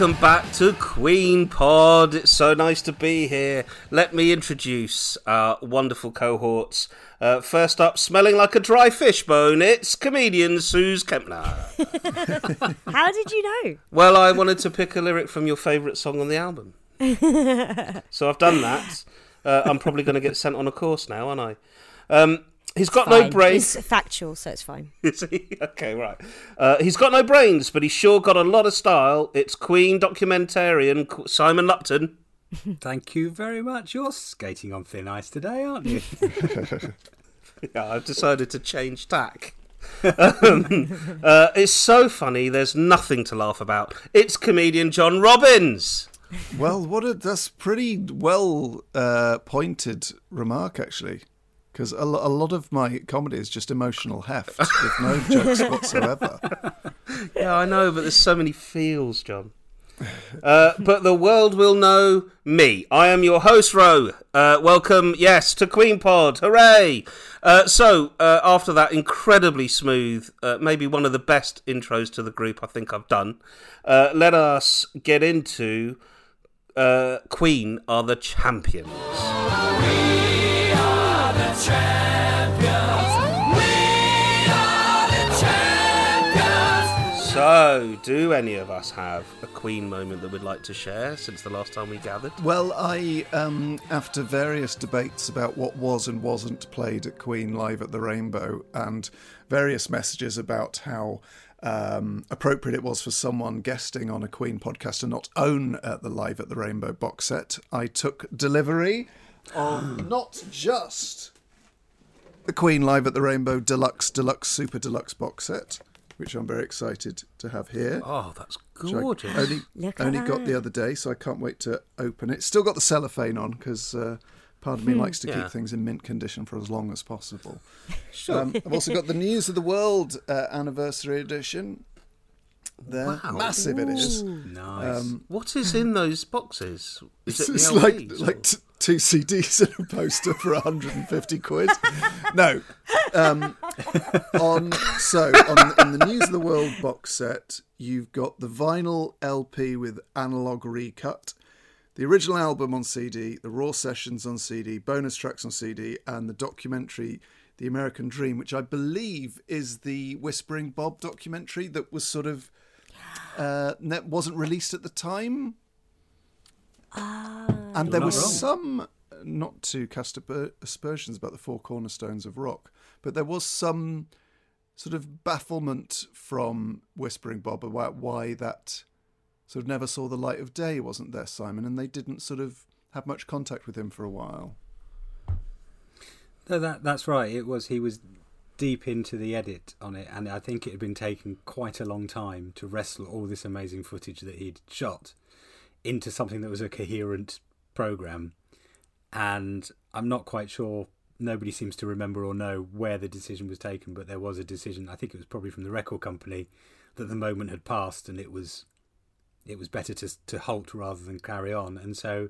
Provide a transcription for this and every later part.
welcome back to Queen Pod. It's so nice to be here. Let me introduce our wonderful cohorts. Uh, first up, smelling like a dry fish bone, it's comedian Suze Kempner. How did you know? Well, I wanted to pick a lyric from your favourite song on the album. so I've done that. Uh, I'm probably going to get sent on a course now, aren't I? Um, he's got no brains. It's factual, so it's fine. Is he? Okay, right. Uh, he's got no brains, but he's sure got a lot of style. It's Queen documentarian Simon Lupton. Thank you very much. You're skating on thin ice today, aren't you? Yeah, I've decided to change tack. um, uh, it's so funny. There's nothing to laugh about. It's comedian John Robbins. Well, what a that's pretty well uh, pointed remark actually, because a, a lot of my comedy is just emotional heft with no jokes whatsoever. Yeah, I know, but there's so many feels, John. Uh, but the world will know me. I am your host, Ro. Uh, welcome, yes, to Queen Pod. Hooray! Uh, so, uh, after that incredibly smooth, uh, maybe one of the best intros to the group I think I've done, uh, let us get into uh, Queen are the champions. So, do any of us have a Queen moment that we'd like to share since the last time we gathered? Well, I um, after various debates about what was and wasn't played at Queen live at the Rainbow, and various messages about how. Um, appropriate it was for someone guesting on a Queen podcast to not own uh, the Live at the Rainbow box set. I took delivery of not just the Queen Live at the Rainbow Deluxe, Deluxe, Super Deluxe box set, which I'm very excited to have here. Oh, that's gorgeous. only only got the other day, so I can't wait to open it. Still got the cellophane on because uh, part of me likes to Yeah. keep things in mint condition for as long as possible. Sure. Um, I've also got the News of the World uh, anniversary edition. There, Wow. massive it is. nice. what is in those boxes? Is It's, it it's like LPs like t- two CDs and a poster for 150 quid. no, um, on so on in the News of the World box set, you've got the vinyl LP with analog recut, the original album on CD, the raw sessions on CD, bonus tracks on CD, and the documentary. The American Dream, which I believe is the Whispering Bob documentary that was sort of uh, ne- wasn't released at the time. And there was wrong. some, not to cast aspersions about the four cornerstones of rock, but there was some sort of bafflement from Whispering Bob about why that sort of never saw the light of day, wasn't there, Simon? And they didn't sort of have much contact with him for a while. No, that that's right. It was he was deep into the edit on it, and I think it had been taking quite a long time to wrestle all this amazing footage that he'd shot into something that was a coherent program. And I'm not quite sure. Nobody seems to remember or know where the decision was taken, but there was a decision. I think it was probably from the record company that the moment had passed, and it was it was better to to halt rather than carry on. And so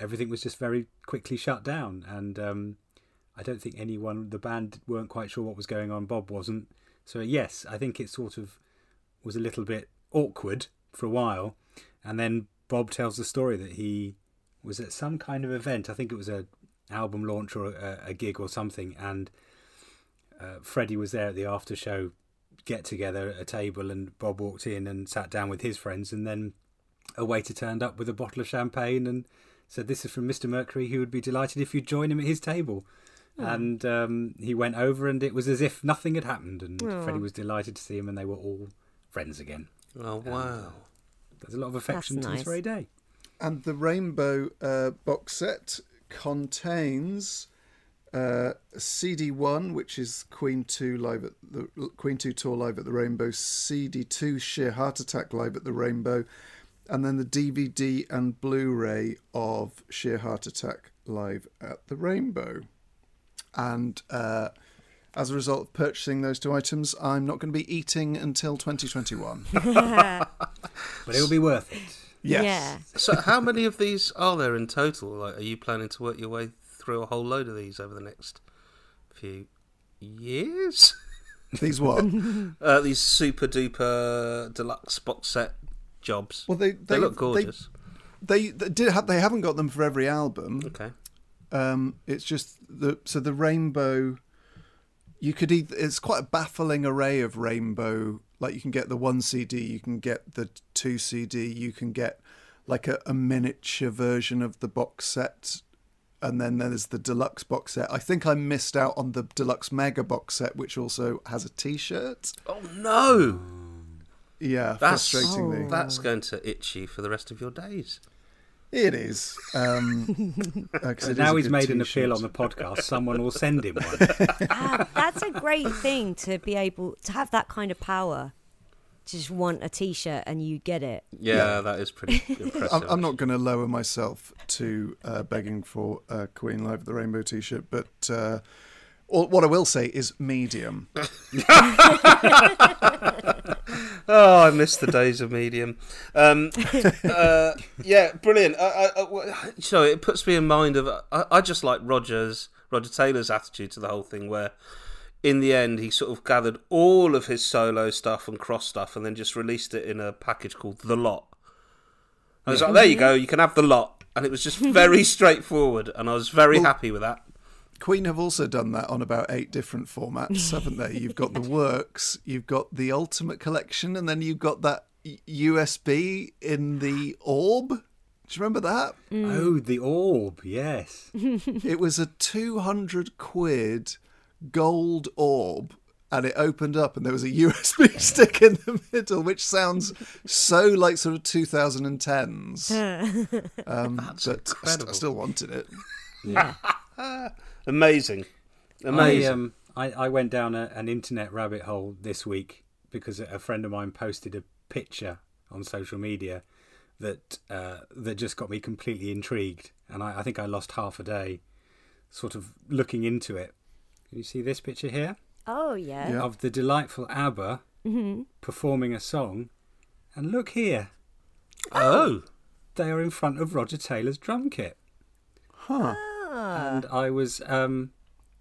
everything was just very quickly shut down. And um, I don't think anyone, the band weren't quite sure what was going on. Bob wasn't. So yes, I think it sort of was a little bit awkward for a while, and then Bob tells the story that he was at some kind of event. I think it was a album launch or a, a gig or something, and uh, Freddie was there at the after show get together at a table, and Bob walked in and sat down with his friends, and then a waiter turned up with a bottle of champagne and said, "This is from Mr. Mercury. He would be delighted if you'd join him at his table." And um, he went over, and it was as if nothing had happened. And Freddie was delighted to see him, and they were all friends again. Oh, wow. There's a lot of affection to nice. this very day. And the Rainbow uh, box set contains uh, CD one, which is Queen two live at the Queen two tour live at the Rainbow, CD two Sheer Heart Attack live at the Rainbow, and then the DVD and Blu-ray of Sheer Heart Attack live at the Rainbow. And uh, as a result of purchasing those two items, I'm not going to be eating until 2021. But it'll be worth it. yes. Yeah. So, how many of these are there in total? Like, are you planning to work your way through a whole load of these over the next few years? These what? Uh, these super duper deluxe box set jobs. Well, they they, they, look gorgeous. They, they did have they haven't got them for every album. okay. Um, it's just the so the rainbow. You could either it's quite a baffling array of rainbow. Like you can get the one CD, you can get the two CD, you can get like a, a miniature version of the box set, and then there's the deluxe box set. I think I missed out on the deluxe mega box set, which also has a T-shirt. Oh no, Yeah, that's frustratingly, that's going to itch you for the rest of your days. It is. Um, uh, 'cause So now a he's made an T-shirt. appeal on the podcast. Someone will send him one. Ah, that's a great thing to be able to have that kind of power. Just want a T-shirt and you get it. Yeah, that is pretty impressive. I'm, I'm not going to lower myself to uh, begging for a Queen Live at the Rainbow T-shirt, but uh, what I will say is medium. Oh, I miss the days of medium. Um, uh, yeah, brilliant. I, I, I, so it puts me in mind of I, just like Roger's Roger Taylor's attitude to the whole thing, where in the end he sort of gathered all of his solo stuff and cross stuff, and then just released it in a package called The Lot. I was like, there you go, you can have the lot, and it was just very straightforward, and I was very happy with that. Queen have also done that on about eight different formats, haven't they? You've got the works, you've got the Ultimate Collection, and then you've got that USB in the orb. Do you remember that? Oh, the orb, yes. It was a 200 quid gold orb and it opened up and there was a USB stick in the middle, which sounds so like sort of 2010s. Um, but I, st- I still wanted it. Yeah. Amazing, I, amazing. um, I, I went down a, an internet rabbit hole this week because a friend of mine posted a picture on social media that uh, that just got me completely intrigued, and I, I think I lost half a day sort of looking into it. Can you see this picture here Oh yeah. Yeah. of the delightful ABBA performing a song? And look here, oh, they are in front of Roger Taylor's drum kit. Huh. And I was um,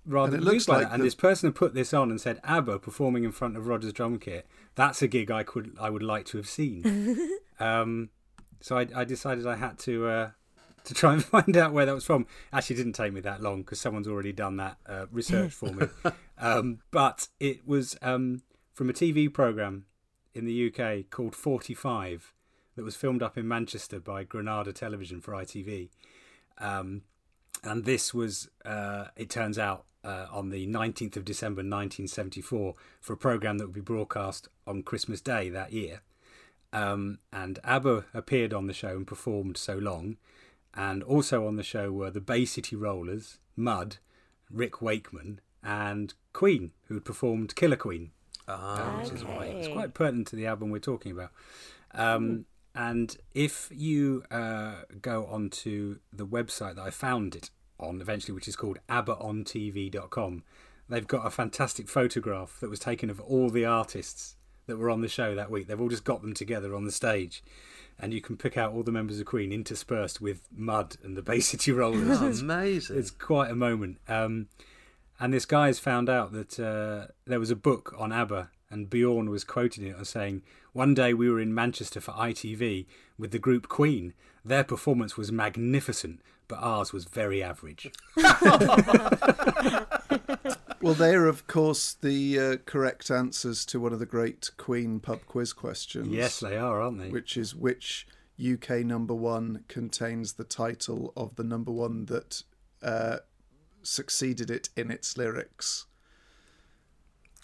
rather And amused by like that. And the- this person had put this on and said, "ABBA performing in front of Roger's drum kit. That's a gig I could I would like to have seen." um, so I, I decided I had to uh, to try and find out where that was from. Actually, it didn't take me that long because someone's already done that uh, research for me. um, but it was um, from a TV program in the UK called Forty Five that was filmed up in Manchester by Granada Television for ITV. Um, and this was, uh, it turns out, uh, on the 19th of December 1974 for a program that would be broadcast on Christmas Day that year. Um, and ABBA appeared on the show and performed so long. And also on the show were the Bay City Rollers, Mud, Rick Wakeman, and Queen, who had performed Killer Queen ah, which is quite, it's quite pertinent to the album we're talking about. Um, and if you uh, go onto the website that I found it on eventually, which is called ABBAOnTV.com, they've got a fantastic photograph that was taken of all the artists that were on the show that week. They've all just got them together on the stage. And you can pick out all the members of Queen interspersed with Mud and the Bay City Rollers. It's- amazing. it's quite a moment. Um, and this guy has found out that uh, there was a book on ABBA, and Bjorn was quoting it as saying, One day we were in Manchester for ITV with the group Queen. Their performance was magnificent, but ours was very average. Well, they are, of course, the uh, correct answers to one of the great Queen pub quiz questions. yes, they are, aren't they? Which is which UK number one contains the title of the number one that uh, succeeded it in its lyrics,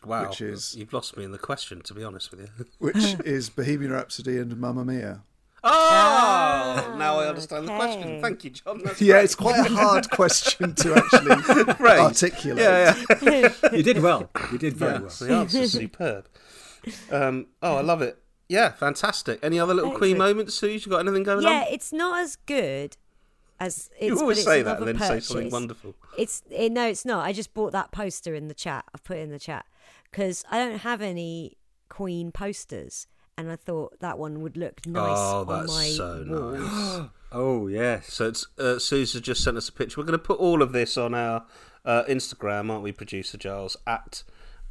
wow, which is- you've lost me in the question, to be honest with you. which is Bohemian Rhapsody and Mamma Mia. Oh, now I understand the question. Thank you, John. That's Yeah, great. it's quite a hard question to actually Great. articulate. Yeah, yeah. you did well. You did very well. The answer's superb. Um, oh, I love it. Yeah, fantastic. Any other little Queen moments, Suze? You got anything going Yeah, on? Yeah, it's not as good as it's. You always it's say that and another then say something wonderful. It's it, no, it's not. I just bought that poster in the chat. I've put it in the chat because I don't have any Queen posters, and I thought that one would look nice Oh, on my so wall. nice. Oh, yes. So it's uh, has just sent us a picture. We're going to put all of this on our uh, Instagram, aren't we, producer Giles? At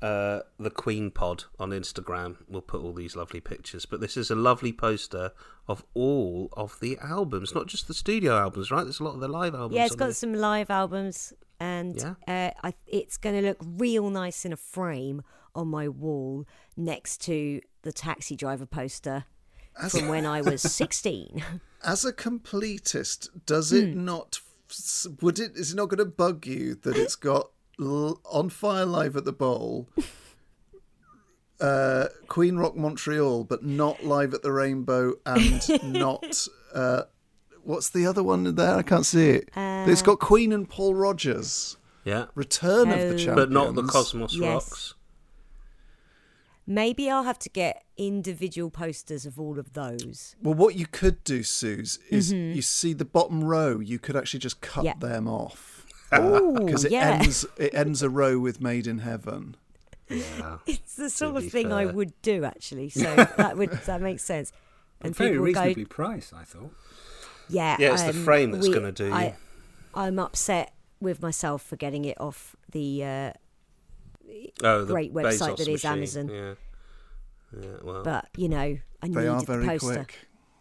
uh, the Queen Pod on Instagram. We'll put all these lovely pictures. But this is a lovely poster of all of the albums, not just the studio albums, right? There's a lot of the live albums. Yeah, it's got here. some live albums, and Yeah. uh, I, it's going to look real nice in a frame on my wall next to the taxi driver poster As, from when I was 16. as a completist, does it Hmm. not? Would it? Is it not going to bug you that it's got l- on fire live at the bowl? Uh, Queen Rock Montreal, but not live at the Rainbow, and not uh, what's the other one there? I can't see it. it's got Queen and Paul Rodgers. Yeah. Return of the Oh. Champions, But not the Cosmos Yes. Rocks. Maybe I'll have to get individual posters of all of those. Well, what you could do, Suze, is you see the bottom row. You could actually just cut Mm-hmm. Yeah. them off Oh, because it yeah. ends. It ends a row with "Made in Heaven." Yeah. It's the sort of thing I would do, actually. So that would that makes sense. And Very people would go, reasonably priced, I thought. Yeah, Yeah, it's the um, frame that's gonna do you. I, I'm upset with myself for getting it off the. Uh, Oh, the Great website Bezos that is machine. Amazon. Yeah. Yeah, well. but you know, I They needed are the very poster.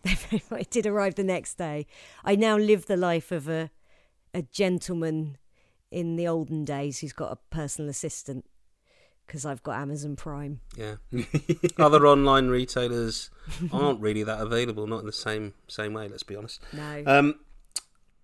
quick. it did arrive the next day. I now live the life of a a gentleman in the olden days who's got a personal assistant because I've got Amazon Prime. Yeah. Other online retailers aren't really that available, not in the same same way. Let's be honest. No, Um,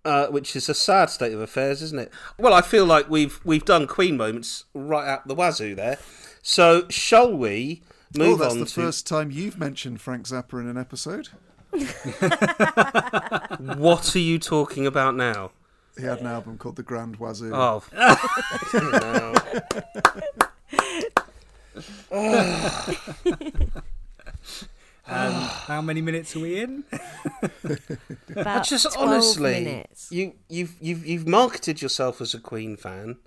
uh, which is a sad state of affairs, isn't it? Well, I feel like we've we've done Queen moments right out the wazoo there. So shall we move on? Oh, move that's on That's the to first time you've mentioned Frank Zappa in an episode. what are you talking about now? He had an album called The Grand Wazoo. Oh, And um, how many minutes are we in? about just 12 honestly, minutes. you you've you've you've marketed yourself as a Queen fan.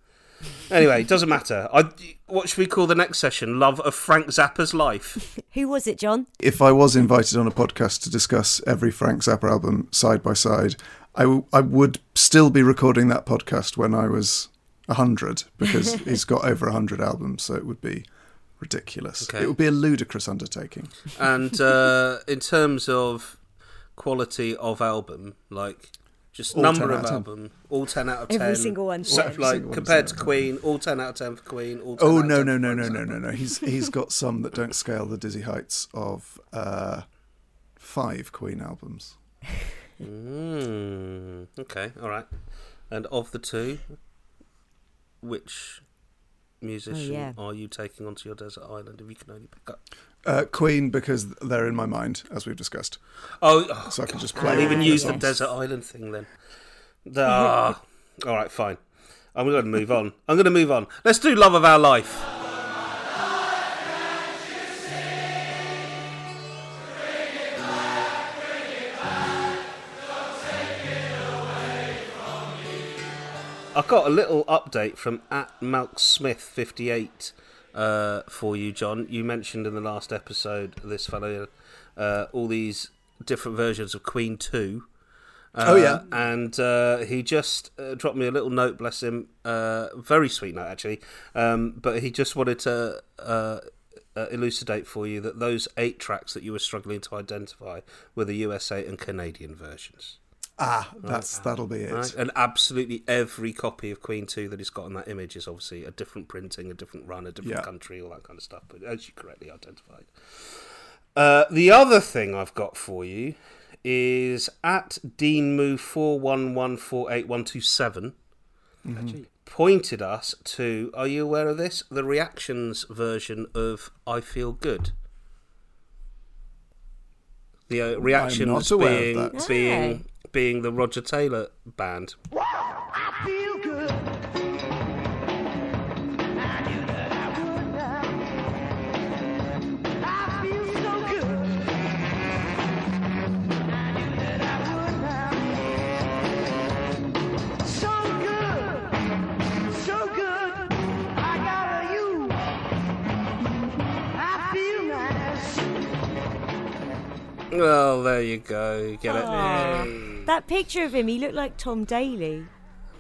Anyway, it doesn't matter. I, what should we call the next session? Love of Frank Zappa's life. Who was it, John? If I was invited on a podcast to discuss every Frank Zappa album side by side, I, w- I would still be recording that podcast when I was 100 because he's got over 100 albums, so it would be ridiculous. Okay. It would be a ludicrous undertaking. And uh, in terms of quality of album, like just All number of out 10. album, all ten out of ten. Every single one So, 10. like Single one compared to 10. Queen, all ten out of ten for Queen. All 10 Oh out of no 10 no for no no no no no! He's he's got some that don't scale the dizzy heights of uh, five Queen albums. Mm, okay, all right. And of the two, which musician yeah. are you taking onto your desert island if you can only pick up? Uh, Queen because they're in my mind as we've discussed, Oh, oh so I can just I play. can't even use the desert island thing then. Ah, all right, fine. I'm going to move on. I'm going to move on. Let's do Love of Our Life. I got a little update from at Malk Smith 58 uh, for you, John. You mentioned in the last episode this fellow, uh, all these different versions of Queen 2. Uh, Oh, yeah. and uh, he just uh, dropped me a little note, bless him. Uh, very sweet note, actually. Um, but he just wanted to uh, uh, elucidate for you that those eight tracks that you were struggling to identify were the USA and Canadian versions. Ah, that's that'll be it. Right? And absolutely every copy of Queen 2 that he's got on that image is obviously a different printing, a different run, a different Yeah. country, all that kind of stuff. But as you correctly identified. Uh, the other thing I've got for you is at DeanMove41148127 pointed us to, are you aware of this? The reactions version of I Feel Good. The uh, reactions not aware of being, that. being, being the Roger Taylor band. I feel good. I knew that I would now. I feel so good. I knew that I would now. So good, so good. I got a you. I feel nice. Well, there you go. Get it? Aw. Yay. That picture of him, he looked like Tom Daley.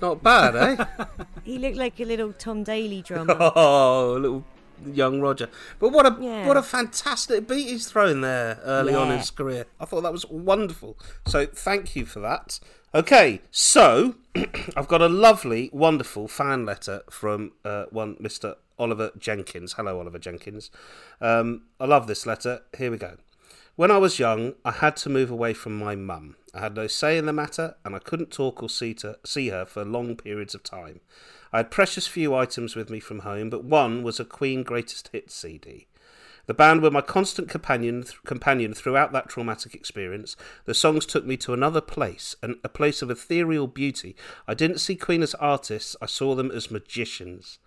Not bad, eh? He looked like a little Tom Daley drummer. oh, a little young Roger. But what a Yeah. what a fantastic beat he's thrown there early on in his career. I thought that was wonderful. So thank you for that. Okay, so I've got a lovely, wonderful fan letter from uh, one Mr. Oliver Jenkins. Hello, Oliver Jenkins. Um, I love this letter. Here we go. When I was young, I had to move away from my mum. I had no say in the matter, and I couldn't talk or see, to, see her for long periods of time. I had precious few items with me from home, but one was a Queen Greatest Hits CD. The band were my constant companion companion throughout that traumatic experience. The songs took me to another place, an, a place of ethereal beauty. I didn't see Queen as artists, I saw them as magicians.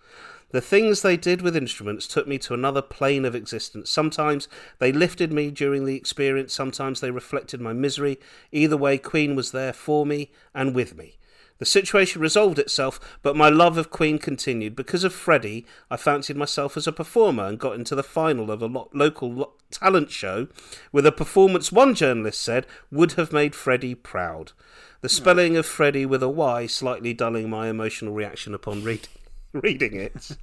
The things they did with instruments took me to another plane of existence. Sometimes they lifted me during the experience, sometimes they reflected my misery. Either way, Queen was there for me and with me. The situation resolved itself, but my love of Queen continued. Because of Freddie, I fancied myself as a performer and got into the final of a lo- local lo- talent show with a performance one journalist said would have made Freddie proud. The hmm. spelling of Freddie with a Y slightly dulling my emotional reaction upon reading reading it.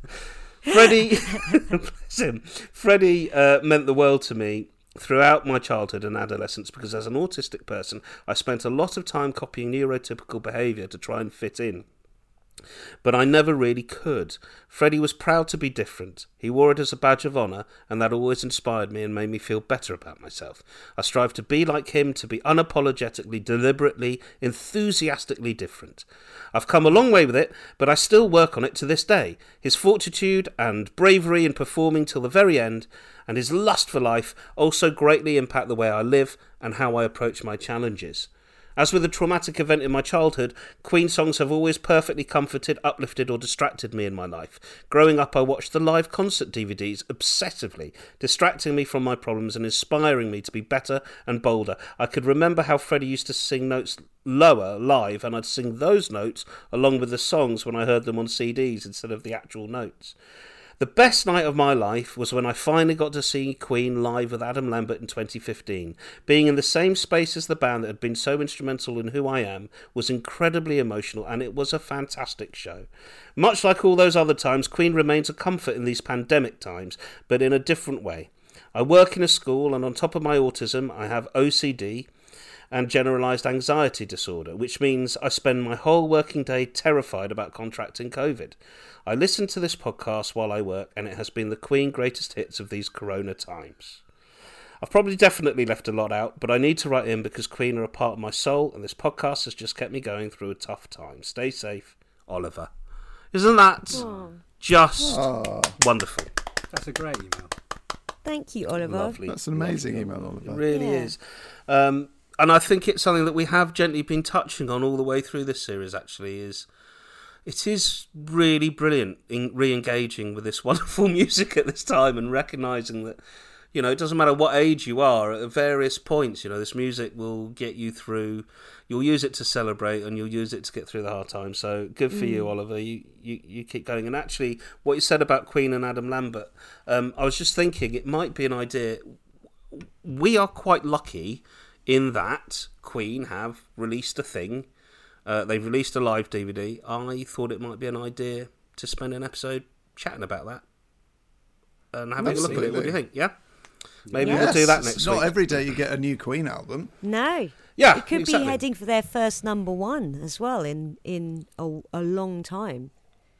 Freddie, bless him. Freddie uh, meant the world to me throughout my childhood and adolescence because, as an autistic person, I spent a lot of time copying neurotypical behaviour to try and fit in. But I never really could. Freddie was proud to be different. He wore it as a badge of honour, and that always inspired me and made me feel better about myself. I strive to be like him, to be unapologetically, deliberately, enthusiastically different. I've come a long way with it, but I still work on it to this day. His fortitude and bravery in performing till the very end, and his lust for life also greatly impact the way I live and how I approach my challenges. As with a traumatic event in my childhood, Queen songs have always perfectly comforted, uplifted, or distracted me in my life. Growing up, I watched the live concert DVDs obsessively, distracting me from my problems and inspiring me to be better and bolder. I could remember how Freddie used to sing notes lower live, and I'd sing those notes along with the songs when I heard them on CDs instead of the actual notes. The best night of my life was when I finally got to see Queen live with Adam Lambert in 2015. Being in the same space as the band that had been so instrumental in who I am was incredibly emotional and it was a fantastic show. Much like all those other times, Queen remains a comfort in these pandemic times, but in a different way. I work in a school and on top of my autism, I have OCD and generalized anxiety disorder, which means I spend my whole working day terrified about contracting COVID. I listen to this podcast while I work, and it has been the Queen greatest hits of these corona times. I've probably definitely left a lot out, but I need to write in because Queen are a part of my soul, and this podcast has just kept me going through a tough time. Stay safe, Oliver. Isn't that just wonderful? That's a great email. Thank you, Oliver. Lovely. That's an amazing email, It Oliver. really Yeah. is. Um, and I think it's something that we have gently been touching on all the way through this series. Actually, is it is really brilliant in re-engaging with this wonderful music at this time and recognizing that you know it doesn't matter what age you are at various points. You know this music will get you through. You'll use it to celebrate and you'll use it to get through the hard times. So good for you, Oliver. You, you you keep going. And actually, what you said about Queen and Adam Lambert, um, I was just thinking it might be an idea we are quite lucky in that Queen have released a thing. Uh, they've released a live DVD. I thought it might be an idea to spend an episode chatting about that and having a look at it. What do you think? Yeah, maybe Yes. we'll do that It's next not week. every day you get a new Queen album. No. Yeah, It could exactly. be heading for their first number one as well in in a, a long time.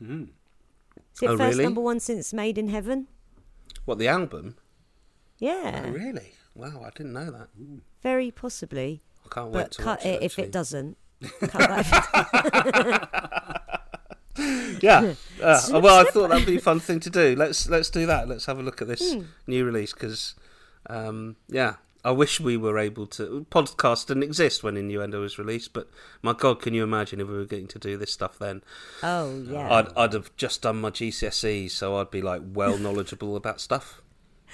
Mm. Is it Oh, first really? number one since Made in Heaven? What the album? Yeah, Oh, really? Wow, I didn't know that. very possibly. I can't wait But to cut watch it it. if it doesn't. cut that. Yeah. Uh, well, I thought that'd be a fun thing to do. Let's let's do that. Let's have a look at this Hmm. new release because, um, yeah, I wish we were able to. Podcast didn't exist when Innuendo was released, but my God, can you imagine if we were getting to do this stuff then? oh yeah. I'd I'd have just done my GCSEs, so I'd be like well knowledgeable about stuff.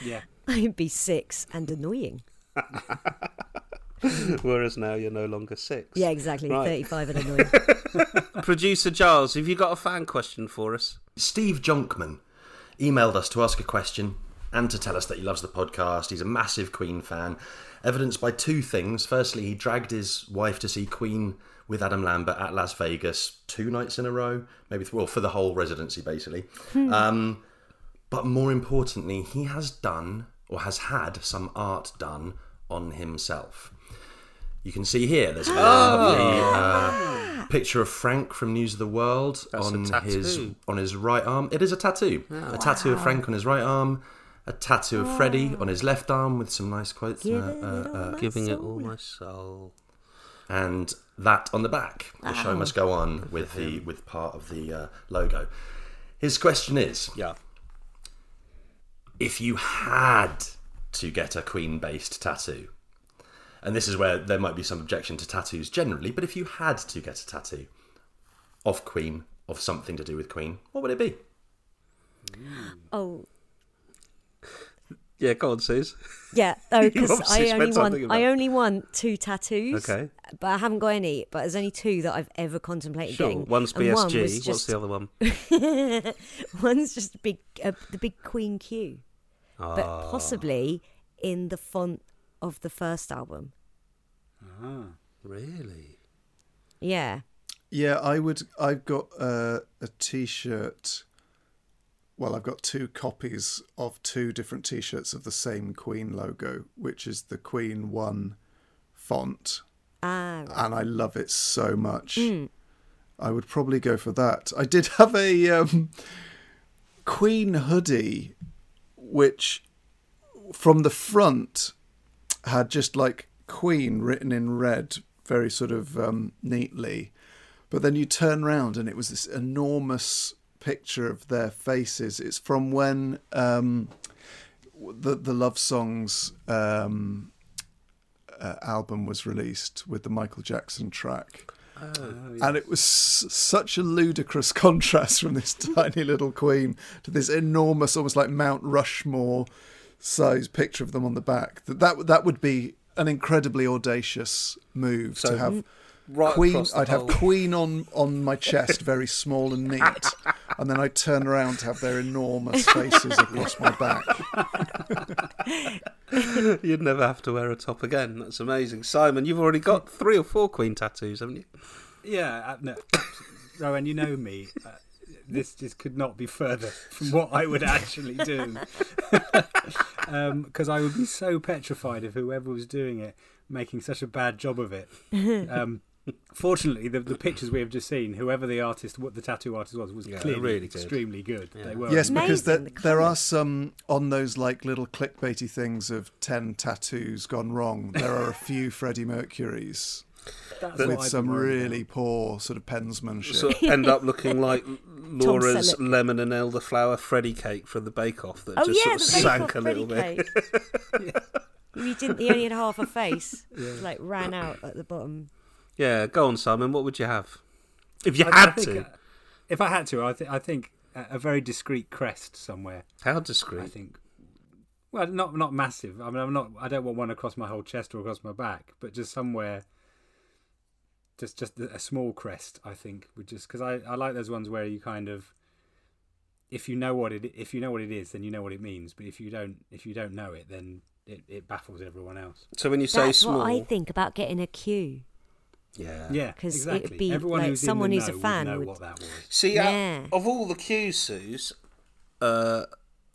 Yeah. I'd be six and annoying. Whereas now you're no longer six. Yeah, exactly. Right. Thirty-five and annoying. Producer Giles, have you got a fan question for us? Steve Jonkman emailed us to ask a question and to tell us that he loves the podcast. He's a massive Queen fan, evidenced by two things. Firstly, he dragged his wife to see Queen with Adam Lambert at Las Vegas two nights in a row, maybe well for the whole residency basically. Um, But more importantly, he has done or has had some art done on himself. You can see here there's a lovely uh, picture of Frank from News of the World That's a on his tattoo. on his right arm. It is a tattoo. a tattoo of Frank on his right arm, a tattoo of Freddie on his left arm with some nice quotes. Give uh, it uh, all uh, Giving it all my soul. and that on the back. The show must go on with the with part of the uh, logo. His question is: Yeah. If you had to get a Queen-based tattoo, and this is where there might be some objection to tattoos generally, but if you had to get a tattoo of Queen of something to do with Queen, what would it be? Oh, Yeah, go on, Suze. yeah. Oh, because I only something want I only want two tattoos. Okay. But I haven't got any. But there's only two that I've ever contemplated Sure. getting. One's and one BSG. What's the other one? One's just big, uh, the big Queen Q, but Ah. possibly in the font of the first album. Ah. Really? Yeah. Yeah, I would. I've got uh, a T-shirt. Well, I've got two copies of two different T-shirts of the same Queen logo, which is the Queen One font, Ah. right. and I love it so much. I would probably go for that. I did have a um, Queen hoodie, which from the front had just like Queen written in red, very sort of um, neatly. But then you turn round and it was this enormous picture of their faces. It's from when um, the the Love Songs um, uh, album was released with the Michael Jackson track. And it was s- such a ludicrous contrast from this tiny little queen to this enormous, almost like Mount Rushmore size picture of them on the back. That that, that would be an incredibly audacious move So, to have Right Queen. the I'd have Queen on on my chest, very small and neat, and then I'd turn around to have their enormous faces across my back. You'd never have to wear a top again. That's amazing. Simon, you've already got three or four Queen tattoos, haven't you? Yeah, uh, no, Rohan, you know me. Uh, this just could not be further from what I would actually do. Because I would be so petrified of whoever was doing it making such a bad job of it. Um, fortunately, the, the pictures we have just seen, whoever the artist, what the tattoo artist was, was Yeah, clearly really good. extremely good. They were. Yes, because there, the there are some on those like little clickbaity things of ten tattoos gone wrong. There are a few Freddie Mercury's That's with some be worried really poor sort of pensmanship. Sort of end up looking like Laura's lemon and elderflower Freddy cake from the Bake Off that Oh just yeah, sort of sank a little Freddy bit. cake. You didn't. He only had half a face. Like ran out at the bottom. Yeah, go on, Simon. What would you have if you about. I- I had think, to? uh, if I had to, I, th- I think a, a very discreet crest somewhere. How discreet? I think. Well, not not massive. I mean, I'm not. I don't want one across my whole chest or across my back, but just somewhere. Just just a small crest, I think, would just because I, I like those ones where you kind of, if you know what it if you know what it is, then you know what it means. But if you don't if you don't know it, then it, it baffles everyone else. So when you say That's small, what I think about getting a queue. Yeah, Yeah, 'Cause it'd be Everyone like who's someone who's a fan would know would- what that was. See, Yeah. out of all the Q's, Suze, uh,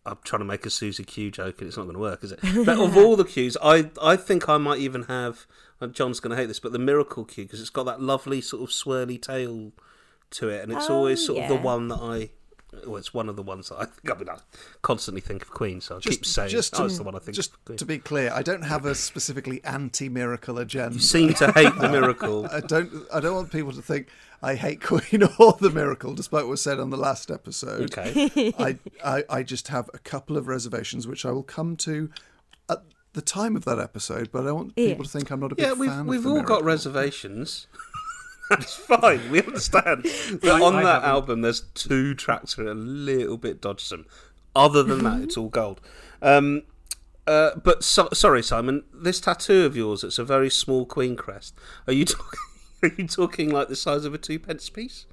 I'm trying to make a Susie Q joke, and it's not going to work, is it? But of all the Q's, I I think I might even have. uh, John's going to hate this, but the Miracle Q because it's got that lovely sort of swirly tail to it, and it's Oh, always sort of the one that I. Well, it's one of the ones that I think. I mean, I constantly think of Queen, so I keep saying, just "Oh, to, it's the one I think." just of to be clear, I don't have a specifically anti-miracle agenda. You seem to hate the Miracle. I don't. I don't want people to think I hate Queen or the Miracle, despite what was said on the last episode. Okay. I, I I just have a couple of reservations, which I will come to at the time of that episode. But I don't want Yeah. people to think I'm not a big Yeah, we've fan. we've of the all got reservations. That's fine. We understand. But on I that haven't. album, there's two tracks that are a little bit dodgesome. Other than that, it's all gold. Um, uh, but so, sorry, Simon. This tattoo of yours, it's a very small Queen crest. Are you talking? Are you talking like the size of a two pence piece?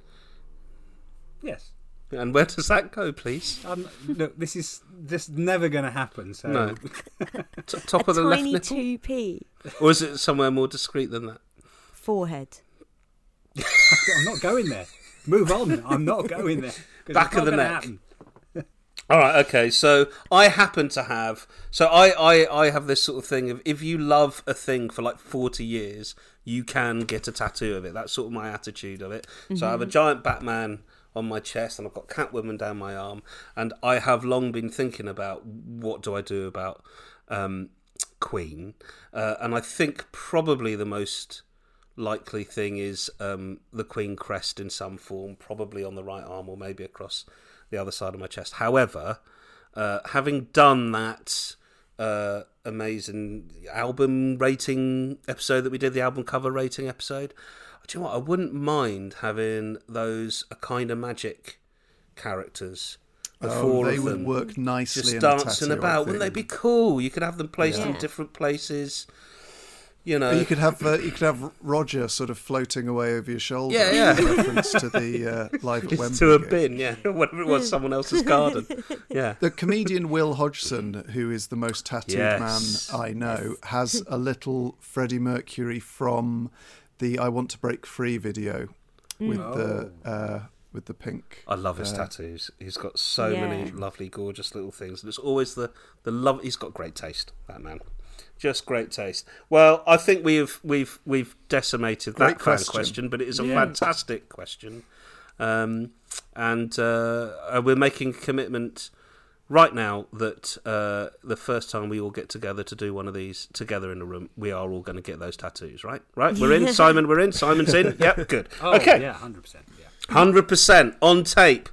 Yes. And where does that go, please? Um, look, this is this never going to happen. So No. T- top a of the left nipple, two p or is it somewhere more discreet than that? forehead. I'm not going there. Move on. I'm not going there. Back of the not neck. happen. All right, okay. So I happen to have. So I, I, I have this sort of thing of if you love a thing for like forty years, you can get a tattoo of it. That's sort of my attitude of it. So I have a giant Batman on my chest, and I've got Catwoman down my arm, and I have long been thinking about what do I do about um, Queen, uh, and I think probably the most likely thing is um, the Queen crest in some form, probably on the right arm or maybe across the other side of my chest. However, uh, having done that uh, amazing album rating episode that we did, the album cover rating episode, do you know what? I wouldn't mind having those a kind of magic characters. The Oh, four they of would them work nicely just dancing tattoo, about. Wouldn't they be cool? You could have them placed in different places. You know, You could have uh, you could have Roger sort of floating away over your shoulder. Yeah, yeah. in reference to the uh, live at Wembley. to a gig. bin, yeah, whatever it was, someone else's garden. Yeah, The comedian Will Hodgson, who is the most tattooed Yes. man I know, has a little Freddie Mercury from the "I Want to Break Free" video with the uh, with the pink. I love his uh, tattoos. He's got so Yeah. many lovely, gorgeous little things, and it's always the the love. He's got great taste. That man, just great taste. Well, I think we've we've we've decimated that Great fan question. question, but it is a Yeah. fantastic question, um, and uh, uh, we're making a commitment right now that uh, the first time we all get together to do one of these together in a room, we are all going to get those tattoos. Right, right. We're in. Simon, we're in. Simon's in. Yep, good. Oh, okay. yeah, hundred percent. Yeah. Hundred percent on tape.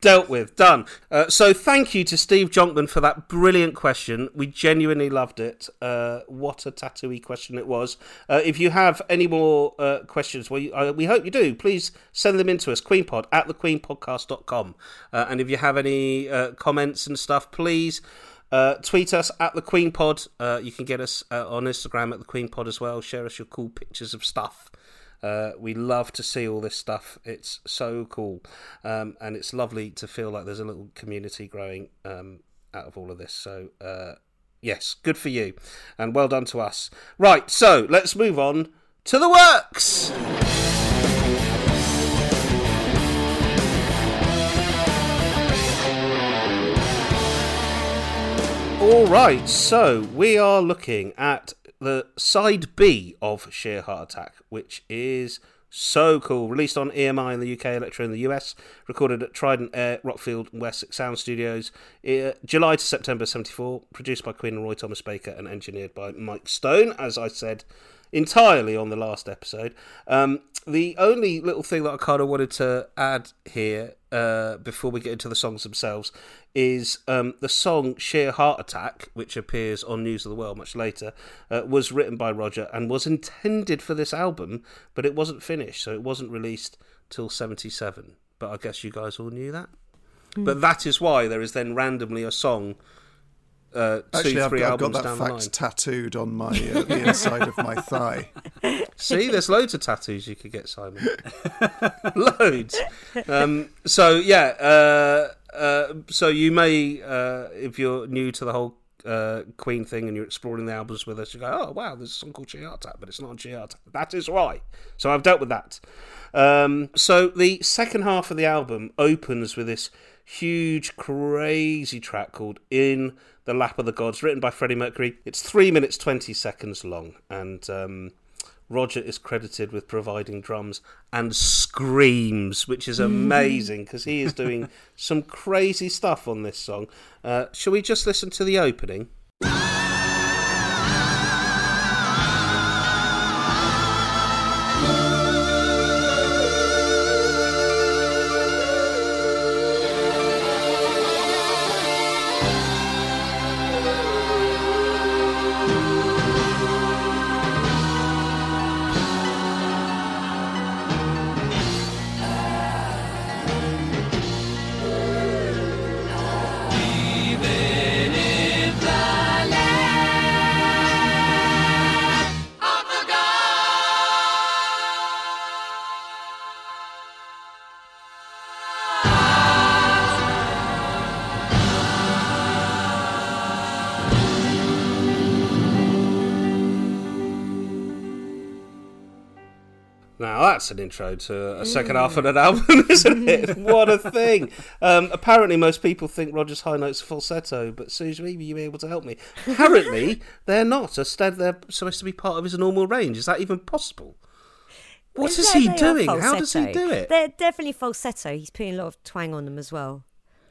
Dealt with, done. Uh, so, thank you to Steve Jonkman for that brilliant question. We genuinely loved it. Uh, what a tattooy question it was. Uh, if you have any more uh, questions, well, you, uh, we hope you do. Please send them in to us, queenpod at thequeenpodcast.com. Uh, and if you have any uh, comments and stuff, please uh, tweet us at the Queen Pod. Uh, you can get us uh, on Instagram at the Queen Pod as well. Share us your cool pictures of stuff. Uh, we love to see all this stuff. It's so cool, um, and it's lovely to feel like there's a little community growing um, out of all of this. So, uh, yes, good for you, and well done to us. Right, so let's move on to the works. All right, so we are looking at the side B of Sheer Heart Attack, which is so cool. Released on EMI in the UK, Elektra in the US, recorded at Trident Air, Rockfield, and Wessex Sound Studios, uh, July to September 74, produced by Queen and Roy Thomas Baker, and engineered by Mike Stone, as I said entirely on the last episode. Um, the only little thing that I kind of wanted to add here uh, before we get into the songs themselves is um, the song Sheer Heart Attack, which appears on News of the World much later, uh, was written by Roger and was intended for this album, but it wasn't finished, so it wasn't released till 77. But I guess you guys all knew that. But that is why there is then randomly a song. Uh, two, Actually, I've three got, I've got that fact tattooed on my uh, the inside of my thigh. See, there's loads of tattoos you could get, Simon. loads. Um, so yeah, uh, uh, so you may, uh, if you're new to the whole uh, Queen thing and you're exploring the albums with us, you go, "Oh wow, there's a song called Attack, but it's not on Attack." That is why. So I've dealt with that. Um, so the second half of the album opens with this huge, crazy track called "In the Lap of the Gods," written by Freddie Mercury. It's three minutes twenty seconds long, and um, Roger is credited with providing drums and screams, which is amazing because he is doing some crazy stuff on this song. Uh, shall we just listen to the opening? That's an intro to a second half of an album, isn't it? what a thing! Um, apparently, most people think Roger's high notes are falsetto, but Suze, maybe you'll be able to help me. Apparently, they're not. Instead, they're supposed to be part of his normal range. Is that even possible? What is Yeah, he doing? How does he do it? They're definitely falsetto. He's putting a lot of twang on them as well.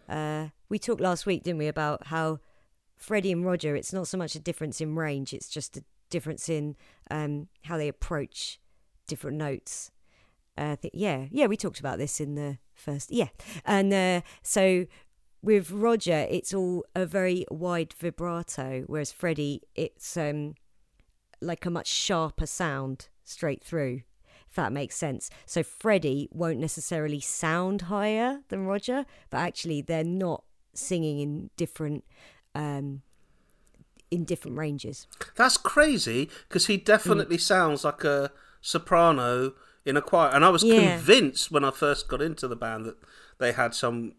Uh, we talked last week, didn't we, about how Freddie and Roger, it's not so much a difference in range, it's just a difference in um, how they approach different notes. Uh, I think, yeah, yeah, we talked about this in the first, yeah. And uh, so with Roger, it's all a very wide vibrato, whereas Freddie, it's um, like a much sharper sound straight through, if that makes sense. So Freddie won't necessarily sound higher than Roger, but actually they're not singing in different um in different ranges. That's crazy because he definitely Mm. sounds like a soprano in a choir. And I was Yeah. convinced when I first got into the band that they had some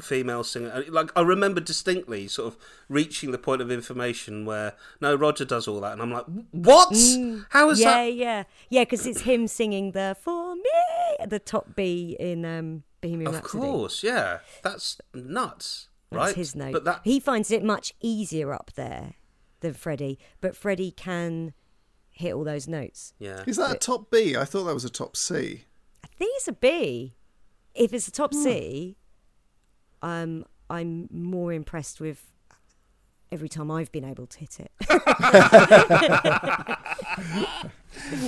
female singer. Like I remember distinctly, sort of reaching the point of information where no, Roger does all that, and I'm like, what? How is Mm. yeah, that? yeah. Yeah, because it's him singing the for me at the top B in um Bohemian Of Rhapsody. course, yeah. That's nuts, That's right? his note. But that He finds it much easier up there than Freddie, but Freddie can hit all those notes. yeah. Is that a top B? I thought that was a top C. I think it's a B. If it's a top Hmm. C, um, I'm more impressed with every time I've been able to hit it.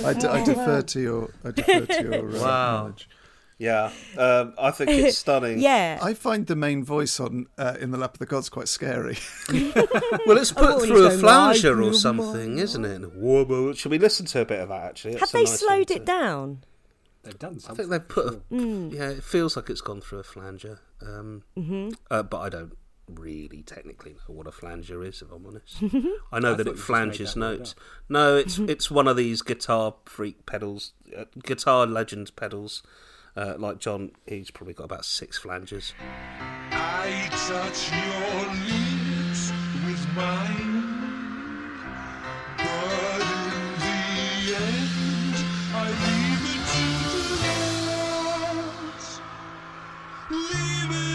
I, d- I defer to your. I defer to your uh, Wow. knowledge. Yeah, um, I think it's stunning. yeah. I find the main voice on uh, in the lap of the gods quite scary. Well, it's put through a flanger or something, isn't it? Whoa, whoa. Should we listen to a bit of that? Actually, Have That's a they nice slowed it to- down? They've done I something. think they've put a Mm. yeah. It feels like it's gone through a flanger, um, Mm-hmm. uh, but I don't really technically know what a flanger is. If I'm honest, I know I that it flanges that notes. No, it's it's one of these guitar freak pedals, uh, guitar legends pedals. Uh, like John, he's probably got about six flanges. I touch your lips with mine. Leave it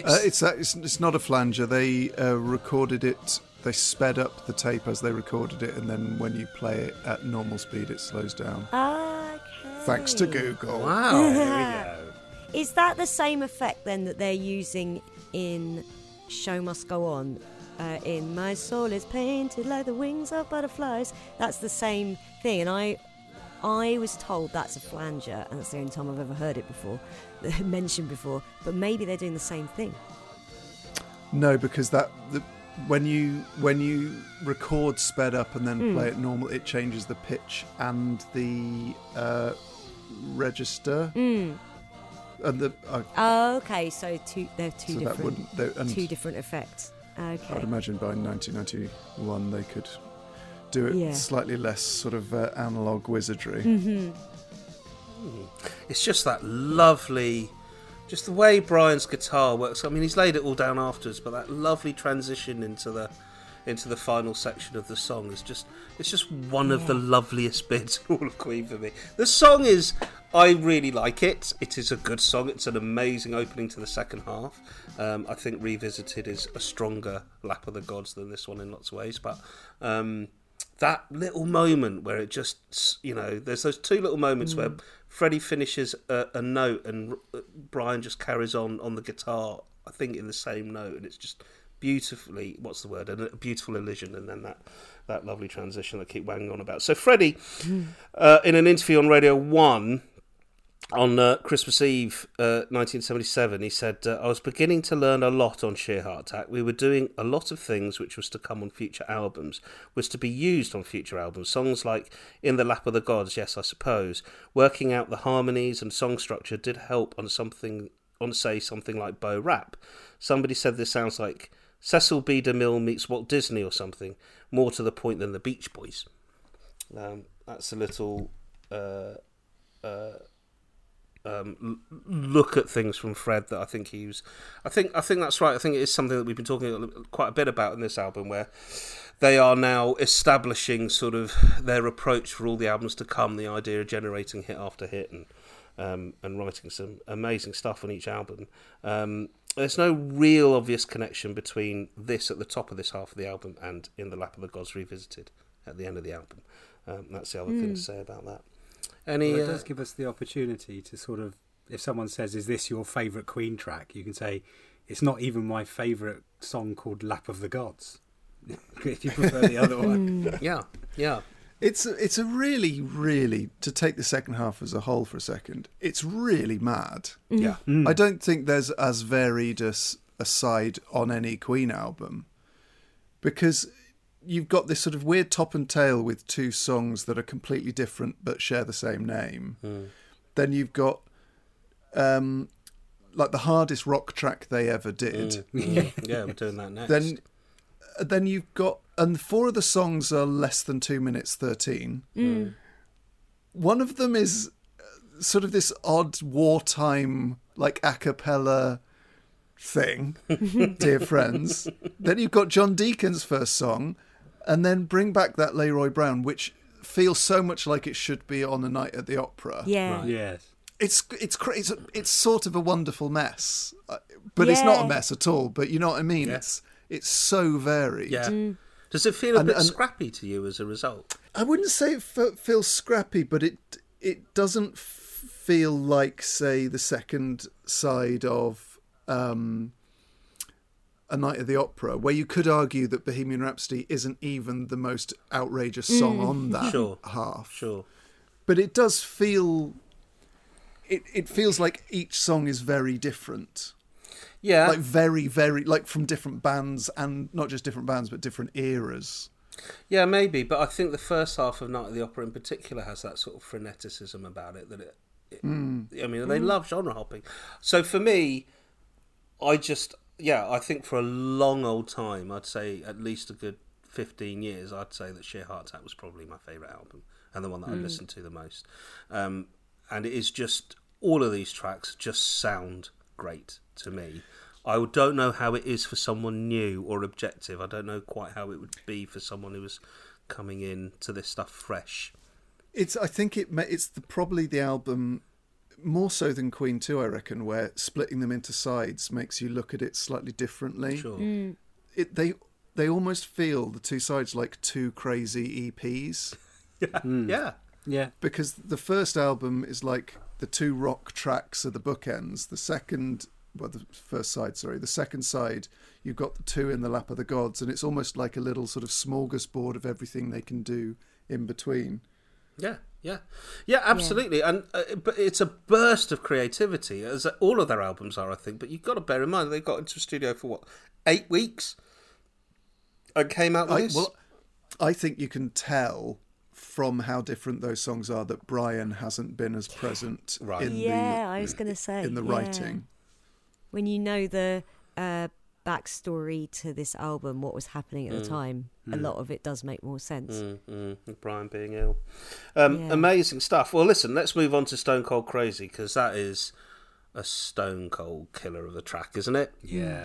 It's, Uh, it's, uh, it's it's not a flanger. They uh, recorded it. They sped up the tape as they recorded it, and then when you play it at normal speed, it slows down. Okay. Thanks to Google. wow. Is that the same effect then that they're using in Show Must Go On? Uh, in My Soul is Painted Like the Wings of Butterflies. That's the same thing. And I I was told that's a flanger, and that's the only time I've ever heard it before, mentioned before. But maybe they're doing the same thing. No, because that the, when you when you record sped up and then play it normal, it changes the pitch and the uh, register. And the uh, Oh, okay. So two, they're two so different, wouldn't. They, and two different effects. I'd imagine by 1991 they could do it Yeah. slightly less sort of uh, analog wizardry. It's just that lovely, just the way Brian's guitar works. I mean, he's laid it all down afterwards, but that lovely transition into the into the final section of the song is just it's just one of the loveliest bits in all of Queen for me. The song is I really like it. It is a good song. It's an amazing opening to the second half. Um, I think Revisited is a stronger Lap of the Gods than this one in lots of ways, but um, that little moment where it just you know there's those two little moments where Freddie finishes a, a note and R- Brian just carries on on the guitar I think in the same note and it's just beautifully what's the word a beautiful illusion and then that that lovely transition that I keep wanging on about. So Freddie uh, in an interview on Radio 1 on uh, Christmas Eve, uh, 1977, he said, uh, I was beginning to learn a lot on Sheer Heart Attack. We were doing a lot of things which was to come on future albums, was to be used on future albums. Songs like In the Lap of the Gods, yes, I suppose. Working out the harmonies and song structure did help on something, on say, something like Bo Rap. Somebody said this sounds like Cecil B. DeMille meets Walt Disney or something, more to the point than the Beach Boys. Um, that's a little. Uh, uh, um, l- look at things from Fred that I think he was. I think I think that's right. I think it is something that we've been talking quite a bit about in this album, where they are now establishing sort of their approach for all the albums to come. The idea of generating hit after hit and um, and writing some amazing stuff on each album. Um, there's no real obvious connection between this at the top of this half of the album and in the lap of the gods revisited at the end of the album. Um, that's the other thing to say about that. Any Well, it uh, does give us the opportunity to sort of, if someone says, "Is this your favourite Queen track?" You can say, "It's not even my favourite song called Lap of the Gods." if you prefer the other one, hmm. yeah, yeah. It's a, it's a really, really to take the second half as a whole for a second. It's really mad. Mm-hmm. Yeah. I hmm. don't think there's as varied as a side on any Queen album because you've got this sort of weird top and tail with two songs that are completely different but share the same name. Then you've got um, like the hardest rock track they ever did. Mm, yeah, we're doing that next. Then then you've got and four of the songs are less than two minutes thirteen. One of them is uh, sort of this odd wartime like a cappella thing, dear friends. Then you've got John Deacon's first song, and then Bring Back That Leroy Brown, which feels so much like it should be on a night at the opera. Yeah. yes, It's it's cra- it's, it's sort of a wonderful mess, Uh, but it's not a mess at all. But you know what I mean? It's it's so varied. yeah. Does it feel a And- bit and- scrappy to you as a result? I wouldn't say it fe- feels scrappy, but it it doesn't f- feel like, say, the second side of um, a Night of the Opera, where you could argue that Bohemian Rhapsody isn't even the most outrageous mm. song on that Sure. half. Sure. But it does feel. It it feels like each song is very different. Yeah. like very very like from different bands and not just different bands but different eras Yeah, maybe, but I think the first half of Night of the Opera in particular has that sort of freneticism about it that it. it mm. I mean, they mm. love genre hopping. So for me, I just yeah, I think for a long old time, I'd say at least a good fifteen years, I'd say that Sheer Heart Attack was probably my favourite album and the one that I listened to the most. Um, and it is just all of these tracks just sound great to me. I don't know how it is for someone new or objective. I don't know quite how it would be for someone who was coming in to this stuff fresh. it's i think it it's the, probably the album more so than queen 2 i reckon where splitting them into sides makes you look at it slightly differently Sure. Mm. it they they almost feel the two sides like two crazy eps hmm. Yeah. yeah, because the first album is like the two rock tracks are the bookends. The second, well, the first side, sorry, the second side, you've got the two in the lap of the gods, and it's almost like a little sort of smorgasbord of everything they can do in between. Yeah, yeah, yeah, absolutely. And uh, but it's a burst of creativity, as all of their albums are, I think. But you've got to bear in mind they got into a studio for what eight weeks and came out with I, this. well, I think you can tell from how different those songs are that Brian hasn't been as present Right. in Yeah, the I was going to say. in the yeah. writing. When you know the uh, backstory to this album, what was happening at the time, a lot of it does make more sense. Mm, mm, Brian being ill. Um, Yeah. Amazing stuff. Well, listen, let's move on to Stone Cold Crazy because that is a stone cold killer of a track, isn't it? yeah.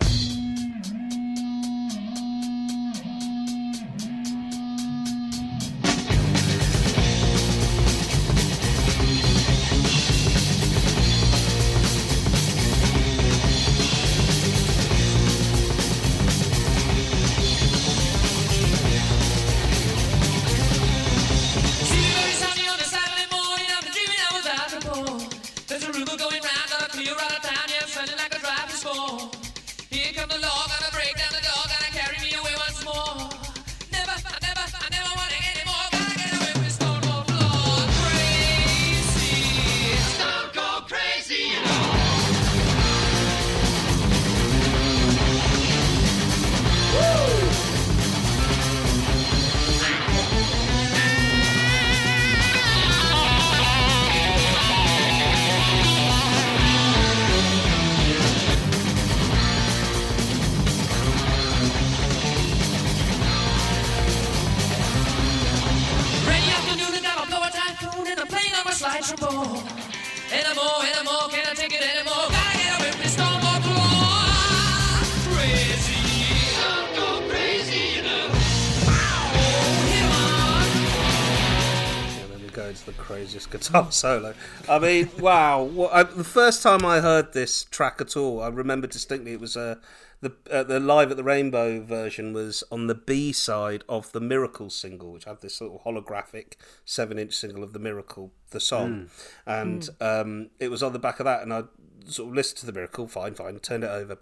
Guitar solo. I mean, wow! What, I, the first time I heard this track at all, I remember distinctly. It was uh, the uh, the live at the Rainbow version was on the B side of the Miracle single, which had this little holographic seven inch single of the Miracle, the song, and um, it was on the back of that. And I sort of listened to the Miracle, fine, fine, turned it over,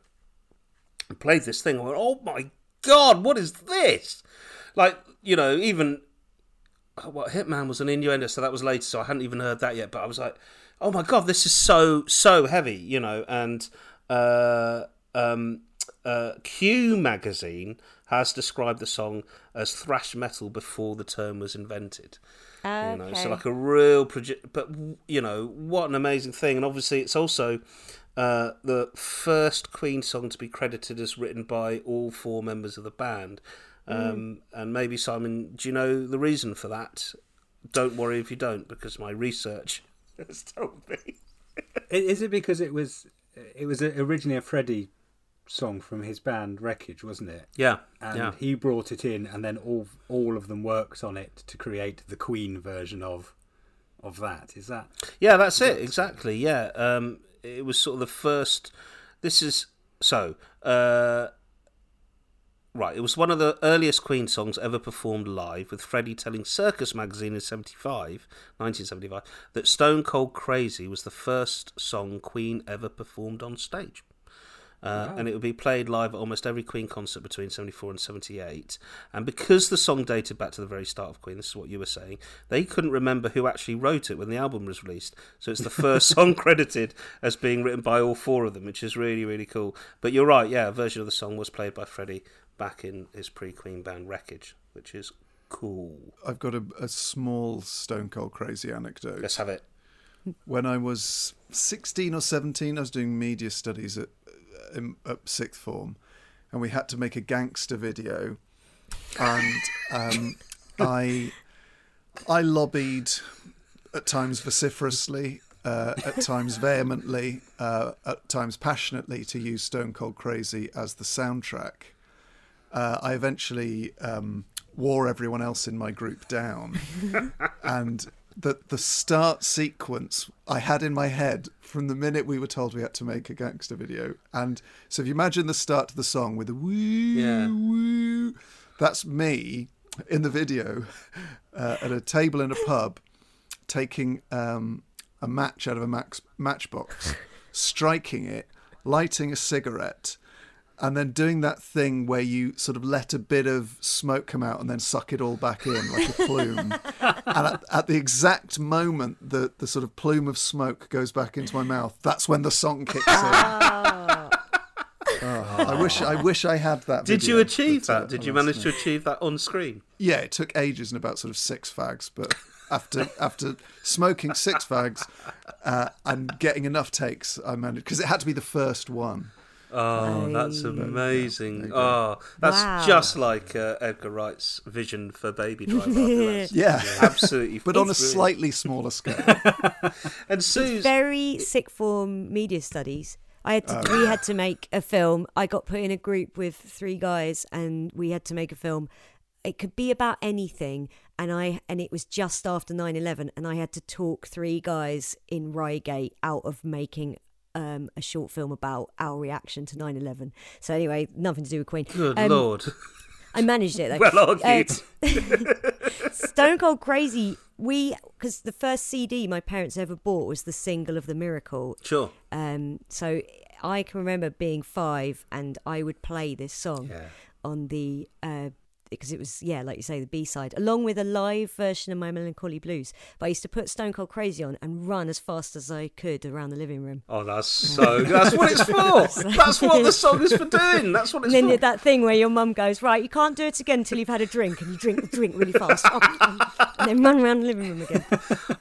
and played this thing. I went, "Oh my god, what is this?" Like you know, even oh, what Hitman was an innuendo, so that was later, so I hadn't even heard that yet. But I was like, oh my god, this is so so heavy, you know. And uh, um, uh, Q magazine has described the song as thrash metal before the term was invented. You know, so like a real project, but you know what an amazing thing, and obviously it's also uh, the first Queen song to be credited as written by all four members of the band. Um, And maybe Simon, do you know the reason for that? Don't worry if you don't, because my research has told me. Is it because it was it was originally a Freddie song from his band Wreckage, wasn't it? Yeah, And yeah, he brought it in, and then all all of them worked on it to create the Queen version of of that. Is that yeah. That's it exactly. Yeah, um, it was sort of the first. This is so. Uh, Right, it was one of the earliest Queen songs ever performed live, with Freddie telling Circus magazine in 75, 1975, that Stone Cold Crazy was the first song Queen ever performed on stage. Uh, And it would be played live at almost every Queen concert between 74 and 78. And because the song dated back to the very start of Queen, this is what you were saying, they couldn't remember who actually wrote it when the album was released. So it's the first song credited as being written by all four of them, which is really, really cool. But you're right, yeah, a version of the song was played by Freddie back in his pre Queen band Wreckage, which is cool. I've got a, a small Stone Cold Crazy anecdote. Let's have it. When I was 16 or 17, I was doing media studies at, in, at sixth form, and we had to make a gangster video. And um, I, I lobbied at times vociferously, uh, at times vehemently, uh, at times passionately to use Stone Cold Crazy as the soundtrack. Uh, I eventually um, wore everyone else in my group down, and the the start sequence I had in my head from the minute we were told we had to make a gangster video. And so if you imagine the start to the song with the woo Yeah. woo, that's me in the video uh, at a table in a pub taking um, a match out of a max, matchbox, striking it, lighting a cigarette, and then doing that thing where you sort of let a bit of smoke come out and then suck it all back in like a plume. and at, at the exact moment that the sort of plume of smoke goes back into my mouth, that's when the song kicks in. Oh, I wish I wish I had that. Did video, you achieve but, uh, that? Did you manage to achieve that on screen? Yeah, it took ages and about sort of six fags, but after after smoking six fags uh, and getting enough takes, I managed because it had to be the first one. Oh, that's Aye. amazing. Oh, that's Wow. just like uh, Edgar Wright's vision for Baby Driver. I think that's Yeah, Absolutely. but on a brilliant. slightly smaller scale. And Sue's. very sick form media studies. I had to, we had to make a film. I got put in a group with three guys, and we had to make a film. It could be about anything, and I and it was just after 9-11, and I had to talk three guys in Reigate out of making um, a short film about our reaction to 9-11. So anyway, nothing to do with Queen. Good Um, lord. I managed it though. Well argued. Uh, Stone Cold Crazy. We because the first CD my parents ever bought was the single of the Miracle. Sure. Um, so I can remember being five and I would play this song Yeah. on the uh, because it was yeah, like you say, the B side, along with a live version of My Melancholy Blues. But I used to put Stone Cold Crazy on and run as fast as I could around the living room. Oh, that's so. That's what it's for. That's what the song is for doing. That's what it's And then for. that thing where your mum goes, right, you can't do it again until you've had a drink, and you drink the drink really fast, and then run around the living room again.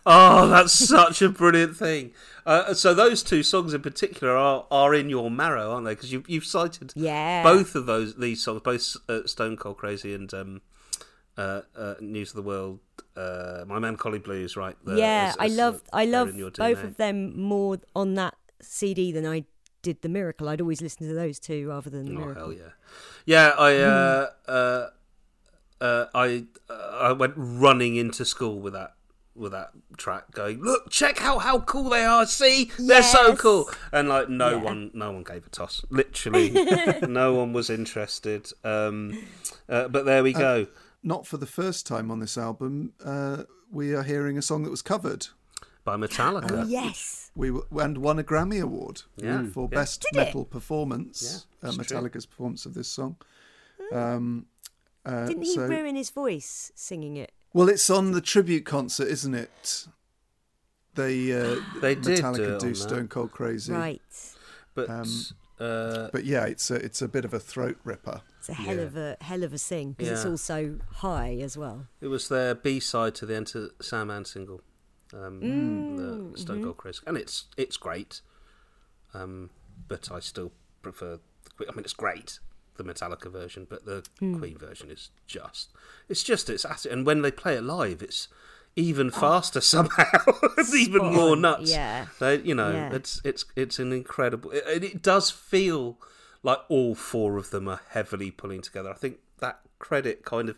Oh, that's such a brilliant thing. Uh, so those two songs in particular are, are in your marrow, aren't they? Because you, you've cited Yeah. both of those these songs, both uh, Stone Cold Crazy and um, uh, uh, News of the World, uh, My Melancholy Blues, right? there yeah, as- I love uh, I love both of them more on that CD than I did the Miracle. I'd always listen to those two rather than the Oh Miracle. hell yeah, yeah. I uh, uh, uh, I uh, I went running into school with that with that track, going, "Look, check out how cool they are. See, they're so cool." And like, no Yeah. one, no one gave a toss. Literally, no one was interested. Um, uh, but there we go. Not for the first time on this album, uh, we are hearing a song that was covered. By Metallica. Oh, yes. We w- and won a Grammy award Yeah, for yeah. best Did it? metal performance. Yeah, uh, it's true. Metallica's performance of this song. Um, uh, Didn't he so- ruin his voice singing it? Well, it's on the tribute concert, isn't it? They uh, They did Metallica do it do that. Stone Cold Crazy, Right. But Um, uh, but yeah, it's a it's a bit of a throat ripper. It's a hell Yeah. of a hell of a sing because it's also high as well. it was their B side to the Enter Sandman single, um, Mm, the Stone Cold Crazy, and it's it's great. Um, but I still prefer. The, I mean, it's great the Metallica version, but the Hmm. Queen version is just. It's just it's at and when they play it live, it's even Oh. faster somehow. it's even more nuts. yeah. They, you know, Yeah. it's it's it's an incredible. It- it does feel like all four of them are heavily pulling together. I think that credit kind of,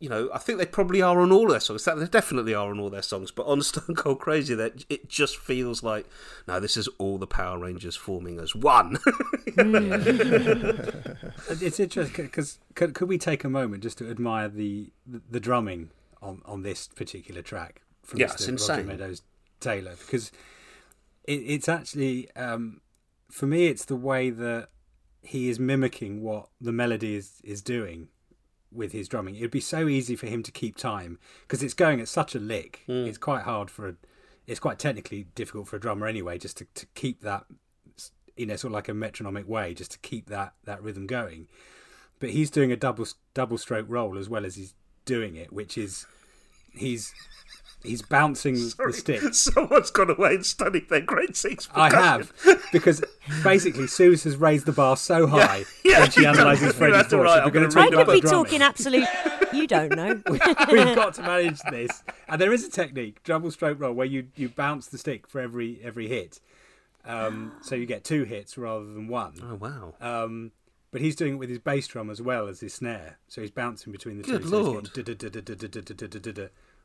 you know, I think they probably are on all their songs. That they definitely are on all their songs, but on Stone Cold Crazy, that it just feels like no, this is all the Power Rangers forming as one. It's interesting because could, could we take a moment just to admire the the, the drumming on, on this particular track from Yeah, Mr. Roger. Meadows Taylor because it, it's actually um, for me it's the way that he is mimicking what the melody is is doing with his drumming. It'd be so easy for him to keep time because it's going at such a lick. Hmm. It's quite hard for a. It's quite technically difficult for a drummer anyway, just to, to keep that, you know, sort of like a metronomic way, just to keep that that rhythm going. But he's doing a double double stroke roll as well as he's doing it, which is he's He's bouncing Sorry, the stick. Someone's gone away and studied their grade six. Percussion. I have because basically Suze has raised the bar so high yeah, yeah, she analyses Freddie's voice. Right, we're going to talk I could be talking absolute. You don't know. we, have got to manage this, and there is a technique, double stroke roll, where you you bounce the stick for every every hit. Um, so you get two hits rather than one. Oh wow! Um, but he's doing it with his bass drum as well as his snare, so he's bouncing between the Good two. Lord. So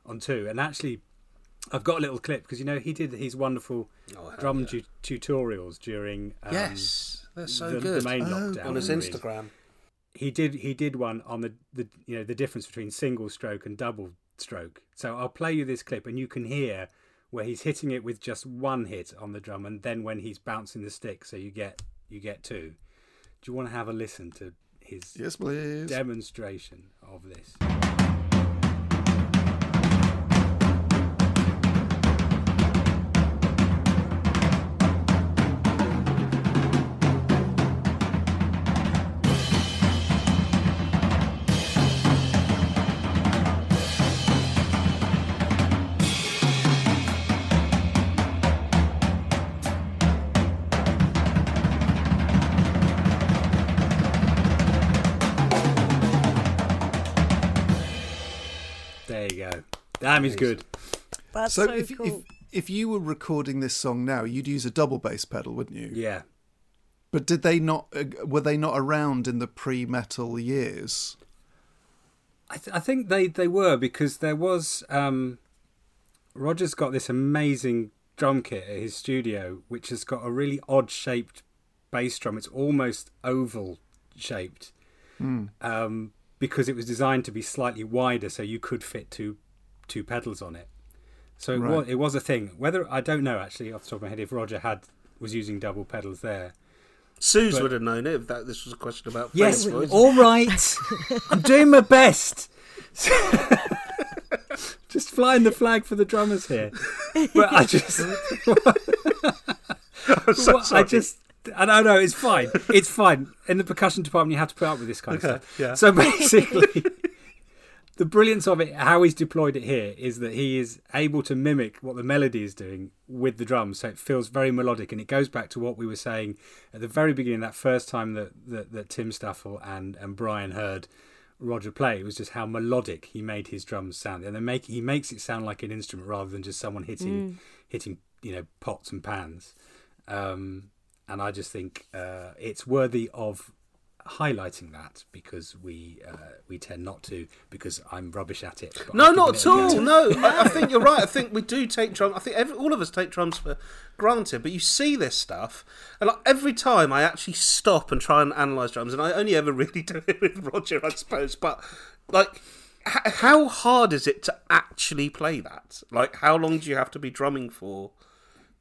on two, and actually, I've got a little clip because you know he did his wonderful Oh, drum yeah. tu- tutorials during um, yes, they're so the, good. the main Oh, lockdown on his period. Instagram. He did he did one on the, the you know the difference between single stroke and double stroke. So I'll play you this clip and you can hear where he's hitting it with just one hit on the drum and then when he's bouncing the stick so you get you get two. Do you want to have a listen to his Yes, please. demonstration of this? Damn, he's good. That's So, so, if, cool. if if you were recording this song now, you'd use a double bass pedal, wouldn't you? Yeah. But did they not? Uh, were they not around in the pre-metal years? I, th- I think they, they were because there was um, Roger's got this amazing drum kit at his studio, which has got a really odd shaped bass drum. It's almost oval shaped um, because it was designed to be slightly wider, so you could fit two two pedals on it. So it Right. was it was a thing. Whether I don't know actually off the top of my head if Roger had was using double pedals there. Suze But- would have known it if that this was a question about Yes, voice. all right. I'm doing my best. just flying the flag for the drummers here. But I just, so I just, I don't know. It's fine. It's fine. In the percussion department, you have to put up with this kind of stuff. yeah. So basically, the brilliance of it, how he's deployed it here, is that he is able to mimic what the melody is doing with the drums, so it feels very melodic, and it goes back to what we were saying at the very beginning, that first time that that, that Tim Staffell and and Brian heard Roger play. It was just how melodic he made his drums sound, and then make he makes it sound like an instrument rather than just someone hitting hitting you know pots and pans. Um, and I just think uh, it's worthy of highlighting that because we uh, we tend not to because I'm rubbish at it. No, not at all. No, I, I think you're right. I think we do take drums. I think every, all of us take drums for granted. But you see this stuff, and like, every time I actually stop and try and analyze drums, and I only ever really do it with Roger, I suppose. But like, h- how hard is it to actually play that? Like, how long do you have to be drumming for?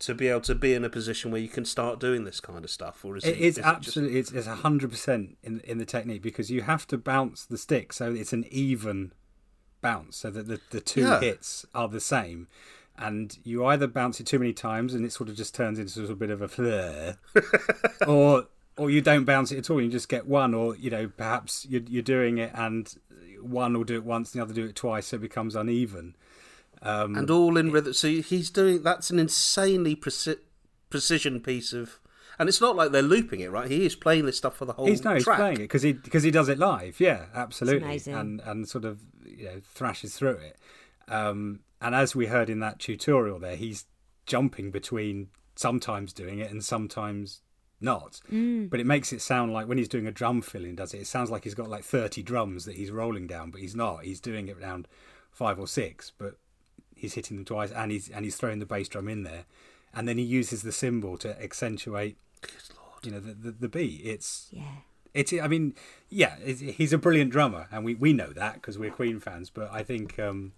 To be able to be in a position where you can start doing this kind of stuff, or is it? It is is it just- absolutely it's it's hundred percent in in the technique because you have to bounce the stick so it's an even bounce so that the, the two Yeah. hits are the same. And you either bounce it too many times and it sort of just turns into a little bit of a flare, or or you don't bounce it at all. You just get one, or you know perhaps you're, you're doing it and one will do it once, and the other do it twice, so it becomes uneven. Um, and all in rhythm. So he's doing that's an insanely preci- precision piece of, and it's not like they're looping it, right? He is playing this stuff for the whole He's no, he's track. playing it because he because he does it live. Yeah, absolutely, amazing. and and sort of you know thrashes through it. Um, and as we heard in that tutorial, there he's jumping between sometimes doing it and sometimes not. But it makes it sound like when he's doing a drum filling, does it? It sounds like he's got like thirty drums that he's rolling down, but he's not. He's doing it around five or six, but he's hitting them twice, and he's and he's throwing the bass drum in there, and then he uses the cymbal to accentuate. You know the, the the beat. It's Yeah. it's i mean yeah it's, he's a brilliant drummer and we, we know that because we're queen fans but i think um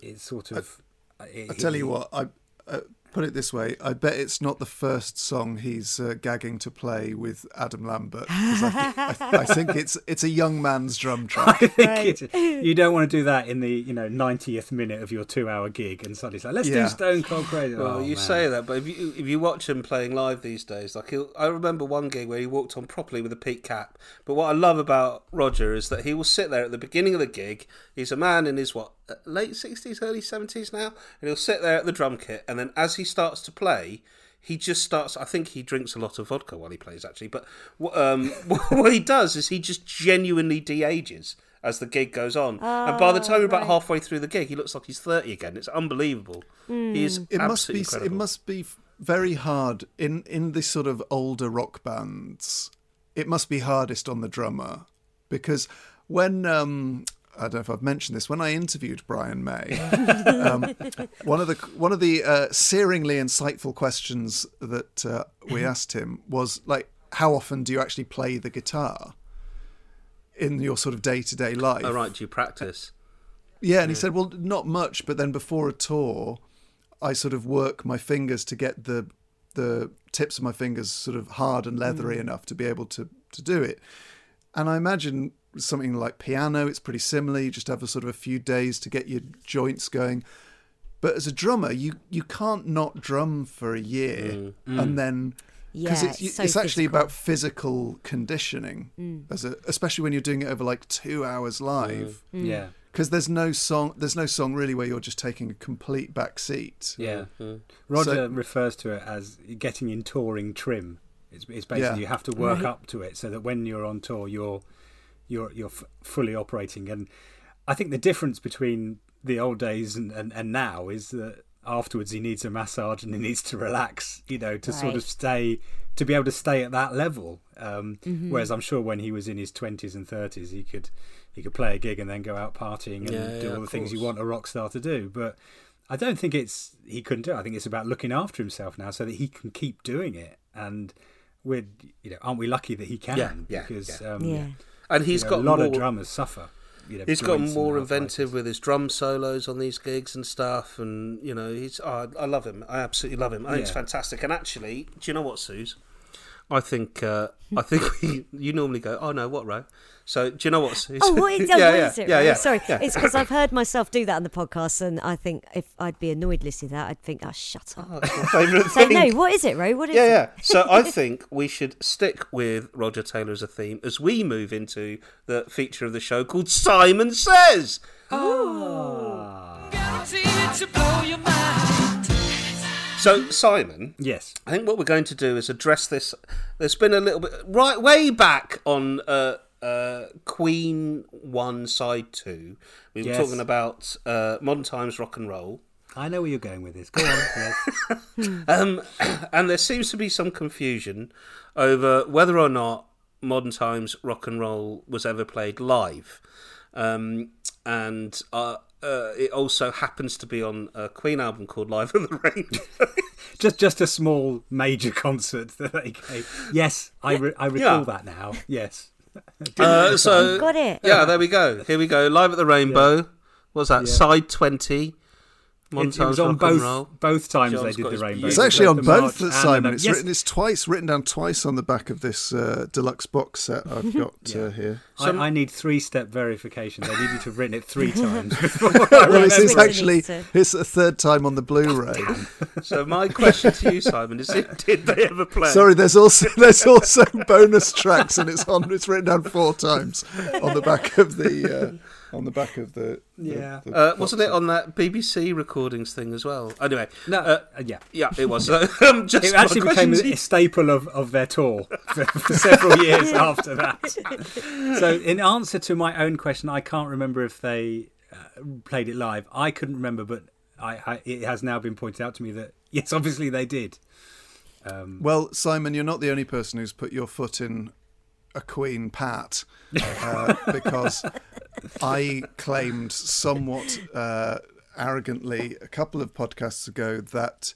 it's sort of I tell you what, I uh, put it this way: I bet it's not the first song he's uh, gagging to play with Adam Lambert. I, thi- I, I think it's it's a young man's drum track. I think it, you don't want to do that in the you know 90th minute of your two hour gig and suddenly it's like let's Yeah. do Stone Cold Crazy. Well, Oh, you man. say that, but if you if you watch him playing live these days, like he'll, I remember one gig where he walked on properly with a peak cap. But what I love about Roger is that he will sit there at the beginning of the gig. He's a man in his what late sixties, early seventies now, and he'll sit there at the drum kit, and then as he starts to play. He just starts. I think he drinks a lot of vodka while he plays, actually. But what, um, what he does is he just genuinely de-ages as the gig goes on, and by the time you're about right. halfway through the gig, he looks like he's thirty again. It's unbelievable. He is It must be incredible. it must be very hard in in this sort of older rock bands. It must be hardest on the drummer because when um, I don't know if I've mentioned this. When I interviewed Brian May, um, one of the one of the uh, searingly insightful questions that uh, we asked him was like, "How often do you actually play the guitar in your sort of day to day life?" Oh right, do you practice? Yeah, and he said, "Well, not much, but then before a tour, I sort of work my fingers to get the the tips of my fingers sort of hard and leathery enough to be able to to do it." And I imagine something like piano, it's pretty similar. You just have a sort of a few days to get your joints going. But as a drummer, you you can't not drum for a year mm. Mm. and then because Yeah, it's, it's so it's actually about physical conditioning, mm. as a, especially when you're doing it over like two hours live. Yeah. Because there's no song there's no song really where you're just taking a complete back seat. Yeah. Roger So- refers to it as getting in touring trim. It's, it's basically Yeah. you have to work Right. up to it so that when you're on tour you're you're you're f- fully operating and I think the difference between the old days and, and, and now is that afterwards he needs a massage and he needs to relax, you know, to sort of stay to be able to stay at that level. Um, Mm-hmm. Whereas I'm sure when he was in his twenties and thirties, he could he could play a gig and then go out partying and Yeah, do yeah, all the of things you want a rock star to do. But I don't think it's he couldn't do. it. I think it's about looking after himself now so that he can keep doing it. And we're you know aren't we lucky that he can? Yeah, yeah, because yeah. Um, Yeah. And he's you know, got a lot more, of drummers suffer. You know, He's got more inventive with his drum solos on these gigs and stuff, and you know he's. Oh, I love him. I absolutely love him. I think it's fantastic. And actually, do you know what, Suze? I think uh, I think we, you normally go, oh no, what Ro? So do you know what, Suze? Oh, what is, yeah, what yeah, is it? yeah, Ro? yeah, Sorry, yeah. it's because I've heard myself do that on the podcast, and I think if I'd be annoyed listening to that, I'd think, "Oh, shut up." Oh, my favourite so thing. no, what is it, Ro? What is Yeah, it? yeah. So I think we should stick with Roger Taylor as a theme as we move into the feature of the show called Simon Says. Guaranteed to blow your mind. So Simon, Yes. I think what we're going to do is address this. There's been a little bit right way back on uh, uh, Queen One Side Two. We were Yes. talking about uh, modern times rock and roll, I know where you're going with this. Go on. yes. um, and there seems to be some confusion over whether or not Modern Times Rock and Roll was ever played live. Um, and uh, uh, it also happens to be on a Queen album called Live at the Rainbow. Just just a small major concert that they gave. Yes, I re- I recall Yeah. that now. Yes. uh, so Got it. Yeah, there we go. Here we go. Live at the Rainbow. What's that? Yeah. Side twenty. Modern It, it was on both both times John's they did the rainbow. It's actually on The march both, Simon. It's yes, written. It's twice written down twice on the back of this uh, deluxe box set I've got uh, here. I, I need three-step verification. I need you to have written it three times. Well, it's, remember it's it. actually it's a third time on the Blu-ray. So my question to you, Simon, is: Did they ever play? Sorry, there's also there's also bonus tracks, and it's on. It's written down four times on the back of the uh, on the back of the. the- Yeah. the Uh, wasn't it on that BBC recordings thing as well? Anyway, no, uh, uh, yeah. yeah, it was. So, um, just It actually became a, a staple of, of their tour for, for several years after that. So, in answer to my own question, I can't remember if they uh, played it live. I couldn't remember, but I, I, it has now been pointed out to me that yes, obviously they did. Um, Well, Simon, you're not the only person who's put your foot in a Queen pat, uh, because I claimed somewhat uh, arrogantly a couple of podcasts ago that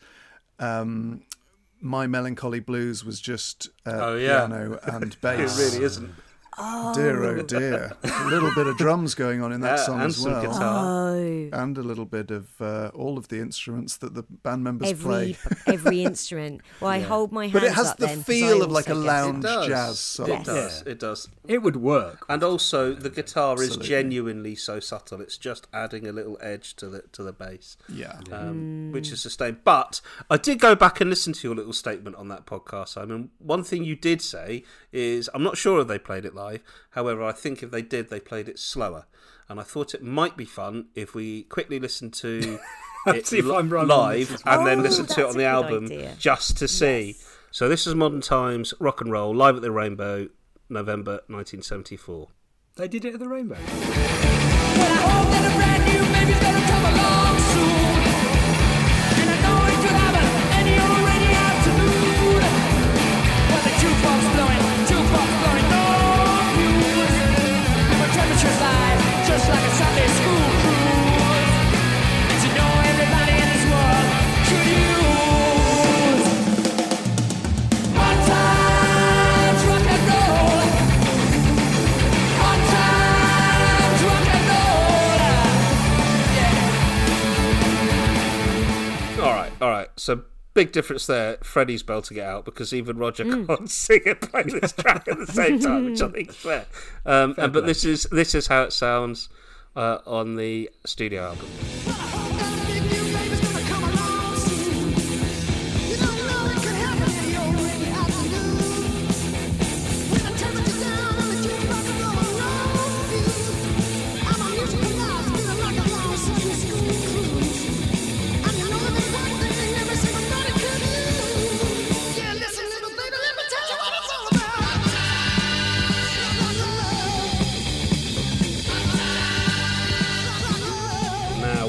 um, my melancholy blues was just uh, Oh, yeah. piano and bass. It really isn't. Dear oh dear, a little bit of drums going on in that Yeah, song and as some well, guitar. Oh, and a little bit of uh, all of the instruments that the band members every play. every instrument. Well, I hold my hands But it has up the then, 'cause feel of like a lounge It jazz song. It does. Yeah. It does. it would work. And also, the guitar is genuinely so subtle. It's just adding a little edge to the to the bass. Yeah. um, which is sustained. But I did go back and listen to your little statement on that podcast, Simon. One thing you did say is I'm not sure if they played it live. However, I think if they did, they played it slower. And I thought it might be fun if we quickly listen to it See if li- I'm live this as and then Oh, listen to it on the album idea. just to see. So this is Modern Times Rock and Roll live at the Rainbow, November 1974. They did it at the Rainbow. Well, So big difference there. Freddie's belting it out because even Roger can't sing and play this track at the same time, which I think is fair. Um, and, but play. this is this is how it sounds uh, on the studio album.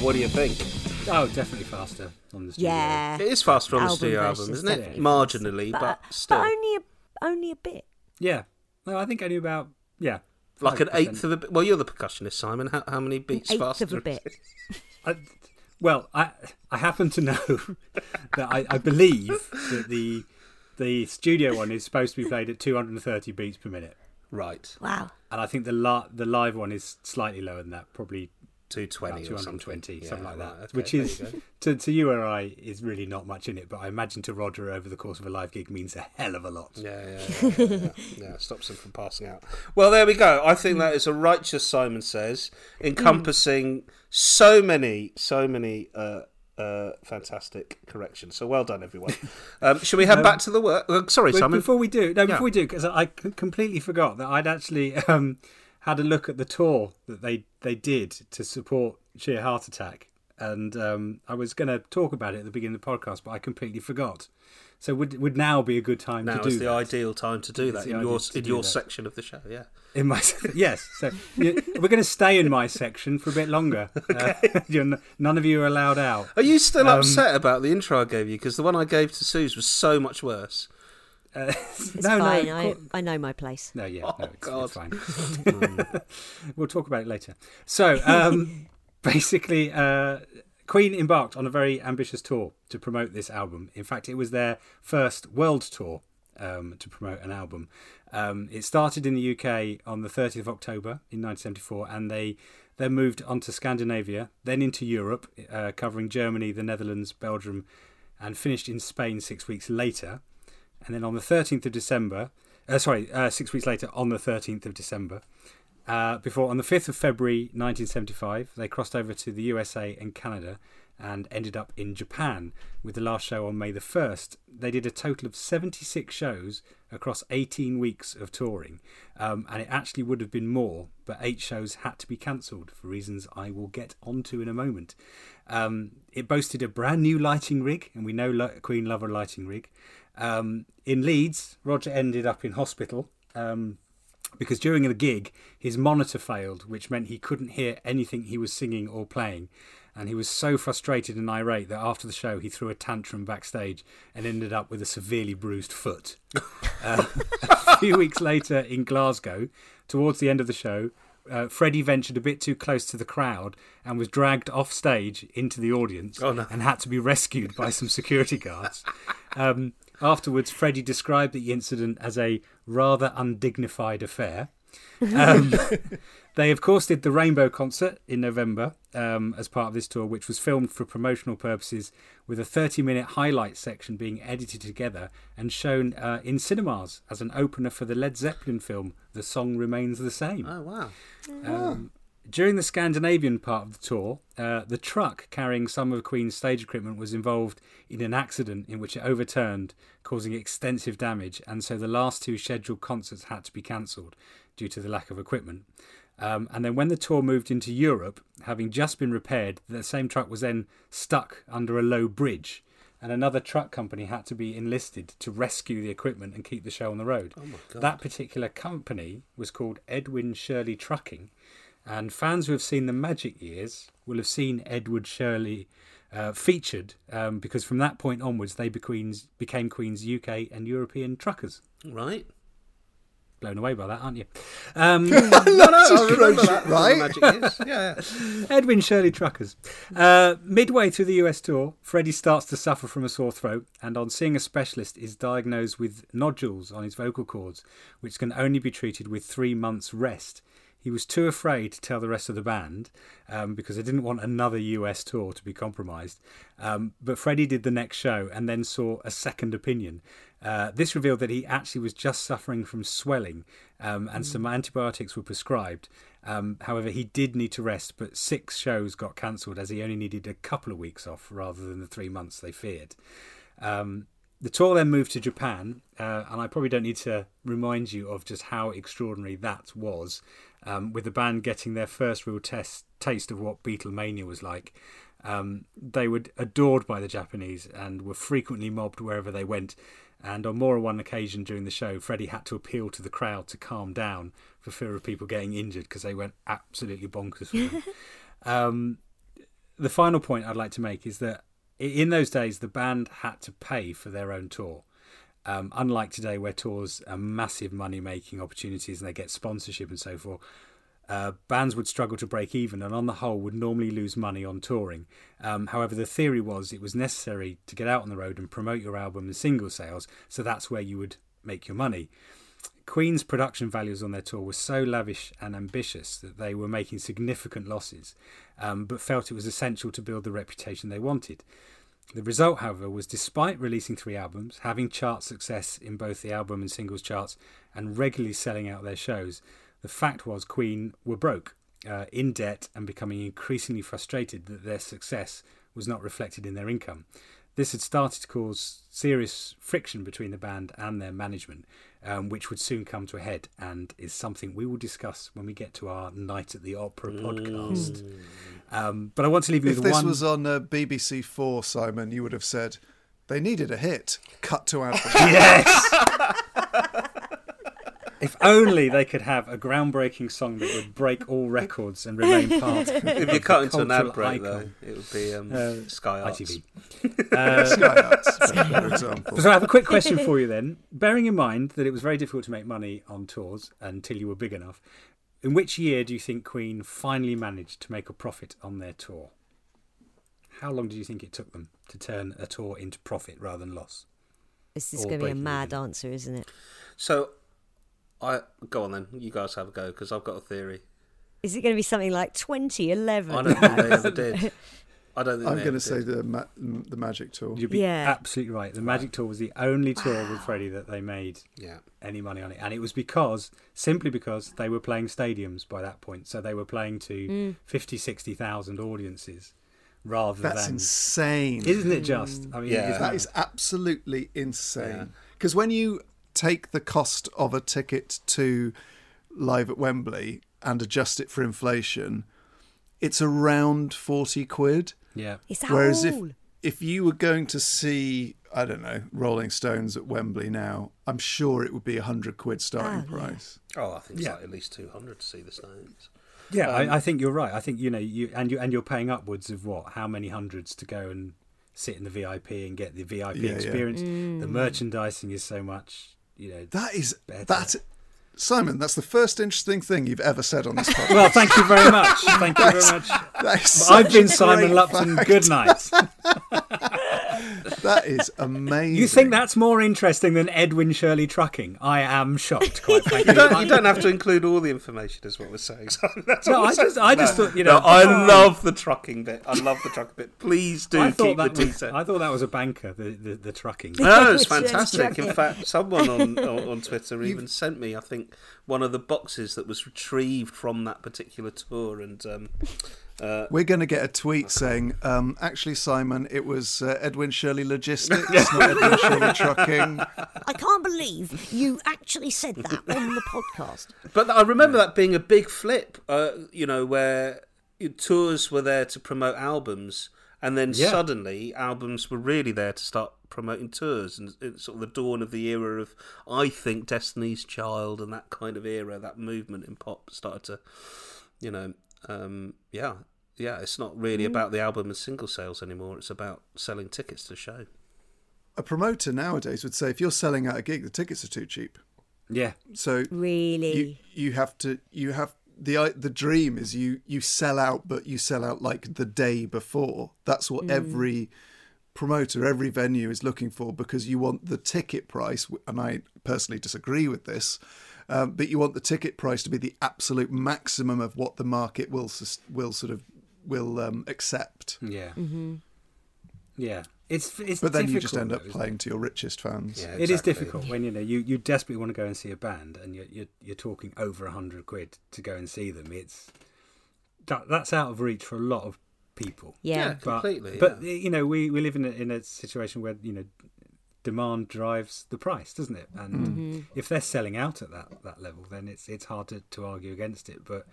what do you think? Oh, definitely faster on the studio. Yeah, It is faster on the Album studio album, isn't it? Marginally, but, but still. only a, only a bit. Yeah. No, I think only about yeah. like an 5%. eighth of a bit. Well, you're the percussionist, Simon. How, how many beats Eighth faster? of a bit. I, well, I I happen to know that I, I believe that the the studio one is supposed to be played at 230 beats per minute, Right, Wow. and I think the la- the live one is slightly lower than that, probably two twenty about or something. 220, Yeah, something like that. right, okay, which is you to to you or I is really not much in it, but I imagine to Roger over the course of a live gig means a hell of a lot. Yeah, yeah, yeah, yeah, yeah. Stops him from passing out. Well, there we go. I think that is a righteous, Simon says, encompassing so many, so many uh, uh, fantastic corrections. So well done, everyone. Um, shall we head back to the work? Uh, sorry, Simon. before we do, no, before we do, because I completely forgot that I'd actually um, had a look at the tour that they they did to support Sheer Heart Attack, and um, I was going to talk about it at the beginning of the podcast, but I completely forgot. So would would now be a good time now to do is the that ideal time to do It's that in your in your that. section of the show. Yeah. in my yes. So you, we're going to stay in my section for a bit longer. Uh, you're n- none of you are allowed out. Are you still Um, upset about the intro I gave you? Because the one I gave to Suze was so much worse. Uh, It's no, fine. no, I, I know my place. no, yeah, Oh, no, it's, God. it's fine. we'll talk about it later. So, um, basically, uh, Queen embarked on a very ambitious tour to promote this album. In fact, it was their first world tour um, to promote an album. Um, it started in the UK on the 30th of October in 1974, and they then moved on to Scandinavia, then into Europe, uh, covering Germany, the Netherlands, Belgium, and finished in Spain six weeks later. And then on the 13th of December, uh, sorry, uh, six weeks later, on the 13th of December, uh, before on the 5th of February 1975, they crossed over to the USA and Canada and ended up in Japan with the last show on May the 1st. They did a total of 76 shows across 18 weeks of touring, um, and it actually would have been more, but eight shows had to be cancelled for reasons I will get onto in a moment. Um, it boasted a brand new lighting rig, and we know Queen love a lighting rig. Um, in Leeds, Roger ended up in hospital. Um, because during the gig his monitor failed, which meant he couldn't hear anything he was singing or playing. And he was so frustrated and irate that after the show he threw a tantrum backstage and ended up with a severely bruised foot. Uh, a few weeks later in Glasgow, towards the end of the show, uh, Freddie ventured a bit too close to the crowd and was dragged off stage into the audience Oh, no. and had to be rescued by some security guards. Um, afterwards, Freddie described the incident as a rather undignified affair. Um, they, of course, did the Rainbow concert in November um, as part of this tour, which was filmed for promotional purposes with a 30 minute highlight section being edited together and shown uh, in cinemas as an opener for the Led Zeppelin film The Song Remains the Same. Oh wow. Um, during the Scandinavian part of the tour, uh, the truck carrying some of Queen's stage equipment was involved in an accident in which it overturned, causing extensive damage, and so the last two scheduled concerts had to be cancelled due to the lack of equipment. Um, and then when the tour moved into Europe, having just been repaired, the same truck was then stuck under a low bridge, and another truck company had to be enlisted to rescue the equipment and keep the show on the road. That particular company was called Edwin Shirley Trucking, and fans who have seen the Magic Years will have seen Edward Shirley uh, featured um, because from that point onwards they became, became Queen's UK and European truckers. Right. Blown away by that, aren't you? Um, No, no, I remember Right? that. Yeah, yeah. Edwin Shirley Truckers. Uh, midway through the US tour, Freddie starts to suffer from a sore throat, and on seeing a specialist, is diagnosed with nodules on his vocal cords, which can only be treated with three months' rest. He was too afraid to tell the rest of the band um, because they didn't want another US tour to be compromised. Um, but Freddie did the next show and then saw a second opinion. Uh, this revealed that he actually was just suffering from swelling um, and some antibiotics were prescribed. Um, however, he did need to rest, but six shows got cancelled as he only needed a couple of weeks off rather than the three months they feared. Um, the tour then moved to Japan, uh, and I probably don't need to remind you of just how extraordinary that was, um, with the band getting their first real test, taste of what Beatlemania was like. Um, they were adored by the Japanese and were frequently mobbed wherever they went. And on more than one occasion during the show, Freddie had to appeal to the crowd to calm down for fear of people getting injured because they went absolutely bonkers for him. um, the final point I'd like to make is that in those days, the band had to pay for their own tour. Um, unlike today, where tours are massive money making opportunities and they get sponsorship and so forth, uh, bands would struggle to break even and, on the whole, would normally lose money on touring. Um, however, the theory was it was necessary to get out on the road and promote your album and single sales, so that's where you would make your money. Queen's production values on their tour were so lavish and ambitious that they were making significant losses, um, but felt it was essential to build the reputation they wanted. The result, however, was despite releasing three albums, having chart success in both the album and singles charts, and regularly selling out their shows, the fact was Queen were broke, uh, in debt, and becoming increasingly frustrated that their success was not reflected in their income. This had started to cause serious friction between the band and their management, um, which would soon come to a head, and is something we will discuss when we get to our Night at the Opera podcast. Um, but I want to leave you If with this one. was on uh, BBC Four, Simon, you would have said they needed a hit. Cut to album. Yes. if only they could have a groundbreaking song that would break all records and remain part. If you cut into an ad break, icon. though, it would be um, Uh, Sky Arts. ITV. Uh, Sky Arts, for example. So I have a quick question for you then. Bearing in mind that it was very difficult to make money on tours until you were big enough, in which year do you think Queen finally managed to make a profit on their tour? How long do you think it took them to turn a tour into profit rather than loss? This is going to be a mad even. answer, isn't it? So, I go on then. You guys have a go because I've got a theory. Is it going to be something like 2011? I don't think they ever did. I don't think I'm going to say did. the ma- the Magic Tour. You'd be Yeah. absolutely right. The Magic Tour was the only tour with Freddie that they made Yeah. any money on it, and it was because simply because they were playing stadiums by that point, so they were playing to mm. 50, 60,000 audiences rather That's than. insane. Isn't it just? I mean, Yeah. That is absolutely insane. Because when you take the cost of a ticket to live at Wembley and adjust it for inflation, it's around 40 quid. yeah. Is that Whereas all? if if you were going to see, I don't know, Rolling Stones at Wembley now, I'm sure it would be a 100 quid starting Oh, yeah. price. Oh, I think it's Yeah. like at least two hundred to see the Stones. Yeah, Um, I, I think you're right. I think you know you and you and you're paying upwards of what? How many hundreds to go and sit in the VIP and get the VIP Yeah, yeah. experience? The merchandising is so much. You know. That is Better. that Simon, that's the first interesting thing you've ever said on this podcast. well, thank you very much. Thank you very much. That is I've been a Simon Lupton. fact. Good night. That is amazing. You think that's more interesting than Edwin Shirley trucking? I am shocked, quite frankly. You don't, you don't have to include all the information, is what we're saying. So that's No, all we're I just- saying. I just No. thought, you know- No, I love the trucking bit. I love the trucking bit. Please do I keep thought the that was, detail. I thought that was a banker. The the, the trucking. No, it's Which fantastic. In fact, someone on, on, on Twitter even sent me, I think, one of the boxes that was retrieved from that particular tour. And um, uh, We're going to get a tweet saying, um, actually, Simon, it was uh, Edwin Shirley Logistics, not Edwin Shirley Trucking. I can't believe you actually said that on the podcast. But I remember that being a big flip, uh, you know, where tours were there to promote albums, and then Yeah. suddenly albums were really there to start promoting tours, and it's sort of the dawn of the era of, I think, Destiny's Child and that kind of era, that movement in pop started to, you know, um, yeah, yeah. It's not really about the album and single sales anymore. It's about selling tickets to show. A promoter nowadays would say, if you're selling out a gig, the tickets are too cheap. Yeah. So Really? you you have to you have the the dream is you you sell out, but you sell out like the day before. That's what every promoter, every venue is looking for because you want the ticket price. And I personally disagree with this, um, but you want the ticket price to be the absolute maximum of what the market will will sort of will um, accept. Yeah. Yeah. It's it's. But then you just end up though, isn't playing to your richest fans. Yeah, It is difficult when you know you, you desperately want to go and see a band and you're you're, you're talking over a hundred quid to go and see them. It's that that's out of reach for a lot of people. yeah. Yeah. But, Completely, But yeah. you know we, we live in a, in a situation where you know demand drives the price, doesn't it? And if they're selling out at that, that level, then it's it's hard to, to argue against it. But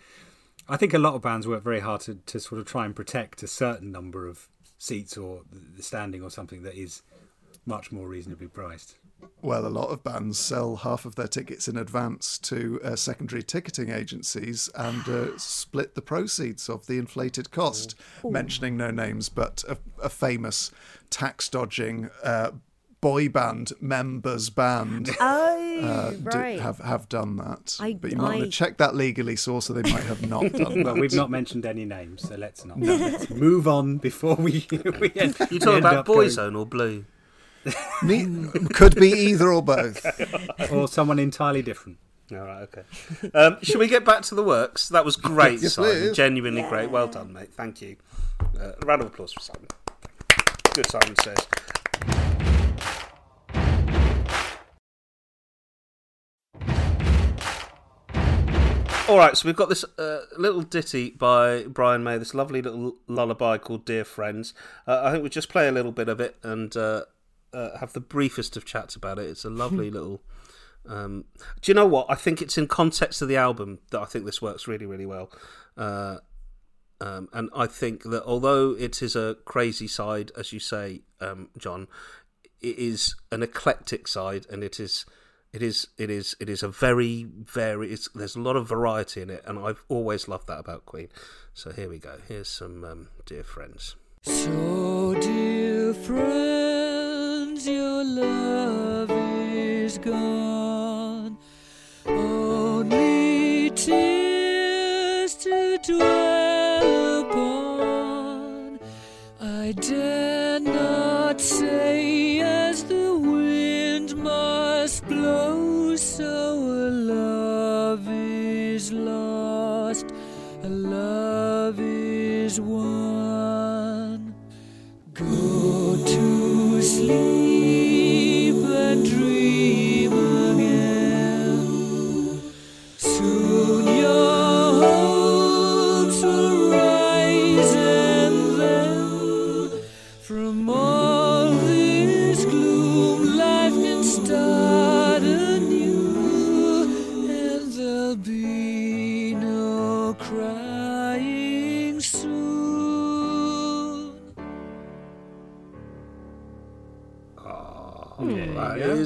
I think a lot of bands work very hard to, to sort of try and protect a certain number of seats or the standing or something that is much more reasonably priced. Well, a lot of bands sell half of their tickets in advance to uh, secondary ticketing agencies and uh, split the proceeds of the inflated cost. Mentioning no names, but a, a famous tax dodging uh, boy band members band Oh, uh, do- have have done that. I- but you might want to check that legally, source, so they might have not done Well, that. we've not mentioned any names, so let's not. Let's move on before we. we end, You we talking about up going- Boyzone or Blue? Ne- could be either or both. or someone entirely different. All right, okay. Um, should we get back to the works? That was great, Yes, Simon. please. Genuinely great. Well done, mate. Thank you. Uh, a round of applause for Simon. Good, Simon says. All right, so we've got this uh, little ditty by Brian May, this lovely little lullaby called "Dear Friends." Uh, I think we just play a little bit of it and uh, uh, have the briefest of chats about it. It's a lovely little. Um, do you know what? I think it's in context of the album that I think this works really, really well. Uh, um, and I think that although it is a crazy side, as you say, um, John, it is an eclectic side, and it is, it is, it is, it is a very, very. There's a lot of variety in it, and I've always loved that about Queen. So here we go. Here's some um, dear friends. So, dear friends, your love is gone. Is won. Go to sleep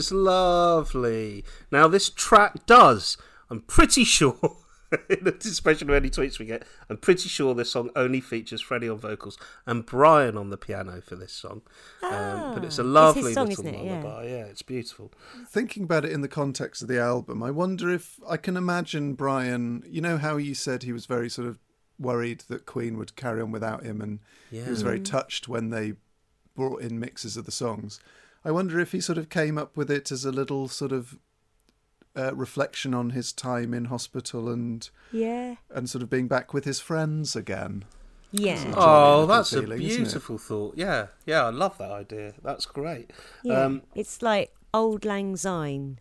is lovely. Now, this track does, I'm pretty sure, in anticipation of any tweets we get, I'm pretty sure this song only features Freddie on vocals and Brian on the piano for this song. um, but it's a Ah, it's lovely song, little isn't it? Yeah. lullaby. Yeah. it's beautiful. Thinking about it in the context of the album, I wonder if I can imagine Brian. You know how you said he was very sort of worried that Queen would carry on without him, and he was very touched when they brought in mixes of the songs. I wonder if he sort of came up with it as a little sort of uh, reflection on his time in hospital and Yeah. and sort of being back with his friends again. Yeah. Oh, that's feeling, a beautiful thought. Yeah, yeah, I love that idea. That's great. Yeah. Um, it's like Auld Lang Syne.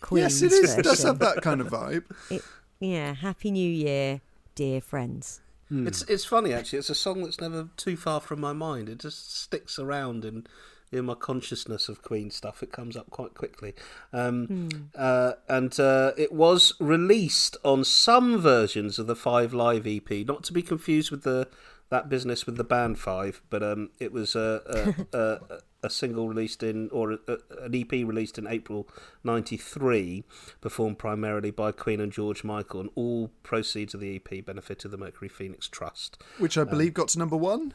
Queen's yes, it is. It does have that kind of vibe. It, yeah. Happy New Year, dear friends. It's it's funny actually. It's a song that's never too far from my mind. It just sticks around in in my consciousness of Queen stuff. It comes up quite quickly, um, uh, and uh, it was released on some versions of the Five Live EP, not to be confused with the that business with the band Five, but um, it was a a, a, a single released in or a, a, an EP released in April '93, performed primarily by Queen and George Michael, and all proceeds of the EP benefited the Mercury Phoenix Trust. Which I believe got to number one.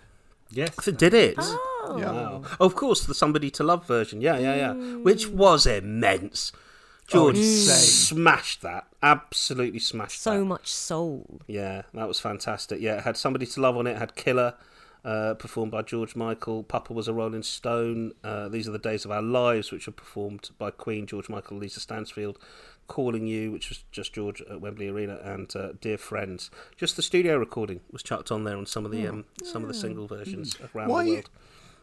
Yes. it Did it? Oh. Yeah. Wow. Of course, the Somebody to Love version. Yeah, yeah, yeah. Which was immense. George insane. smashed that. Absolutely smashed that. So that. much soul. Yeah, that was fantastic. Yeah, it had Somebody to Love on it. it had Killer, uh, performed by George Michael. Papa was a Rolling Stone. Uh, These are the Days of Our Lives, which were performed by Queen, George Michael, Lisa Stansfield. Calling You, which was just George at Wembley Arena, and uh, Dear Friends. Just the studio recording was chucked on there on some of the um, some of the single versions around Why- the world.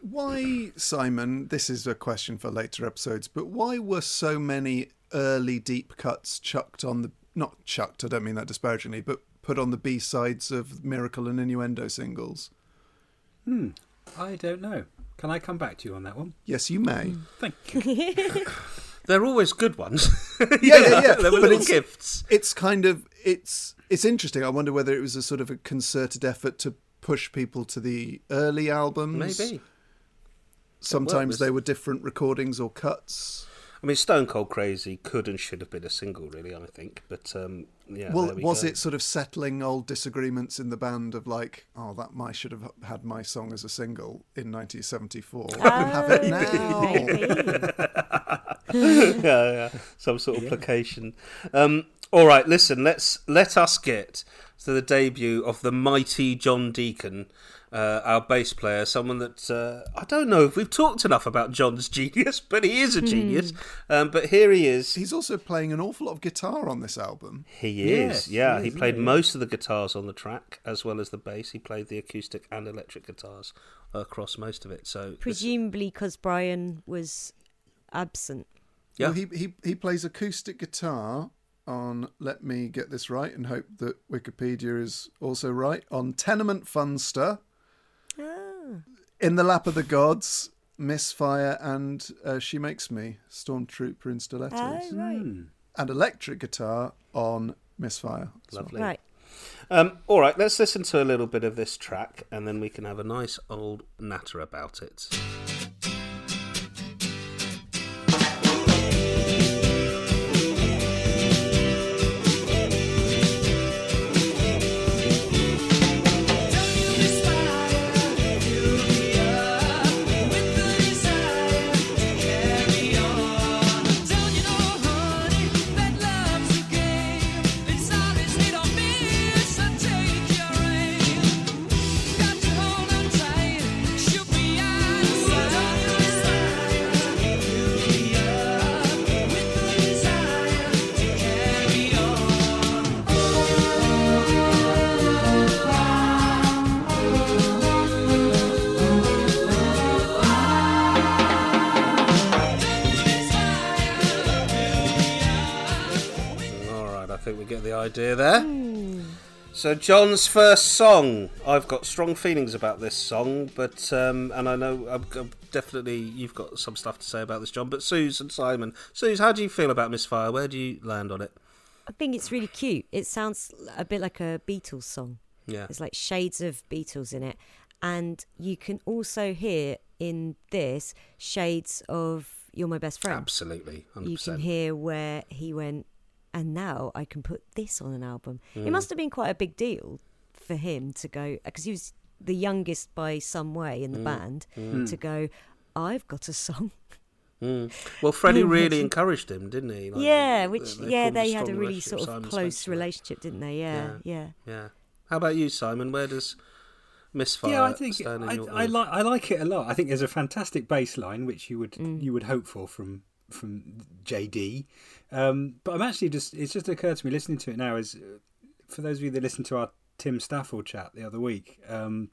Why, Simon, this is a question for later episodes, but why were so many early deep cuts chucked on the, not chucked, I don't mean that disparagingly, but put on the B sides of Miracle and Innuendo singles? Hmm. I don't know. Can I come back to you on that one? Yes, you may. Thank you. They're always good ones. Yeah, yeah, yeah. They were But little it's- gifts. It's kind of, it's, it's interesting. I wonder whether it was a sort of a concerted effort to push people to the early albums. Maybe. Sometimes they were different recordings or cuts. I mean, Stone Cold Crazy could and should have been a single, really. I think, but um, yeah. well, we was go. it sort of settling old disagreements in the band of like, oh, that I should have had my song as a single in 1974. have it now. Yeah, yeah, some sort of placation. Um, all right, listen. Let's let us get to the debut of the mighty John Deacon, uh, our bass player. Someone that uh, I don't know if we've talked enough about John's genius, but he is a genius. Um, but here he is. He's also playing an awful lot of guitar on this album. He Yes, is, yeah. he He, is, played yeah, yeah. most of the guitars on the track, as well as the bass. He played the acoustic and electric guitars across most of it. So, Presumably because Brian was absent. Yeah. Well, he, he he plays acoustic guitar on. Let me get this right and hope that Wikipedia is also right on Tenement Funster. In the Lap of the Gods, Misfire, and uh, She Makes Me, Stormtrooper in Stilettos, Oh, right. and electric guitar on Misfire. as well. lovely. Right. Um, all right, let's listen to a little bit of this track, and then we can have a nice old natter about it. Get the idea there. So John's first song. I've got strong feelings about this song, but um, and I know I'm, I'm definitely you've got some stuff to say about this, John. But Suze and Simon, Suze, how do you feel about Misfire? Where do you land on it? I think it's really cute. It sounds a bit like a Beatles song. Yeah, There's like shades of Beatles in it. And you can also hear in this shades of You're My Best Friend. absolutely, You can hear where he went, and now I can put this on an album. Mm. It must have been quite a big deal for him to go, because he was the youngest by some way Mm. in the band, to go, I've got a song. Mm. Well, Freddie really encouraged him, didn't he? Like, yeah, which, they yeah, formed they had a really sort of Simon close Spencer. relationship, didn't they? Yeah, yeah. Yeah. How about you, Simon? Where does Misfire yeah, I think stand in I, your I like I like it a lot. I think there's a fantastic bass line which you would Mm. you would hope for from from JD. Um, but I'm actually just it's just occurred to me listening to it now is for those of you that listened to our Tim Staffell chat the other week. Um,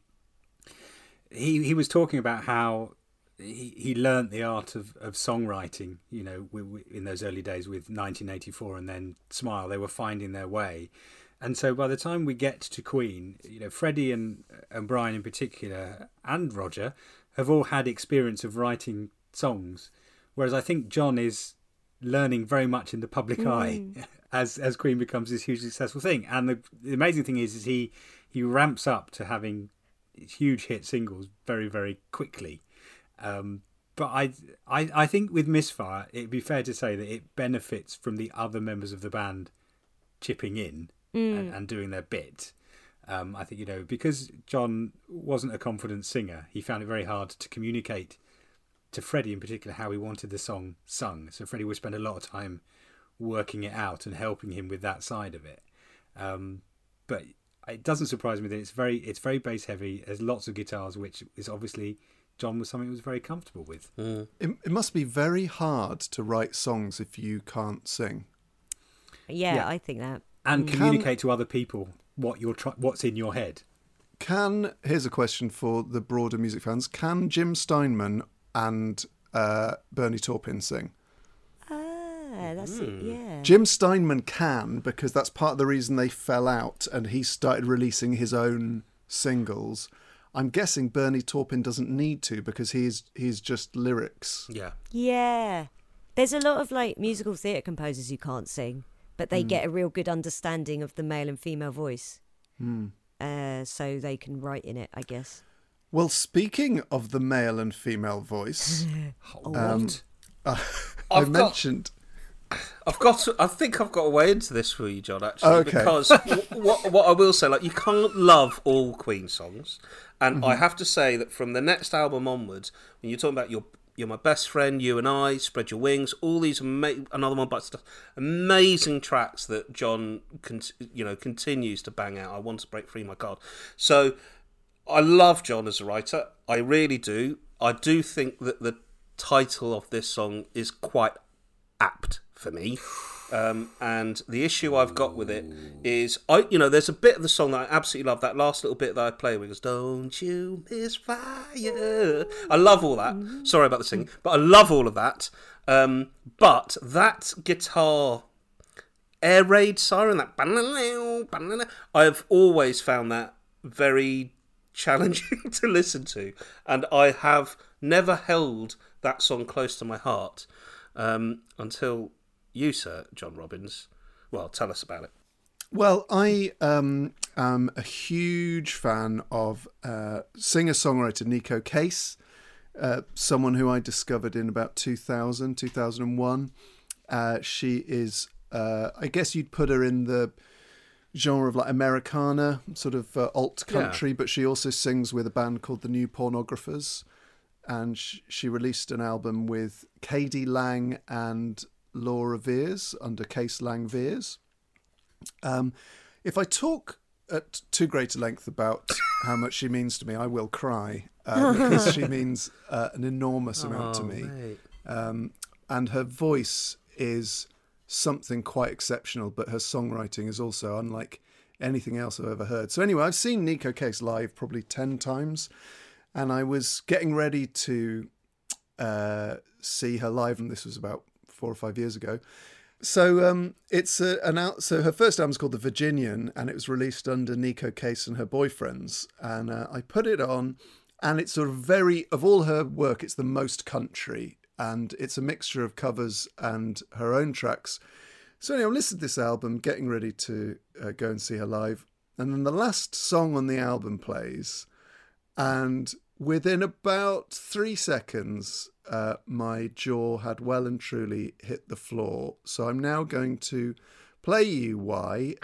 he he was talking about how he, he learnt the art of, of songwriting, you know, wi- wi- in those early days with 1984 and then Smile. They were finding their way. And so by the time we get to Queen, you know, Freddie and, and Brian in particular, and Roger, have all had experience of writing songs. Whereas I think John is learning very much in the public eye as as Queen becomes this hugely successful thing. And the, the amazing thing is, is he he ramps up to having huge hit singles very very quickly. Um, but I, I I think with Misfire, it'd be fair to say that it benefits from the other members of the band chipping in and, and doing their bit. Um, I think you know because John wasn't a confident singer, he found it very hard to communicate to Freddie in particular how he wanted the song sung. So Freddie would spend a lot of time working it out and helping him with that side of it. Um, but it doesn't surprise me that it's very it's very bass heavy. There's lots of guitars, which is obviously John was something he was very comfortable with. It, it must be very hard to write songs if you can't sing. Yeah, Yeah. I think that. and Can- communicate to other people what you're try- what's in your head. Can here's a question for the broader music fans: Can Jim Steinman and uh, Bernie Taupin sing? Ah, that's it. Yeah. Jim Steinman can because that's part of the reason they fell out, and he started releasing his own singles. I'm guessing Bernie Taupin doesn't need to because he's he's just lyrics. Yeah. Yeah. There's a lot of like musical theatre composers who can't sing, but they get a real good understanding of the male and female voice. Uh, so they can write in it, I guess. Well, speaking of the male and female voice, um, I I've got- mentioned. I've got. I think I've got a way into this for you, John. Actually, Okay. because w- what what I will say, like you can't love all Queen songs, and I have to say that from the next album onwards, when you're talking about your you're my best friend, you and I, spread your wings, all these ama- another one but stuff, amazing tracks that John, con- you know, continues to bang out. I want to break free my card, so I love John as a writer. I really do. I do think that the title of this song is quite apt for me. Um, and the issue I've got with it is, I you know, there's a bit of the song that I absolutely love. That last little bit that I play it goes, "Don't you miss fire?" I love all that. Sorry about the singing, but I love all of that. Um, but that guitar air raid siren, that I've always found that very challenging to listen to, and I have never held that song close to my heart um, until you, sir, John Robbins. Well, tell us about it. Well, I um, am a huge fan of uh, singer songwriter Neko Case, uh, someone who I discovered in about 2000, 2001. Uh, she is, uh, I guess you'd put her in the genre of like Americana, sort of uh, alt country, but she also sings with a band called the New Pornographers. And sh- she released an album with k.d. lang and Laura Veirs under Case Lang Veirs. Um, if I talk at too great a length about how much she means to me, I will cry uh, because she means uh, an enormous amount to me. Um, and her voice is something quite exceptional, but her songwriting is also unlike anything else I've ever heard. So, anyway, I've seen Neko Case live probably 10 times, and I was getting ready to uh, see her live, and this was about four or five years ago. So um, it's a, an out. So her first album album's called The Virginian, and it was released under Neko Case and her boyfriends. And uh, I put it on, and it's sort of very of all her work, it's the most country, and it's a mixture of covers and her own tracks. So anyway, I listened to this album, getting ready to uh, go and see her live, and then the last song on the album plays, and within about three seconds, uh, my jaw had well and truly hit the floor. So I'm now going to play you why.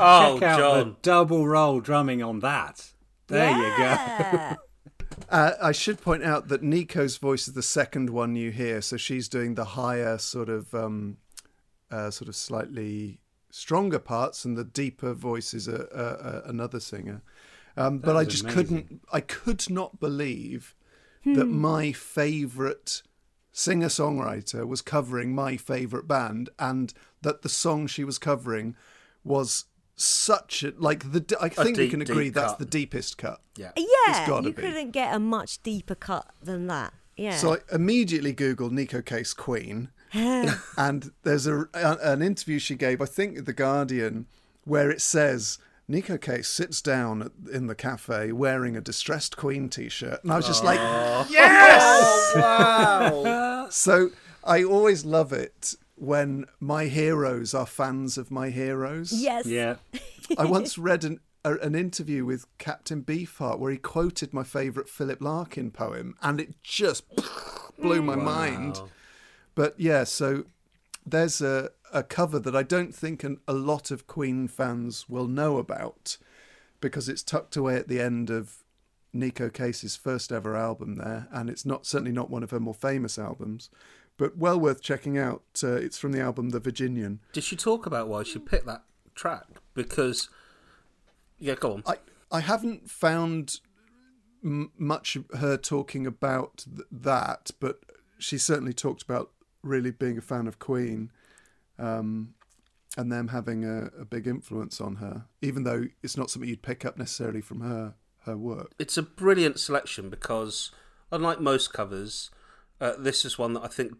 Oh, Check out John. the double roll drumming on that. There you go. Uh, I should point out that Neko's voice is the second one you hear, so she's doing the higher, sort of, um, uh, sort of slightly stronger parts, and the deeper voice is a, a, a, another singer. Um, but I just amazing. couldn't, I could not believe that my favourite singer songwriter was covering my favourite band, and that the song she was covering was such a like the. I think we can agree that's cut. the deepest cut. Yeah. yeah, gotta you be. couldn't get a much deeper cut than that. Yeah. So I immediately googled Neko Case Queen, and there's a, a- an interview she gave, I think, at the Guardian, where it says Neko Case sits down at- in the cafe wearing a distressed Queen T-shirt, and I was just like, yes. wow. So I always love it when my heroes are fans of my heroes. yes. Yeah. I once read an, a, an interview with Captain Beefheart where he quoted my favourite Philip Larkin poem, and it just blew my hmm. mind. But yeah, so there's a, a cover that I don't think an, a lot of Queen fans will know about because it's tucked away at the end of Neko Case's first ever album there, and it's not certainly not one of her more famous albums, but well worth checking out. Uh, it's from the album The Virginian. Did she talk about why she picked that track? Because, yeah, go on. I I haven't found m- much of her talking about th- that, but she certainly talked about really being a fan of Queen, um, and them having a, a big influence on her, even though it's not something you'd pick up necessarily from her her work. it's a brilliant selection because, unlike most covers, uh, this is one that I think,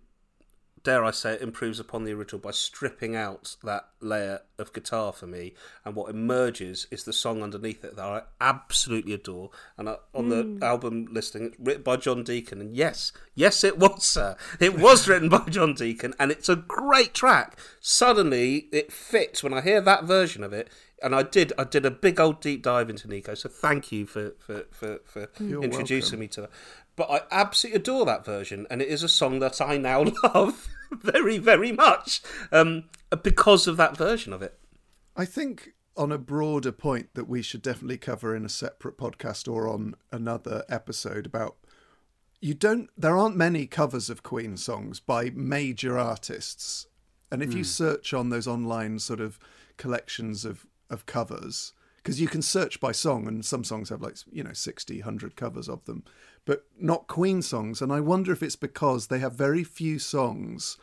dare I say, it improves upon the original by stripping out that layer of guitar for me, and what emerges is the song underneath it that I absolutely adore. And I, on the hmm. album listing, it's written by John Deacon, and yes, yes, it was, sir, it was written by John Deacon, and it's a great track. Suddenly, it fits when I hear that version of it. And I did. I did a big old deep dive into Neko. So thank you for for for, for introducing welcome. me to her. But I absolutely adore that version, and it is a song that I now love very, very much um, because of that version of it. I think on a broader point that we should definitely cover in a separate podcast or on another episode about you don't there aren't many covers of Queen songs by major artists. And if you search on those online sort of collections of of covers because you can search by song and some songs have like you know 60 100 covers of them but not queen songs and i wonder if it's because they have very few songs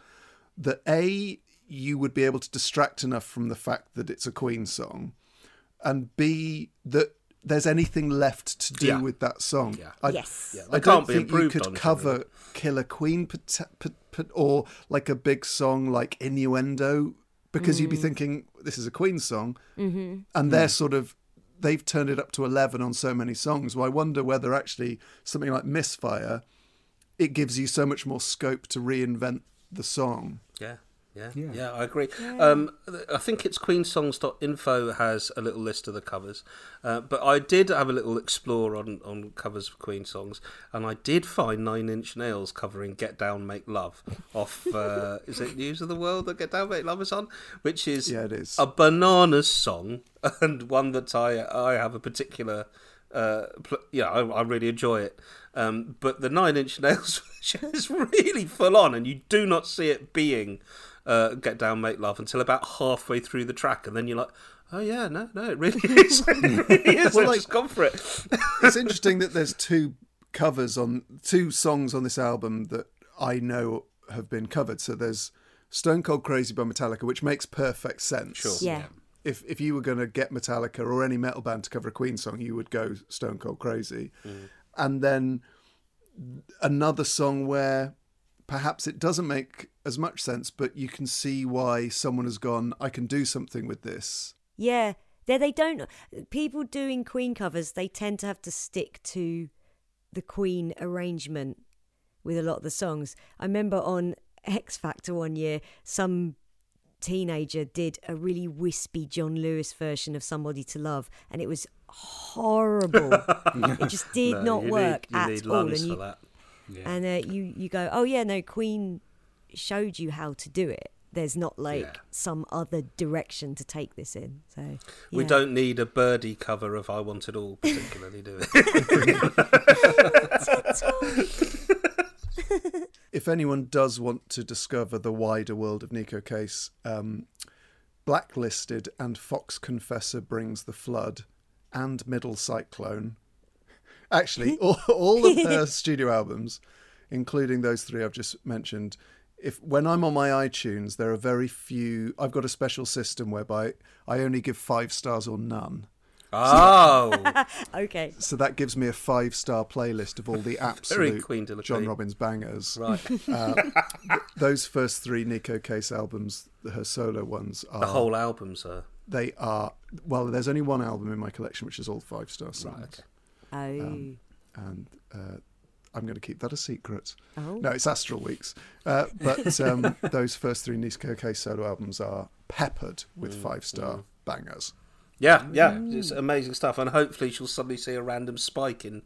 that a you would be able to distract enough from the fact that it's a Queen song, and b that there's anything left to do Yeah. with that song. Yeah. I, Yes. Yeah, they I don't can't be think you could on, cover surely. Killer Queen pot- pot- pot- or like a big song like Innuendo because you'd be thinking this is a Queen song, mm-hmm. and they're sort of they've turned it up to eleven on so many songs. Well, I wonder whether actually something like Misfire it gives you so much more scope to reinvent the song. Yeah. Yeah, Yeah. yeah, I agree. Um, I think it's queensongs.info has a little list of the covers, uh, but I did have a little explore on, on covers of Queen songs, and I did find Nine Inch Nails covering "Get Down, Make Love" off. Uh, is it News of the World that "Get Down, Make Love" is on? Which is Yeah, it is. a bananas song, and one that I I have a particular. Uh, pl- yeah, I, I really enjoy it. Um, but the Nine Inch Nails version is really full on, and you do not see it being uh, "Get Down, Make Love" until about halfway through the track, and then you're like, "Oh yeah, no, no, it really is. it really is. Well, I've like- just gone for it." it's interesting that there's two covers on two songs on this album that I know have been covered. So there's Stone Cold Crazy by Metallica, which makes perfect sense. Sure. Yeah. If if you were going to get Metallica or any metal band to cover a Queen song, you would go Stone Cold Crazy, and then another song where perhaps it doesn't make as much sense, but you can see why someone has gone. I can do something with this. Yeah, they they don't. People doing Queen covers, they tend to have to stick to the Queen arrangement with a lot of the songs. I remember on X Factor one year, some teenager did a really wispy John Lewis version of "Somebody to Love," and it was horrible. it just did No, not you work need, you at need all. lungs And for you that. and uh, you you go, oh yeah, no, Queen showed you how to do it. There's not like Yeah. some other direction to take this in. So We don't need a birdie cover of "I Want It All," particularly, do we? if anyone does want to discover the wider world of Neko Case, um, Blacklisted and Fox Confessor Brings the Flood and Middle Cyclone. Actually, all, all of her studio albums, including those three I've just mentioned, if when I'm on my iTunes, there are very few. I've got a special system whereby I only give five stars or none. oh, Okay. So that gives me a five star playlist of all the absolute Queen John Queen. Robbins bangers. right. Uh, those first three Neko Case albums, her solo ones, are The whole album, sir. they are well. There's only one album in my collection which is all five star songs, Oh. Um, and uh, I'm going to keep that a secret. oh. No, it's Astral Weeks, uh, but um, those first three Neko Case solo albums are peppered with Mm, five star bangers. Yeah, yeah, it's amazing stuff, and hopefully she'll suddenly see a random spike in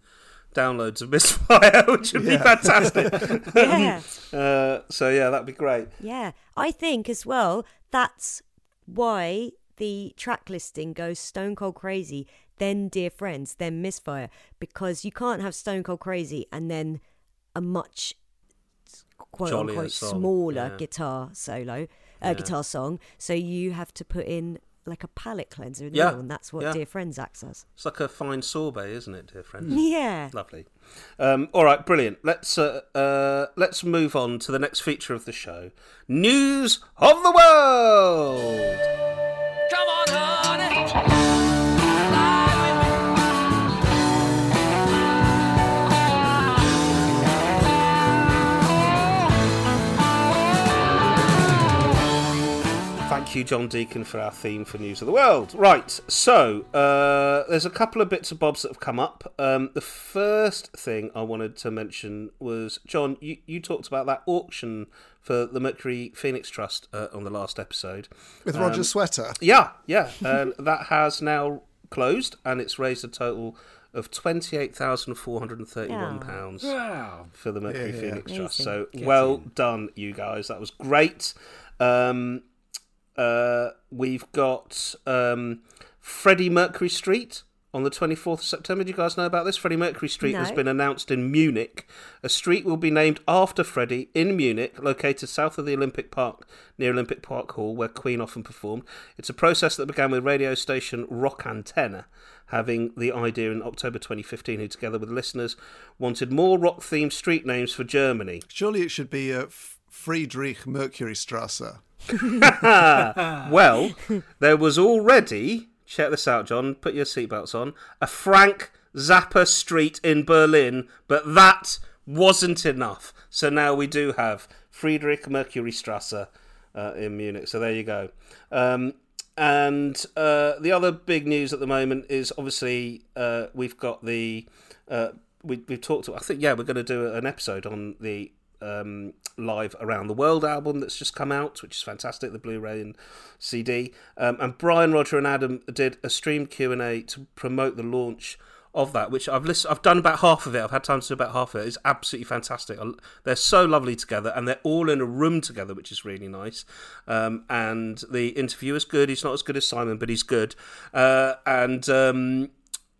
downloads of Misfire, which would be fantastic. Yeah. uh, so yeah, that'd be great. Yeah. I think as well that's why the track listing goes Stone Cold Crazy, then Dear Friends, then Misfire, because you can't have Stone Cold Crazy and then a much quote Jollier unquote song, smaller yeah. guitar solo, uh, guitar song. So you have to put in like a palette cleanser in the Yeah, middle, and that's what yeah. Dear Friends acts as. It's like a fine sorbet, isn't it, dear friends? Yeah. Lovely. Um, all right, brilliant. Let's uh, uh, let's move on to the next feature of the show: news of the world. Come on, honey. Thank you, John Deacon, for our theme for News of the World. Right, so uh, there's a couple of bits of bobs that have come up. Um, the first thing I wanted to mention was John. You, you talked about that auction for the Mercury Phoenix Trust uh, on the last episode. With Um, Roger Sweater, Yeah, yeah, and that has now closed, and it's raised a total of twenty-eight thousand four hundred and thirty-one pounds Wow. for the Mercury Yeah, yeah. Phoenix Trust. Amazing. So well done, you guys. That was great. Um, uh, we've got um, Freddie Mercury Street on the 24th of September. Do you guys know about this? Freddie Mercury Street has been announced in Munich. A street will be named after Freddie in Munich, located south of the Olympic Park, near Olympic Park Hall, where Queen often performed. It's a process that began with radio station Rock Antenne, having the idea in October 2015, who, together with listeners, wanted more rock themed street names for Germany. surely it should be uh, Friedrich Mercury Strasse. Well, there was already, check this out, John, put your seatbelts on, a Frank Zappa Street in Berlin, but that wasn't enough. So now we do have Friedrich Mercury Strasse uh, in Munich. So there you go. Um, and uh, the other big news at the moment is obviously uh, we've got the. Uh, we, we've talked. I think yeah, we're going to do an episode on the um, live around the world album that's just come out, which is fantastic. The Blu-ray and CD. Um, and Brian, Roger, and Adam did a stream Q and A to promote the launch of that, which I've listened. I've done about half of it. I've had time to do about half of it. It's absolutely fantastic. They're so lovely together, and they're all in a room together, which is really nice. Um, and the interview is good. He's not as good as Simon, but he's good. Uh, and um,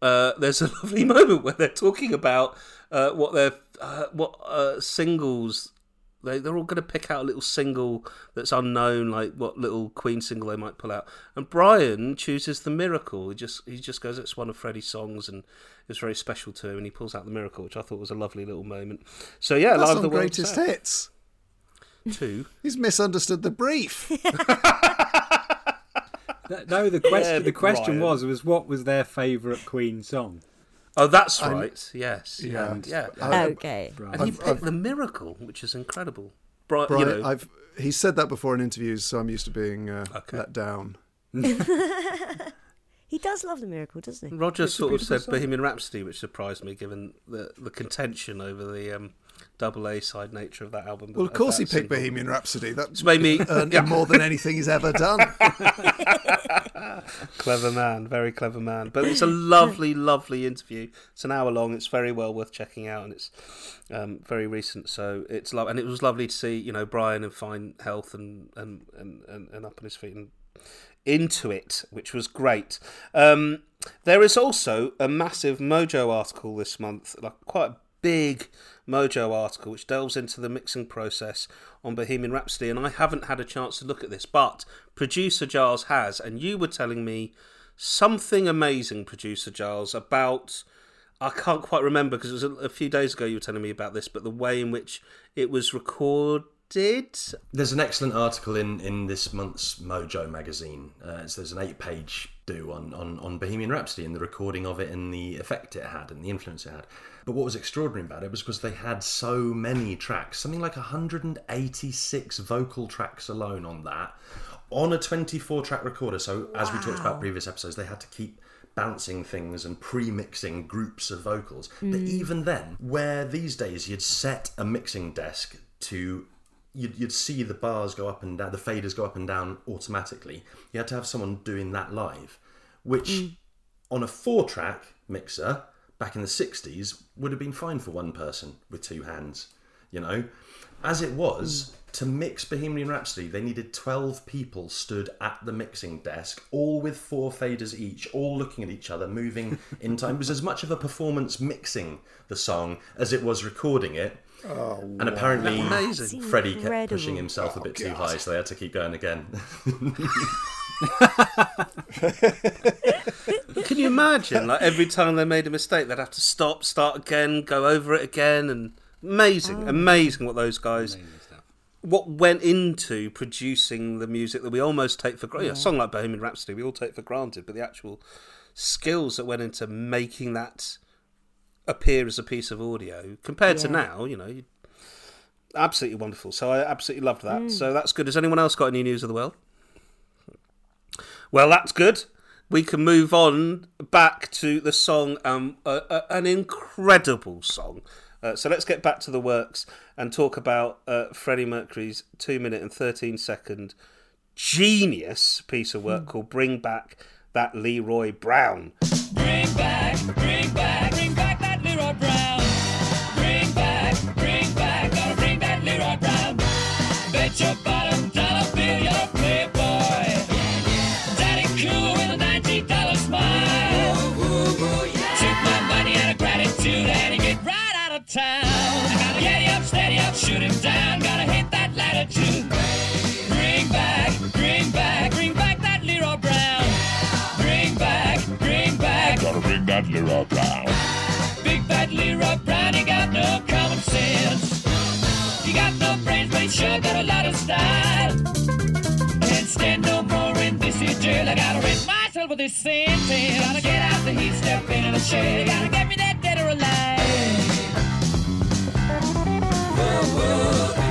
uh, there's a lovely moment where they're talking about uh, what their uh, what uh, singles They, they're all going to pick out a little single that's unknown, like what little Queen single they might pull out. And Brian chooses the Miracle. He just he just goes, it's one of Freddie's songs, and it's very special to him. And he pulls out the Miracle, which I thought was a lovely little moment. So yeah, That's live on the World greatest Set. hits. Two. He's misunderstood the brief. Th- No, the question Yeah, the question Brian. was was what was their favourite Queen song? Oh, that's I'm- right. Yes. Yeah. And- Yeah. I- Okay. Right. And he I've- picked I've- the Miracle, which is incredible. Brian, Brian, you know, I've he said that before in interviews, so I'm used to being uh, Okay. let down. He does love the miracle, doesn't he? Roger It's sort of said song. Bohemian Rhapsody, which surprised me given the, the contention over the um, double A side nature of that album. Well, of course he picked. Bohemian Rhapsody. That's made me earned yeah, him more than anything he's ever done. clever man, very clever man. But it's a lovely, lovely interview. It's an hour long. It's very well worth checking out, and it's um, very recent. So it's love, and it was lovely to see you know Brian in fine health and and, and, and, and up on his feet and into it, which was great. Um, there is also a massive Mojo article this month, like quite a big Mojo article, which delves into the mixing process on Bohemian Rhapsody. And I haven't had a chance to look at this, but producer Giles has, and you were telling me something amazing, producer Giles, about. I can't quite remember because it was a, few days ago you were telling me about this, but the way in which it was recorded. There's an excellent article in, in this month's Mojo magazine. Uh, it's, there's an eight page do on, on, on Bohemian Rhapsody and the recording of it and the effect it had and the influence it had. But what was extraordinary about it was because they had so many tracks, something like 186 vocal tracks alone on that, on a 24 track recorder. So, as we talked about previous episodes, they had to keep bouncing things and pre-mixing groups of vocals. But mm. even then where these days you'd set a mixing desk to you'd, you'd see the bars go up and down the faders go up and down automatically you had to have someone doing that live which mm. on a four track mixer back in the 60s would have been fine for one person with two hands you know? As it was to mix bohemian rhapsody they needed 12 people stood at the mixing desk all with four faders each all looking at each other moving in time. It was as much of a performance mixing the song as it was recording it. Oh, and apparently freddie kept pushing himself a bit too high so they had to keep going again Can you imagine? Like every time they made a mistake, they'd have to stop, start again, go over it again, and amazing, mm. amazing what those guys, what went into producing the music that we almost take for granted. A song like Bohemian Rhapsody, we all take for granted, but the actual skills that went into making that appear as a piece of audio compared to now, you know. Absolutely wonderful. So I absolutely loved that. Mm. So that's good. Has anyone else got any news of the world? Well, that's good. We can move on back to the song, um, uh, uh, an incredible song. Uh, so let's get back to the works and talk about uh, Freddie Mercury's two minute and 13 second genius piece of work called Bring Back That Leroy Brown. Bring back, bring back, bring back that Leroy Brown. Shoot him down. Gotta hit that latitude. Bring back, bring back, bring back that Leroy Brown. Bring back, bring back. Gotta bring that Leroy Brown. Big bad Leroy Brown, he got no common sense. He got no brains, but he sure got a lot of style. Can't stand no more in this here jail. I gotta rid myself of this sentence. Gotta get out the heat, step into the shade. Gotta get me that dead or alive. Whoa, whoa,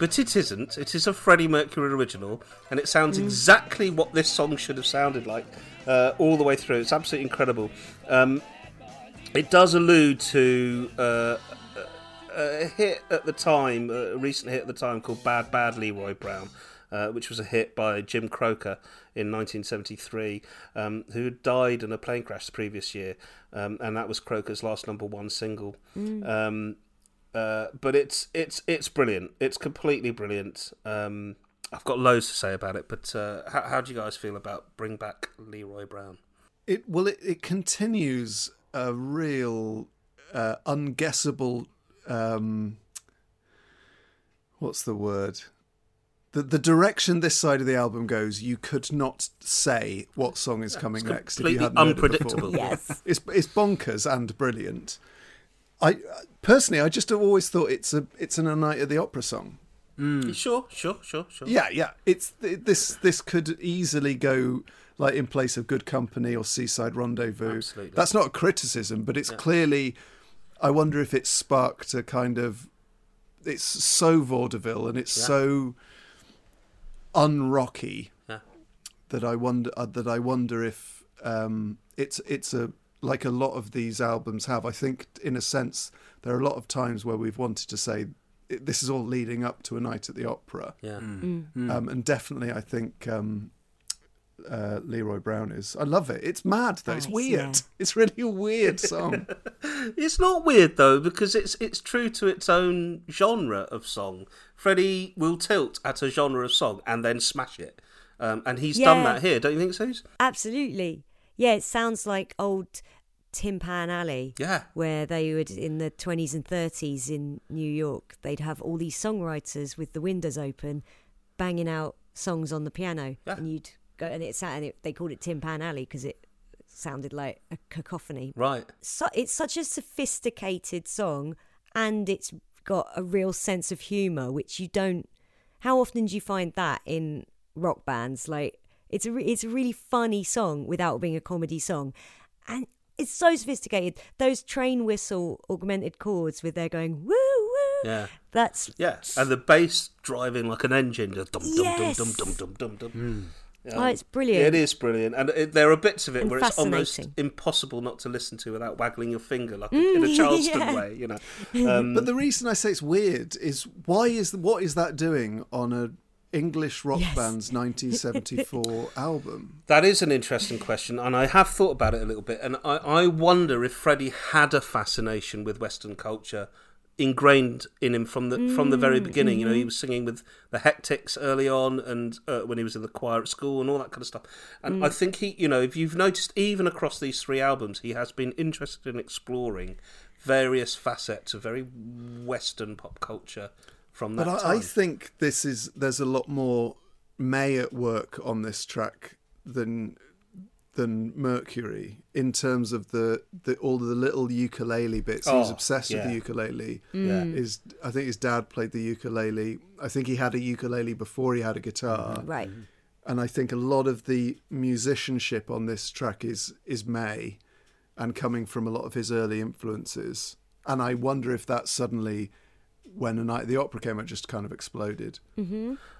but it isn't. It is a Freddie Mercury original, and it sounds exactly what this song should have sounded like uh, all the way through. It's absolutely incredible. Um, it does allude to uh, a hit at the time, a recent hit at the time called Bad Bad Leroy Brown, uh, which was a hit by Jim Croker in 1973, um, who had died in a plane crash the previous year, um, and that was Croker's last number one single. Um, uh, but it's it's it's brilliant. It's completely brilliant. Um, I've got loads to say about it, but uh, how, how do you guys feel about Bring Back Leroy Brown? It well, it, it continues a real uh, unguessable. Um, what's the word? The the direction this side of the album goes, you could not say what song is coming next if you completely hadn't heard it before. unpredictable. Yes. It's it's bonkers and brilliant. I personally, I just have always thought it's a it's an A Night at the Opera song. Sure, sure, sure, sure. Yeah, yeah. It's th- this. This could easily go like in place of Good Company or Seaside Rendezvous. Absolutely. That's not a criticism, but it's clearly. I wonder if it's sparked a kind of. It's so vaudeville and it's Yeah. so unrocky Yeah. that I wonder uh, that I wonder if um, it's it's a like a lot of these albums have. I think in a sense there are a lot of times where we've wanted to say this is all leading up to a night at the opera. Yeah. Um, and definitely, I think um, uh, Leroy Brown is. I love it. It's mad though. It's weird. yeah. It's really a weird song. It's not weird though because it's it's true to its own genre of song. Freddie will tilt at a genre of song and then smash it, um, and he's done that here. Don't you think, Suze? Absolutely. Yeah, it sounds like old Tin Pan Alley. Yeah. Where they would, in the 20s and 30s in New York, they'd have all these songwriters with the windows open banging out songs on the piano. Yeah. And you'd go, and it, sat- and it they called it Tin Pan Alley because it sounded like a cacophony. Right. So, it's such a sophisticated song and it's got a real sense of humour, which you don't. How often do you find that in rock bands? Like, it's a re- it's a really funny song without being a comedy song, and it's so sophisticated. Those train whistle augmented chords with their going woo woo. Yeah. That's Yeah, and the bass driving like an engine, just dum dum Yes. dum dum dum dum dum dum. oh, it's brilliant. It is brilliant, and it, there are bits of it And where it's almost impossible not to listen to without waggling your finger, like in a Charleston yeah. way, you know. Um, but the reason I say it's weird is why is what is that doing on a English rock Yes. band's 1974 album? That is an interesting question, and I have thought about it a little bit. And I, I wonder if Freddie had a fascination with Western culture ingrained in him from the from the very beginning. You know, he was singing with the Hectics early on, and uh, when he was in the choir at school, and all that kind of stuff. And I think he, you know, if you've noticed, even across these three albums, he has been interested in exploring various facets of very Western pop culture from that But time. I, I think this is there's a lot more May at work on this track than than Mercury in terms of the, the all the little ukulele bits. he was Oh, obsessed with the ukulele. Yeah. Mm. His I think his dad played the ukulele. I think he had a ukulele before he had a guitar. Mm-hmm. right. Mm-hmm. And I think a lot of the musicianship on this track is is May and coming from a lot of his early influences. And I wonder if that suddenly when a night at the opera came out just kind of exploded.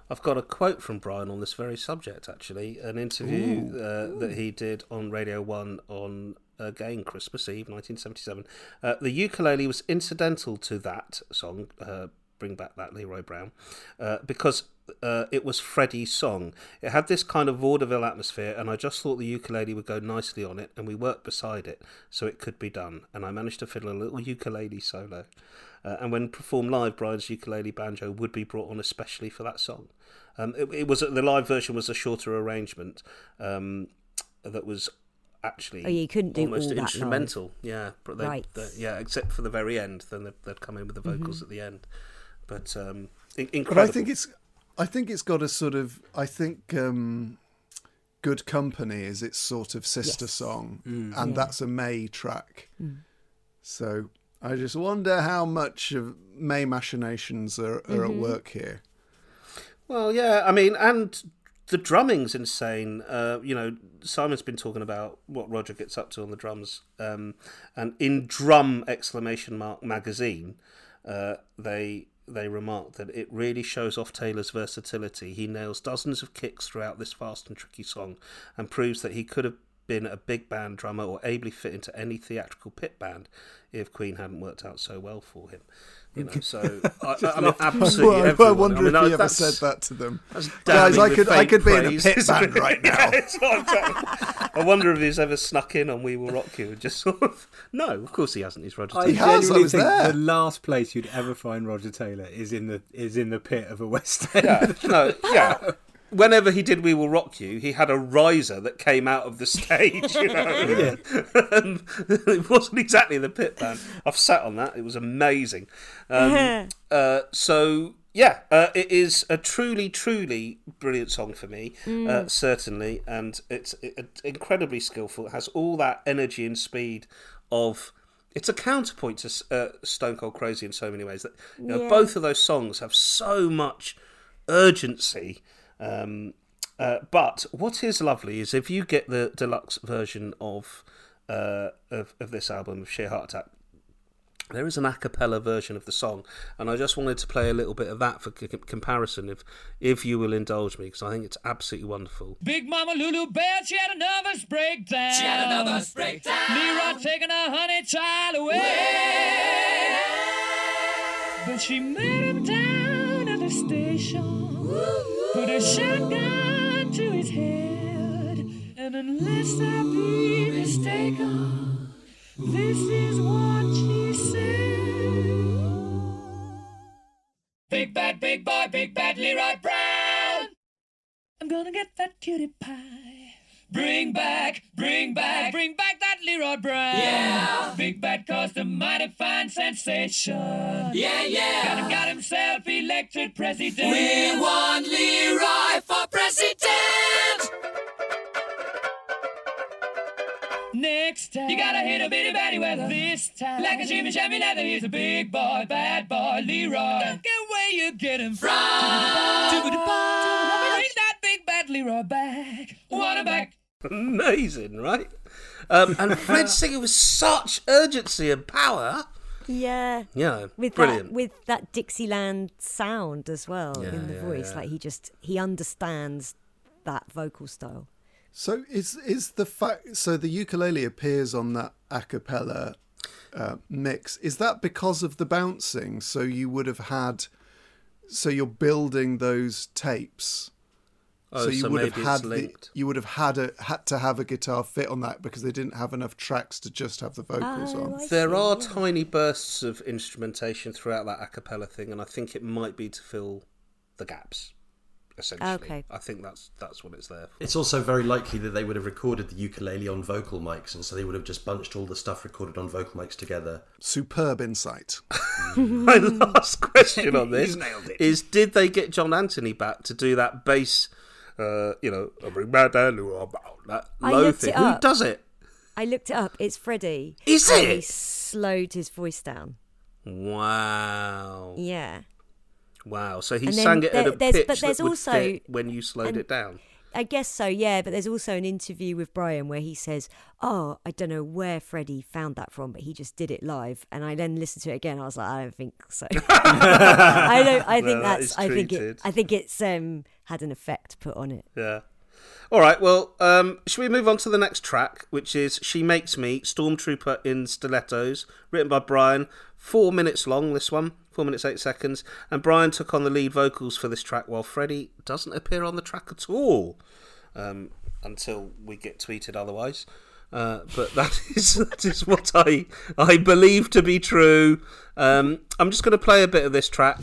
I've got a quote from Brian on this very subject, actually. An interview uh, that he did on Radio 1 on again Christmas Eve, 1977. Uh, the ukulele was incidental to that song, uh, Bring Back That Leroy Brown, uh, because uh, it was Freddie's song. It had this kind of vaudeville atmosphere, and I just thought the ukulele would go nicely on it, and we worked beside it so it could be done. And I managed to fiddle a little ukulele solo. Uh, and when performed live, Brian's ukulele banjo would be brought on especially for that song. Um, it, it was the live version was a shorter arrangement um, that was actually Oh, you couldn't do almost all that live. instrumental. Yeah, but they, Right. they- yeah, except for the very end. Then they'd, they'd come in with the vocals at the end. But um, in- But. I think it's I think it's got a sort of I think um Good Company is its sort of sister Yes. song Mm. and Yeah. that's a May track. So I just wonder how much of May machinations are, are at work here. Well, yeah, I mean, and the drumming's insane. Uh, you know, Simon's been talking about what Roger gets up to on the drums, um, and in Drum exclamation mark magazine, uh, they they remarked that it really shows off Taylor's versatility. He nails dozens of kicks throughout this fast and tricky song, and proves that he could have been a big band drummer or ably fit into any theatrical pit band if Queen hadn't worked out so well for him. You know, so I, I mean, absolutely. Well, I everyone. wonder I mean, if he ever said that to them. Guys, I could I could be in a pit band it? right Yeah, now. it's I'm saying. I wonder if he's ever snuck in on We Will Rock You and just sort of. No, of course he hasn't. He's Roger I He Taylor. has, I genuinely was think there. the last place you'd ever find Roger Taylor is in the is in the pit of a West End. Yeah, no, yeah. Whenever he did We Will Rock You, he had a riser that came out of the stage, you know. and it wasn't exactly the pit band. I've sat on that. It was amazing. Um, uh, so, yeah, uh, it is a truly, truly brilliant song for me, uh, certainly. And it's, it's incredibly skillful. It has all that energy and speed of. It's a counterpoint to uh, Stone Cold Crazy in so many ways. That you know, Yeah. both of those songs have so much urgency. Um, uh, but what is lovely is if you get the deluxe version of uh, of, of this album of Sheer Heart Attack, there is an a cappella version of the song, and I just wanted to play a little bit of that for c- comparison, if if you will indulge me, because I think it's absolutely wonderful. Big Mama Lulu Bell, she had a nervous breakdown. She had a nervous breakdown. Leroy taking her honey child away. But she met him down a shotgun to his head. And unless I be mistaken, this is what she said. Big bad, big boy, big bad Leroy Brown. I'm gonna get that cutie pie. Bring back, bring back, bring back that Leroy Brown. Yeah. Big Bad caused a mighty fine sensation. Yeah, yeah. Got, him, got himself elected president. We want Leroy for president. Next time, you gotta hit a bitty batty weather. This time, like a Jimmy Shabby leather, he's a big boy, bad boy, Leroy. Don't get where you get him from. Bring that big bad Leroy back. Want him back. Amazing, right? Um, and Fred singing with such urgency and power. Yeah. Yeah, With brilliant. that with that Dixieland sound as well in the Yeah, voice. yeah. Like he just he understands that vocal style. So is is the fact so the ukulele appears on that a cappella uh, mix? Is that because of the bouncing? So you would have had, so you're building those tapes. Oh, so you so would maybe have had the, you would have had a had to have a guitar fit on that because they didn't have enough tracks to just have the vocals Oh, on. There are tiny bursts of instrumentation throughout that a cappella thing, and I think it might be to fill the gaps. Essentially, Okay. I think that's that's what it's there for. It's also very likely that they would have recorded the ukulele on vocal mics, and so they would have just bunched all the stuff recorded on vocal mics together. Superb insight. My last question on this is: Did they get John Anthony back to do that bass? Uh, you know, bring back that that I low thing. Who does it? I looked it up. It's Freddie. Is and He slowed his voice down. Wow, Yeah. wow. So he And sang it at a pitch but there's that would also- fit when you slowed and- it down. I guess so, yeah. But there's also an interview with Brian where he says, "Oh, I don't know where Freddie found that from, but he just did it live." And I then listened to it again. I was like, "I don't think so. I don't. I think No, that that's. I think it. I think it's um had an effect put on it." Yeah. All right. Well, um, should we move on to the next track, which is "She Makes Me" Stormtrooper in stilettos, written by Brian. Four minutes long. This one, four minutes eight seconds, and Brian took on the lead vocals for this track, while Freddie doesn't appear on the track at all um, until we get tweeted otherwise. Uh, but that is that is what I I believe to be true. Um, I'm just going to play a bit of this track.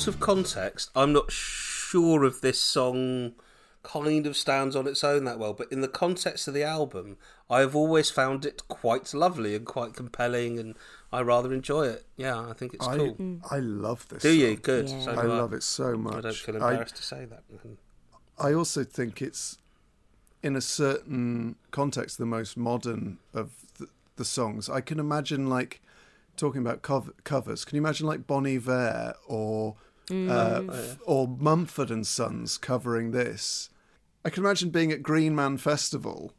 Out of context, I'm not sure if this song kind of stands on its own that well. But in the context of the album, I have always found it quite lovely and quite compelling, and I rather enjoy it. Yeah, I think it's I, cool. Mm. I love this. Do you? Good. Yeah. So I do love it so much. I don't feel I- embarrassed to say that. I also think it's, in a certain context, the most modern of the, the songs. I can imagine, like, talking about cov- covers. Can you imagine, like, Bon Iver or Mm. uh, f- or Mumford and Sons covering this? I can imagine being at Green Man Festival,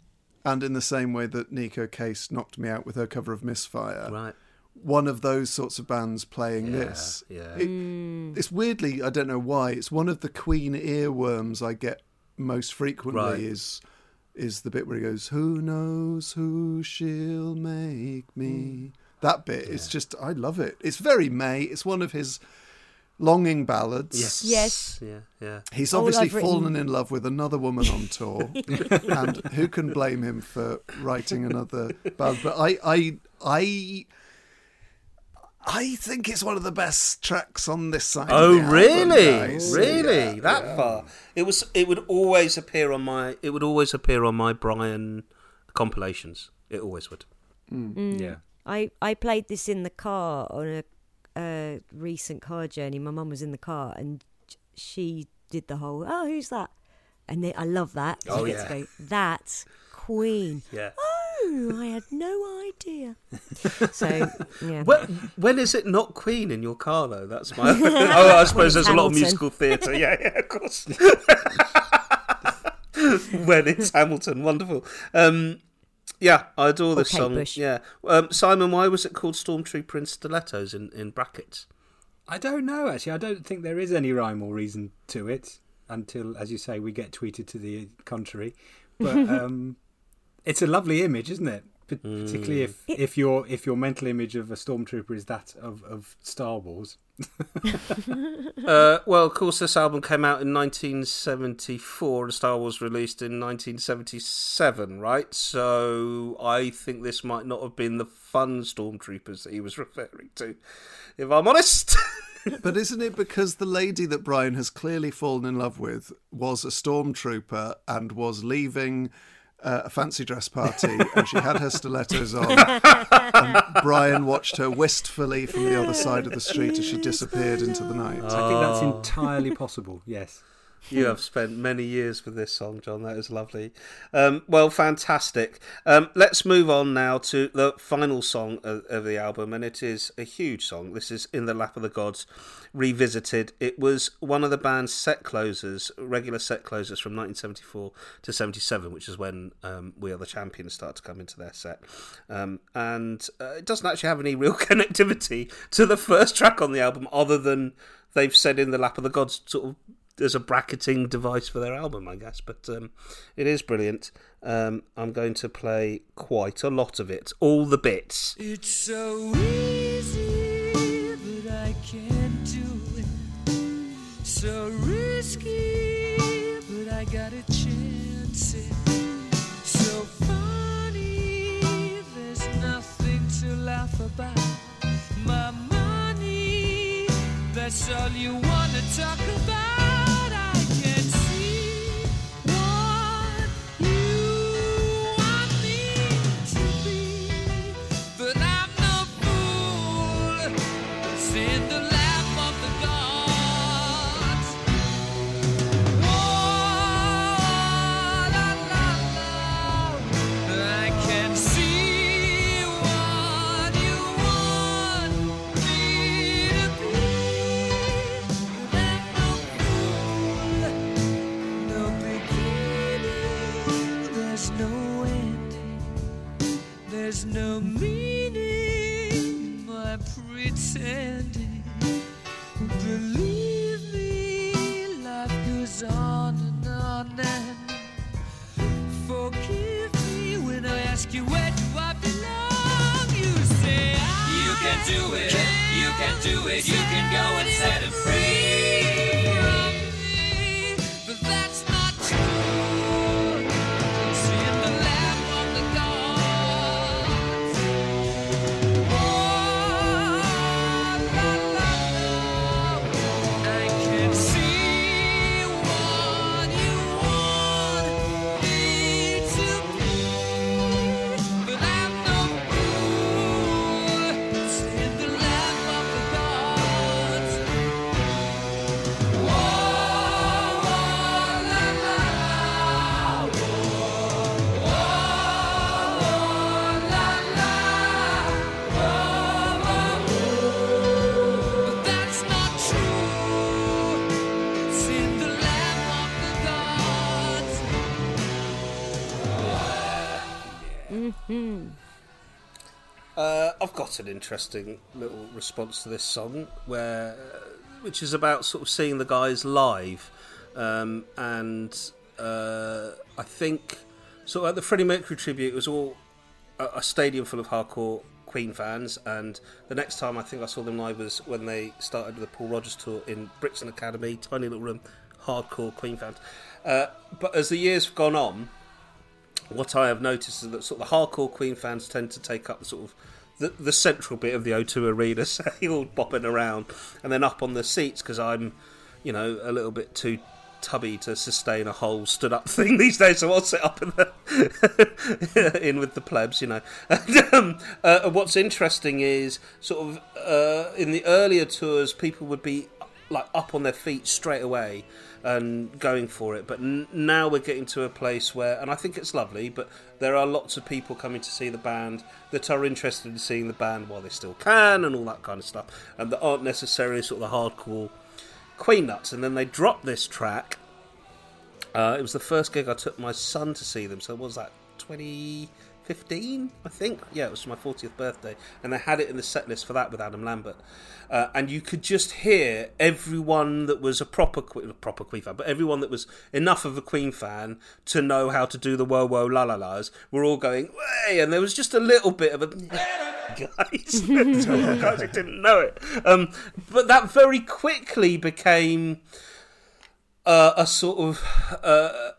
and in the same way that Neko Case knocked me out with her cover of Misfire, Right. one of those sorts of bands playing Yeah, this. yeah. It- mm. It's weirdly, I don't know why, it's one of the Queen earworms I get most frequently Right. is is the bit where he goes, "Who knows who she'll make me." Mm. That bit, it's just I love it. It's very May. It's one of his longing ballads. Yes. Yes. Yeah. Yeah. He's All obviously fallen in love with another woman on tour, and who can blame him for writing another ballad? But I, I, I, I think it's one of the best tracks on this side. of Oh the album, really? guys. Really? Yeah, that yeah. far? It was. It would always appear on my. It would always appear on my Brian compilations. It always would. Hmm. Mm. Yeah. I, I played this in the car on a uh, recent car journey. My mum was in the car and she did the whole, oh, who's that? And then, I love that. Oh, yeah. go, That's Queen. Yeah. Oh, I had no idea. so, yeah. When, when is it not Queen in your car though? That's my. oh, I suppose there's a lot of musical theatre. Yeah, yeah, of course. when it's Hamilton, wonderful. Um, yeah, I adore this Kate song. Bush. Yeah, um, Simon, why was it called Stormtrooper in Stilettos in, in brackets? I don't know actually. I don't think there is any rhyme or reason to it until, as you say, we get tweeted to the contrary. But um, it's a lovely image, isn't it? P- Particularly if, if your if your mental image of a stormtrooper is that of, of Star Wars. Uh, well, of course, this album came out in 1974 and Star Wars released in 1977, right? So I think this might not have been the fun Stormtroopers that he was referring to, if I'm honest. But isn't it because the lady that Brian has clearly fallen in love with was a stormtrooper and was leaving uh, a fancy dress party and she had her stilettos on and Brian watched her wistfully from the other side of the street as she disappeared into the night. I think that's entirely possible. Yes. You have spent many years with this song, John. That is lovely. Um, well, fantastic. Um, let's move on now to the final song of, of the album, and it is a huge song. This is In the Lap of the Gods Revisited. It was one of the band's set closers, regular set closers from 1974 to 77, which is when um, We Are the Champions start to come into their set. Um, and uh, it doesn't actually have any real connectivity to the first track on the album, other than they've said In the Lap of the Gods sort of as a bracketing device for their album, I guess. But um, it is brilliant. Um, I'm going to play quite a lot of it, all the bits. It's so easy, but I can't do it. So risky, but I got a chance it. So funny, there's nothing to laugh about. My money, that's all you wanna talk about. I've got an interesting little response to this song, where uh, which is about sort of seeing the guys live, um, and uh, I think sort of at the Freddie Mercury tribute, it was all a, a stadium full of hardcore Queen fans, and the next time I think I saw them live was when they started the Paul Rodgers tour in Brixton Academy, tiny little room, hardcore Queen fans. Uh, but as the years have gone on, what I have noticed is that sort of the hardcore Queen fans tend to take up the sort of the, the central bit of the O2 arena, so you're all bopping around, and then up on the seats because I'm, you know, a little bit too tubby to sustain a whole stood up thing these days, so I'll sit up in, the, in with the plebs, you know. And, um, uh, what's interesting is sort of uh, in the earlier tours, people would be like up on their feet straight away and going for it. But n- now we're getting to a place where, and I think it's lovely, but there are lots of people coming to see the band that are interested in seeing the band while they still can and all that kind of stuff, and that aren't necessarily sort of the hardcore Queen nuts. And then they dropped this track. Uh, it was the first gig I took my son to see them. So what was that 2015? I think. Yeah, it was my 40th birthday, and they had it in the set list for that with Adam Lambert. Uh, and you could just hear everyone that was a proper proper Queen fan, but everyone that was enough of a Queen fan to know how to do the whoa whoa la la las were all going way, and there was just a little bit of a guys, guys, I didn't know it. Um, but that very quickly became uh, a sort of uh,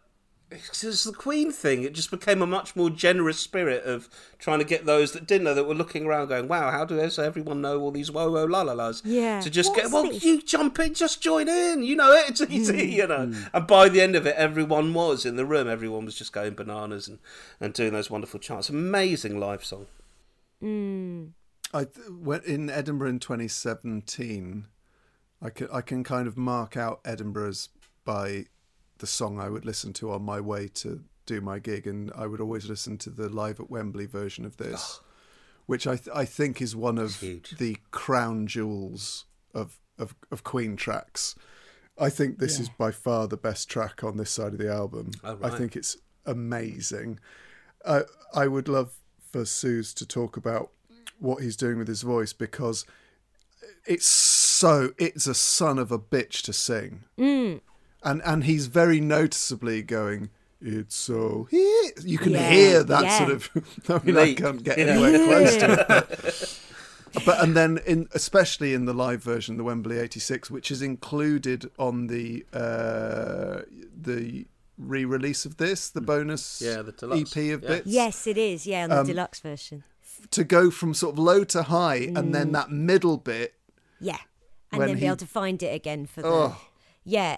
it's the Queen thing. It just became a much more generous spirit of trying to get those that didn't know that were looking around, going, "Wow, how does everyone know all these whoa whoa la la las?" Yeah. To just What's get, well, this? you jump in, just join in. You know it. It's easy, hmm. you know. Hmm. And by the end of it, everyone was in the room. Everyone was just going bananas and and doing those wonderful chants. Amazing live song. Hmm. I went in Edinburgh in 2017. I can I can kind of mark out Edinburgh's by the song I would listen to on my way to do my gig, and I would always listen to the live at Wembley version of this, which I th- I think is one of the crown jewels of of, of Queen tracks. I think this is by far the best track on this side of the album. Oh, I think it's amazing. I I would love for Suze to talk about what he's doing with his voice because it's so it's a son of a bitch to sing, mm. And and he's very noticeably going. It's so you can Yeah, hear that yeah. sort of. I mean, I can't get Yeah. anywhere close to it. But, but and then in especially in the live version, the Wembley '86, which is included on the uh, the re-release of this, the bonus Yeah, the deluxe. EP of Yeah. bits Yes, it is. Yeah, on the deluxe version. to go from sort of low to high, and then that middle bit. Yeah, and When then be able to find it again for the. Oh. Yeah,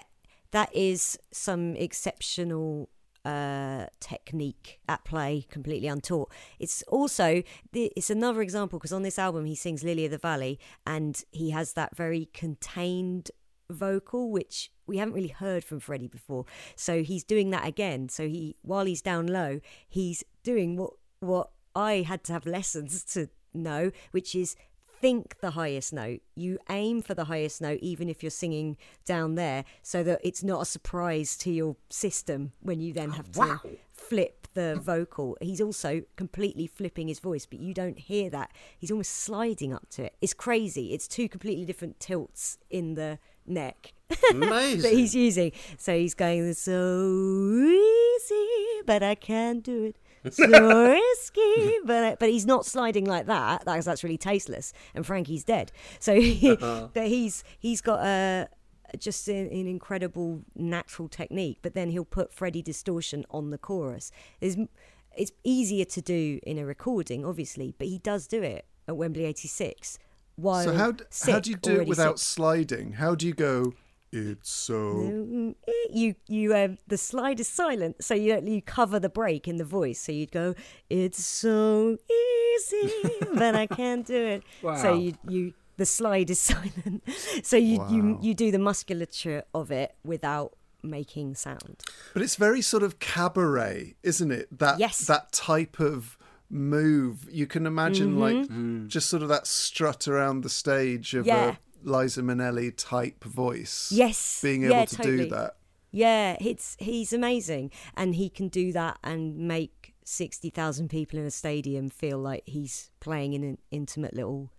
that is some exceptional uh, technique at play, completely untaught. It's also it's another example because on this album he sings "Lily of the Valley" and he has that very contained vocal which we haven't really heard from Freddie before. So he's doing that again. So he while he's down low, he's doing what what I had to have lessons to know, which is think the highest note. You aim for the highest note, even if you're singing down there, so that it's not a surprise to your system when you then oh, have to flip the vocal. He's also completely flipping his voice, but you don't hear that. He's almost sliding up to it. It's crazy. It's two completely different tilts in the neck that he's using. So he's going so easy, but I can't do it. So risky, but but he's not sliding like that. That's that's really tasteless. And Frankie's dead. So he, uh-huh. but he's he's got a just an, an incredible natural technique. But then he'll put Freddie distortion on the chorus. There's, it's easier to do in a recording, obviously, but he does do it at Wembley '86. While So how d- how do you do it without sick. sliding? How do you go? It's so. Mm, eh, you you um, the slide is silent, so you you cover the break in the voice. So you'd go, "It's so easy, but I can't do it." So you you the slide is silent, so you you Wow. you do the musculature of it without making sound. But it's very sort of cabaret, isn't it? That Yes. that type of move. You can imagine Mm-hmm. like just sort of that strut around the stage of Yeah. A Liza Minnelli type voice. Yes, Being able yeah, to totally. do that. Yeah, it's he's amazing, and he can do that and make sixty thousand people in a stadium feel like he's playing in an intimate little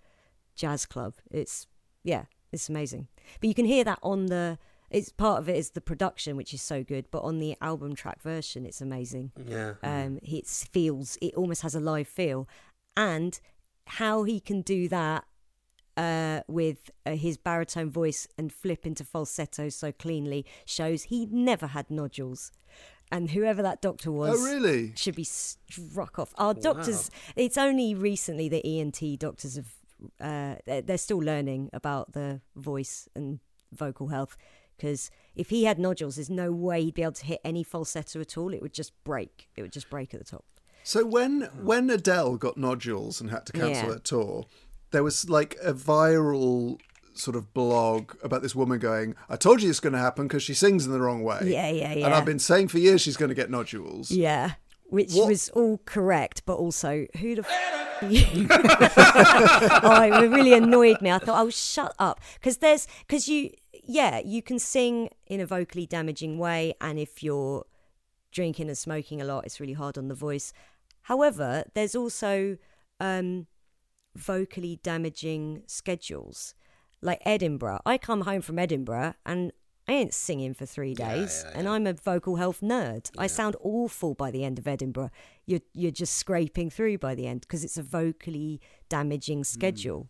jazz club. It's yeah, it's amazing. But you can hear that on the. It's part of it is the production, which is so good. But on the album track version, it's amazing. Yeah. Um, it feels it almost has a live feel, and how he can do that uh, with uh, his baritone voice and flip into falsetto so cleanly shows he never had nodules. And whoever that doctor was, Oh, really? should be struck off. Our doctors, it's only recently the ENT doctors have, uh, they're, they're still learning about the voice and vocal health. Because if he had nodules, there's no way he'd be able to hit any falsetto at all. It would just break. It would just break at the top. So when when Adele got nodules and had to cancel Yeah. her tour, there was like a viral sort of blog about this woman going, "I told you it's going to happen because she sings in the wrong way." Yeah, yeah, yeah. And. I've been saying for years she's going to get nodules. Yeah, which What- was all correct, but also who the f- are you? oh, it really annoyed me. I thought, oh, shut up, because there's because you, yeah, you can sing in a vocally damaging way, and if you're drinking and smoking a lot, it's really hard on the voice. However, there's also um, vocally damaging schedules, like Edinburgh. I come home from Edinburgh and I ain't singing for three days, and I'm a vocal health nerd. I sound awful by the end of Edinburgh. You're you're just scraping through by the end because it's a vocally damaging hmm. schedule.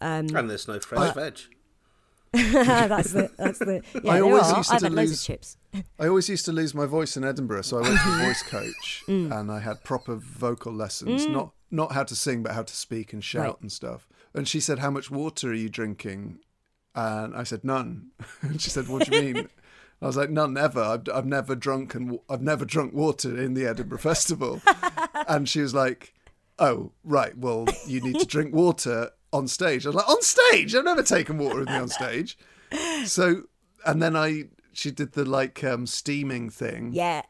Um, and there's no fresh veg. that's the that's the. Yeah, I always are. used to I've had loads lose- of chips. I always used to lose my voice in Edinburgh, so I went to a voice coach Mm. and I had proper vocal lessons, mm. not not how to sing, but how to speak and shout Right. and stuff. And she said, "How much water are you drinking?" And I said, "None." And she said, "What do you mean?" I was like, "None ever. I've, I've never drunk and I've never drunk water in the Edinburgh Festival." and she was like, "Oh, right. Well, you need to drink water on stage." I was like, "On stage? I've never taken water with me on stage." So, and then I, she did the like um, steaming thing. Yeah,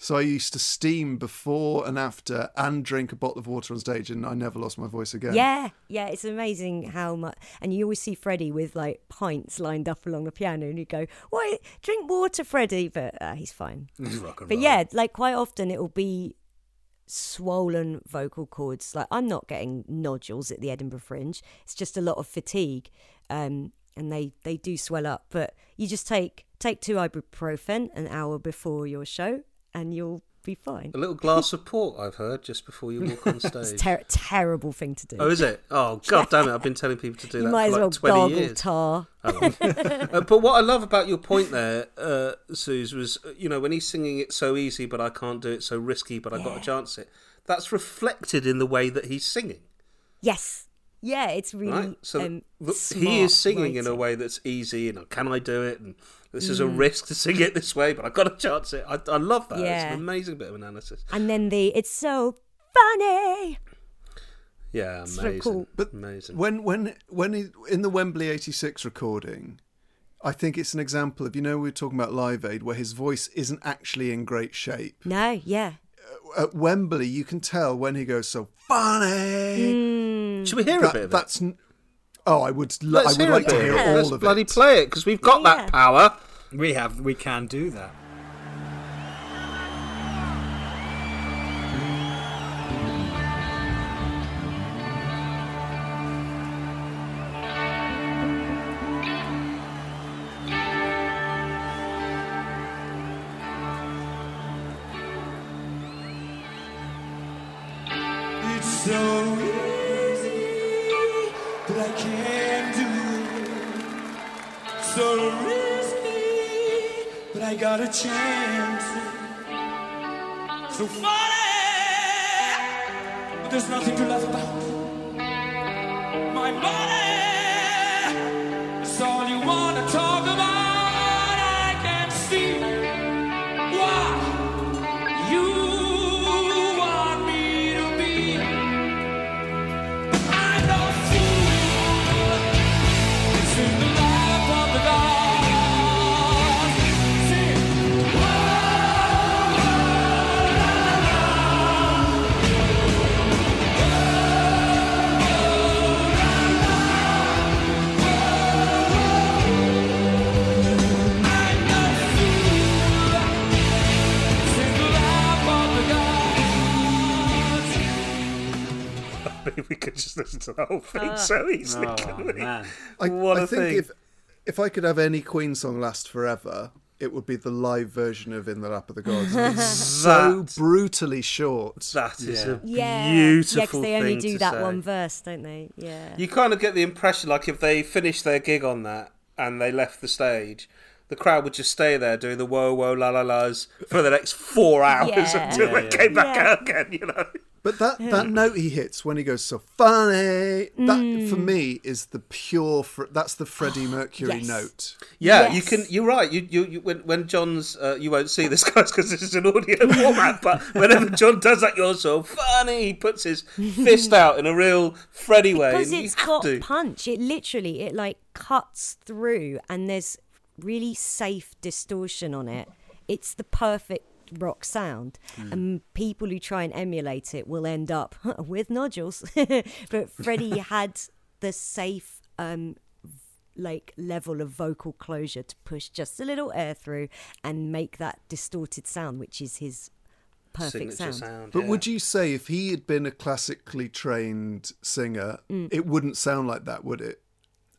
So I used to steam before and after, and drink a bottle of water on stage, and I never lost my voice again. yeah, yeah. It's amazing how much, and you always see Freddie with like pints lined up along the piano, and you go, "Why drink water, Freddie?" But uh, he's fine. Rock and But roll. yeah, like quite often it will be swollen vocal cords. Like I'm not getting nodules at the Edinburgh Fringe. It's just a lot of fatigue, um, and they they do swell up. But you just take take two ibuprofen an hour before your show, and you'll be fine. A little glass of port, I've heard, just before you walk on It's a stage. ter- terrible thing to do. Oh, is it? Oh, god damn it! I've been telling people to do you that might for as well like twenty gargle years. tar. Uh, but what I love about your point there, uh, Suze, was uh, you know when he's singing it so easy, but I can't do it so risky, but I got to chance it. That's reflected in the way that he's singing, Yes. Yeah, it's really right? So um, he is singing in a way that's easy, and can I do it? And this is a Mm. risk to sing it this way, but I've got to chance it. I, I love that. Yeah. It's an amazing bit of analysis. And then the it's so funny. Yeah, so amazing. cool. But amazing. when when when he, in the Wembley '86 recording, I think it's an example of you know we were talking about Live Aid where his voice isn't actually in great shape. No, yeah. At Wembley, you can tell when he goes so funny. Should we hear a bit of it? That's n- oh, I would lo- I Let's would hear like a to hear Yeah, all let's of bloody it. play it because we've got Yeah. that power. We have, we can do that. Got a chance. So funny, but there's nothing to laugh about. we could just listen to the whole thing ah. so easily. Oh couldn't we? man. I, What I a think thing. if if I could have any Queen song last forever, it would be the live version of "In the Lap of the Gods." It's so brutally short. That is Yeah. a Yeah, beautiful yeah, because they only do to that say. one verse, don't they? Yeah. You kind of get the impression, like if they finished their gig on that and they left the stage, the crowd would just stay there doing the whoa whoa la la las for the next four hours Yeah. until Yeah, they yeah. came back Yeah. out again. You know. But that, that note he hits when he goes so funny, that Mm. for me is the pure. Fr- that's the Freddie Mercury yes. note. Yeah, you can. You're right. You, you, you when when John's, uh, you won't see this guys because this is an audio format. But whenever John does that, you're so funny. He puts his fist out in a real Freddie way. because and you it's got to. punch. It literally it like cuts through, and there's really safe distortion on it. It's the perfect rock sound, Hmm. and people who try and emulate it will end up with nodules. but Freddie had the safe. Um, like level of vocal closure to push just a little air through and make that distorted sound which is his perfect sound. sound. But yeah. would you say if he had been a classically trained singer, it wouldn't sound like that, would it?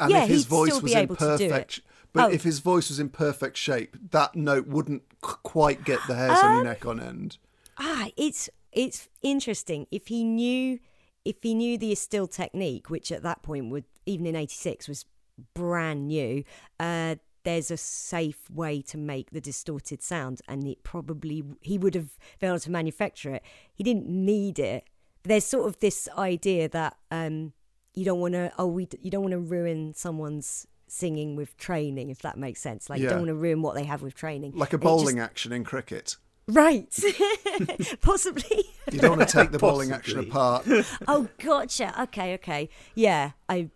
And Mm. Yeah, if his he'd voice still was be in able to do it. perfect, but Oh. if his voice was in perfect shape, that note wouldn't qu- quite get the hairs on your neck on end. ah it's it's interesting if he knew if he knew the Estill technique which at that point would even in 86 was brand new uh there's a safe way to make the distorted sound and it probably he would have been able to manufacture it he didn't need it there's sort of this idea that um you don't want to oh we you don't want to ruin someone's singing with training if that makes sense like you Yeah. don't want to ruin what they have with training Like a And it just- bowling action in cricket. right possibly You don't want to take the bowling action apart. oh, gotcha. Okay, okay. Yeah, I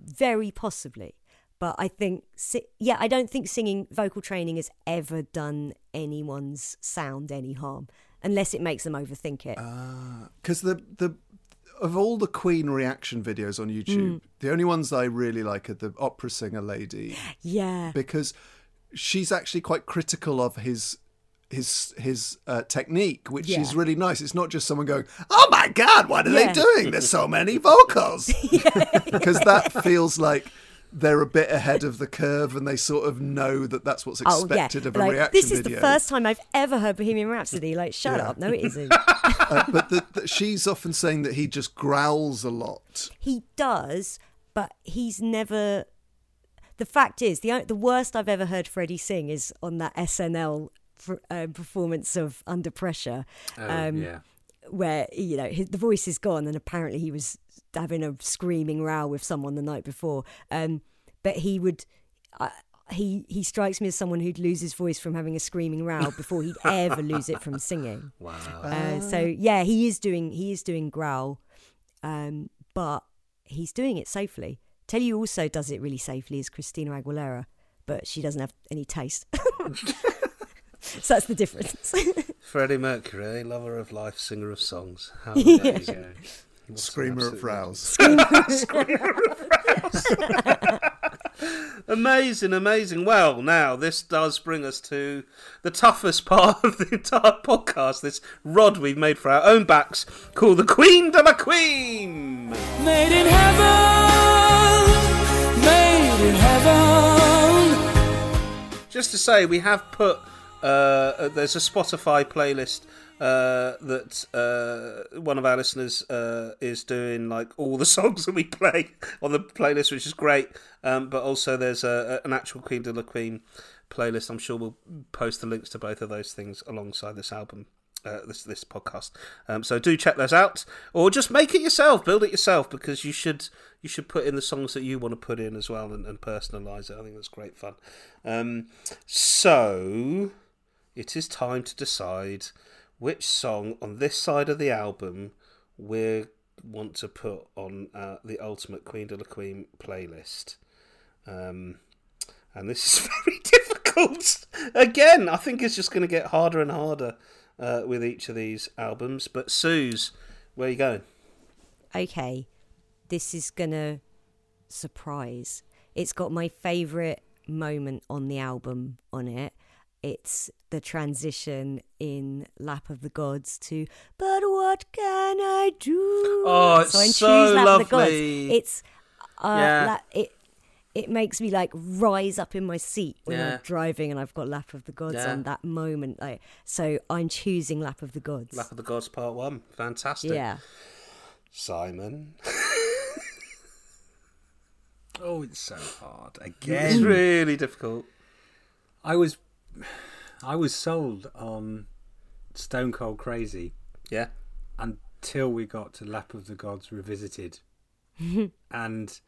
very possibly, but I think si- yeah, I don't think singing vocal training has ever done anyone's sound any harm, unless it makes them overthink it. Ah, because the the of all the Queen reaction videos on Mm. YouTube, the only ones I really like are the opera singer lady yeah, because she's actually quite critical of his his his uh, technique, which Yeah. is really nice. It's not just someone going, "Oh my god, what are Yeah. they doing? There's so many vocals," because that feels like they're a bit ahead of the curve and they sort of know that that's what's oh yeah. expected of a Like, reaction this is video. the first time I've ever heard Bohemian Rhapsody. Like, shut Yeah. up. No, it isn't. Uh, but the, the, she's often saying that he just growls a lot. He does, but he's never. The fact is, the the worst I've ever heard Freddie sing is on that SNL fr- uh, performance of Under Pressure, Oh, um, yeah. where you know his, the voice is gone, and apparently he was having a screaming row with someone the night before. Um, but he would. Uh, he he strikes me as someone who'd lose his voice from having a screaming row before he'd ever lose it from singing. Wow. Uh, so yeah, he is doing he is doing growl, um, but he's doing it safely. Tell you also does it really safely is Christina Aguilera, but she doesn't have any taste. so that's the difference. Freddie Mercury, lover of life, singer of songs. How there you go. What an Screamer at absolute Frows. Amazing, amazing. Well, now this does bring us to the toughest part of the entire podcast. This rod we've made for our own backs, called the Queen de la Queen. Made in heaven, made in heaven. Just to say, we have put uh, uh, there's a Spotify playlist uh, that uh, one of our listeners uh, is doing, like all the songs that we play on the playlist, which is great. Um, but also, there's a, an actual Queen de la Queen playlist. I'm sure we'll post the links to both of those things alongside this album. Uh, this this podcast, um, so do check those out, or just make it yourself, build it yourself, because you should you should put in the songs that you want to put in as well, and, and personalize it. I think that's great fun. Um, so it is time to decide which song on this side of the album we want to put on uh, the Ultimate Queen de la Queen playlist. Um, and this is very difficult. Again, I think it's just going to get harder and harder uh, with each of these albums. But Suze, where are you going? okay, this is gonna surprise. It's got my favourite moment on the album on it. It's the transition in Lap of the Gods to But what can I do? Oh, it's I so choose Lap of the Gods. lovely. It's uh, Yeah. la- it it makes me like rise up in my seat when Yeah. I'm driving and I've got Lap of the Gods Yeah. on that moment. Like so I'm choosing Lap of the Gods. Lap of the Gods Part One. Fantastic. yeah. Simon. Oh, it's so hard again. It's really difficult. I was, I was sold on Stone Cold Crazy Yeah. until we got to Lap of the Gods Revisited, and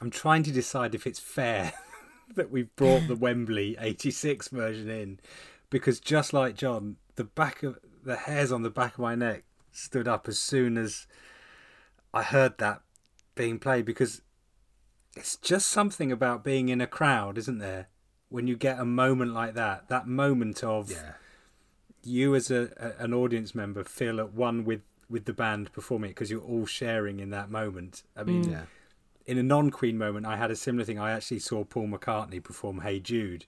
I'm trying to decide if it's fair that we've brought the Wembley '86 version in, because just like John, the back of the hairs on the back of my neck stood up as soon as I heard that being played because it's just something about being in a crowd, isn't there? When you get a moment like that, that moment of you as a, a an audience member feel at one with with the band performing it because you're all sharing in that moment. I mean, Yeah. in a non-Queen moment, I had a similar thing. I actually saw Paul McCartney perform "Hey Jude"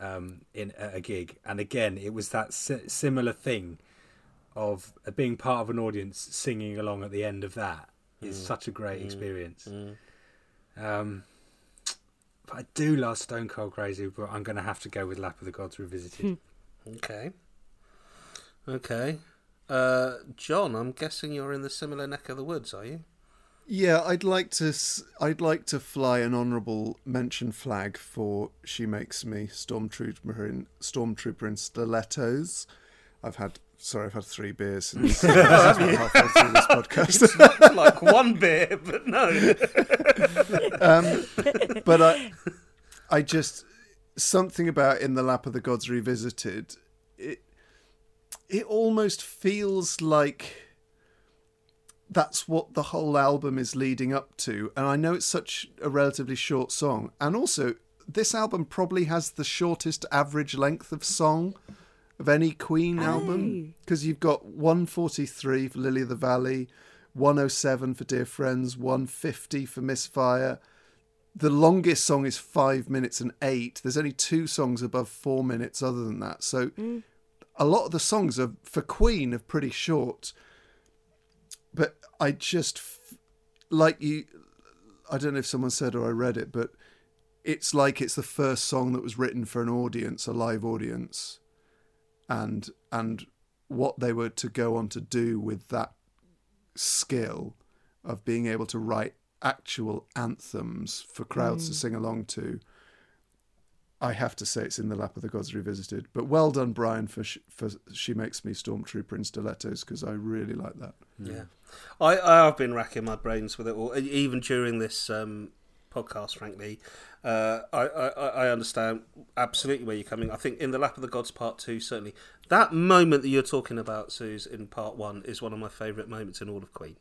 um, in at a gig, and again, it was that si- similar thing of uh, being part of an audience singing along at the end of that is such a great experience. Um, but I do love Stone Cold Crazy, but I'm going to have to go with Lap of the Gods Revisited. Okay. Okay. Uh, John, I'm guessing you're in the similar neck of the woods, are you? Yeah, I'd like to. I'd like to fly an honourable mention flag for "She Makes Me" Stormtrooper in Stormtrooper in stilettos. I've had. Sorry, I've had three beers since halfway through this podcast. like one beer, but no. um, but I, I just something about in the lap of the gods revisited. It, it almost feels like that's what the whole album is leading up to, and I know it's such a relatively short song, and also this album probably has the shortest average length of song of any Queen album because you've got 143 for Lily of the Valley, 107 for Dear Friends, 150 for Misfire. The longest song is five minutes and eight. There's only two songs above four minutes other than that. So mm. a lot of the songs are for Queen are pretty short. But I just like you. I don't know if someone said or I read it, but it's like it's the first song that was written for an audience, a live audience, and and what they were to go on to do with that skill of being able to write actual anthems for crowds to sing along to. I have to say it's in the lap of the gods revisited, but well done, Brian, for sh- for she makes me stormtrooper in stilettos because I really like that. Yeah, I I've been racking my brains with it all, e- even during this um, podcast. Frankly, uh, I, I I understand absolutely where you're coming. I think in the lap of the gods part two, certainly that moment that you're talking about, Suze, in part one is one of my favourite moments in all of Queen.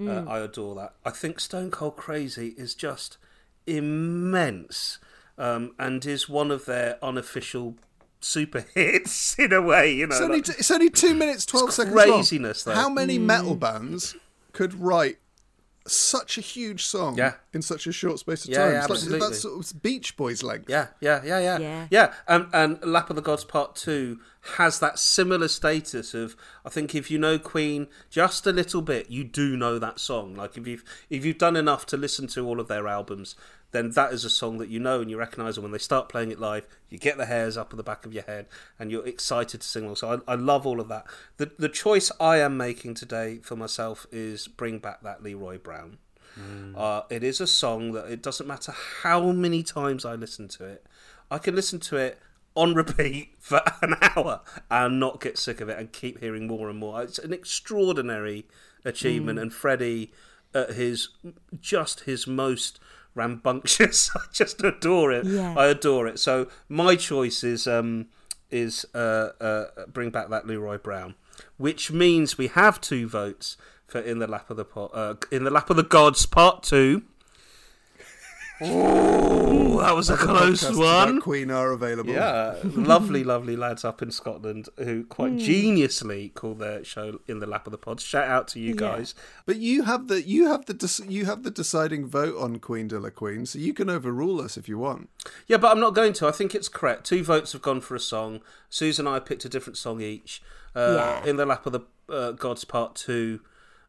Uh, I adore that. I think Stone Cold Crazy is just immense, um, and is one of their unofficial super hits in a way. You know, It's only, like- t- it's only two minutes twelve It's seconds craziness, long. though. How many metal bands could write such a huge song Yeah. in such a short space of Yeah, time? yeah, it's like, absolutely. that's sort of Beach Boys length. Yeah, yeah, yeah, yeah, Yeah. yeah. And and Lap of the Gods Part Two has that similar status of I think if you know Queen just a little bit, you do know that song. Like if you've if you've done enough to listen to all of their albums, then that is a song that you know and you recognise. And when they start playing it live, you get the hairs up at the back of your head and you're excited to sing along. So I, I love all of that. The the choice I am making today for myself is bring back that Leroy Brown. Uh, it is a song that it doesn't matter how many times I listen to it, I can listen to it on repeat for an hour and not get sick of it and keep hearing more and more. It's an extraordinary achievement, and Freddie, at his just his most rambunctious, I just adore it. Yeah. I adore it. So my choice is um, is uh, uh, bring back that Leroy Brown, which means we have two votes for in the lap of the pot, uh, in the lap of the gods part two. Ooh, that was a close one. Queen are available. Yeah, lovely, lovely lads up in Scotland who quite geniusly call their show in the lap of the pods. Shout out to you guys. But you have the you have the dec- you have the deciding vote on Queen de la Queen, so you can overrule us if you want. Yeah, but I'm not going to. I think it's correct. Two votes have gone for a song. Susan and I picked a different song each. Uh, Yeah. In the lap of the uh, gods, part two,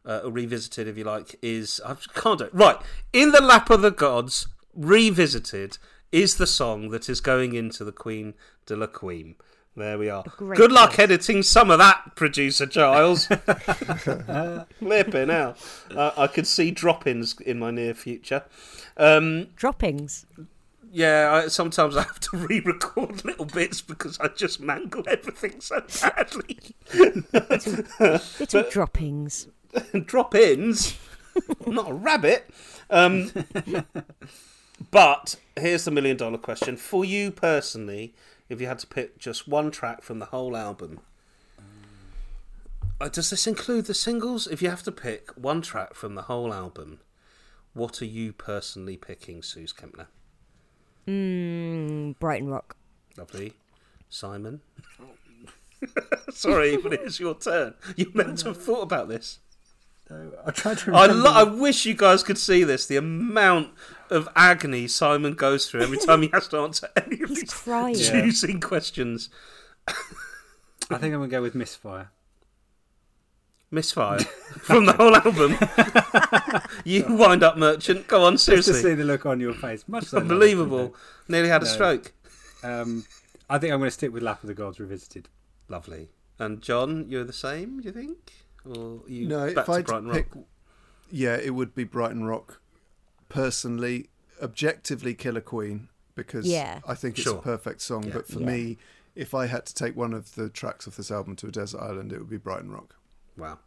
uh, revisited, if you like, is I can't do it. Right. In the lap of the gods, revisited is the song that is going into the Queen de la Queen. There we are. great Good luck editing some of that, producer Giles. Flipping out. Uh, I could see drop-ins in my near future. Um, Droppings. yeah, I, sometimes I have to re-record little bits because I just mangle everything so badly. Little droppings. Drop-ins, not a rabbit. Um, but here's the million-dollar question for you personally: If you had to pick just one track from the whole album, uh, does this include the singles? If you have to pick one track from the whole album, what are you personally picking, Suze Kempner? Mm, Brighton Rock. Lovely. Simon. Sorry, but it's your turn. You meant to have thought about this. I tried to I, lo- I wish you guys could see this. The amount of agony Simon goes through every time he has to answer any of He's these crying. choosing questions. I think I'm going to go with Misfire. Misfire from the whole album. you wind up merchant. Go on, Just to see the look on your face. Much so Unbelievable. Nearly had a No. stroke. Um, I think I'm going to stick with Lap of the Gods Revisited. Lovely. And John, you're the same, do you think? Or you No, back if to I Brighton Rock? pick, yeah, it would be Brighton Rock. Personally, objectively, Killer Queen because Yeah. I think it's Sure. a perfect song. Yeah. But for Yeah. me, if I had to take one of the tracks off this album to a desert island, it would be Brighton Rock. Wow.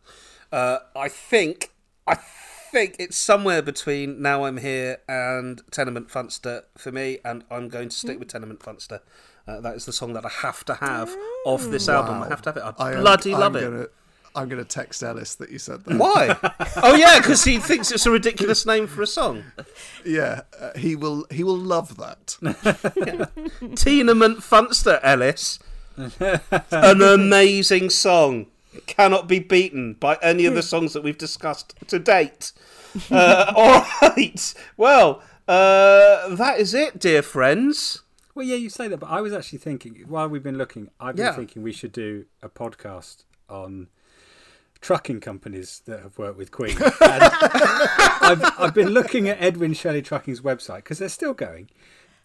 Uh, I think I think it's somewhere between Now I'm Here and Tenement Funster for me, and I'm going to stick with Tenement Funster. Uh, that is the song that I have to have of this album. I have to have it. I, I am- bloody I'm love it. Gonna, I'm going to text Ellis that you said that. Why? oh yeah, because he thinks it's a ridiculous name for a song. Yeah, uh, he will. He will love that. Tenement Funster, Ellis. An amazing song. Cannot be beaten by any of the songs that we've discussed to date. Uh, all right. Well, uh, that is it, dear friends. Well, yeah, you say that, but I was actually thinking while we've been looking, I've been Yeah. thinking we should do a podcast on trucking companies that have worked with Queen. And I've, I've been looking at Edwin Shirley Trucking's website because they're still going.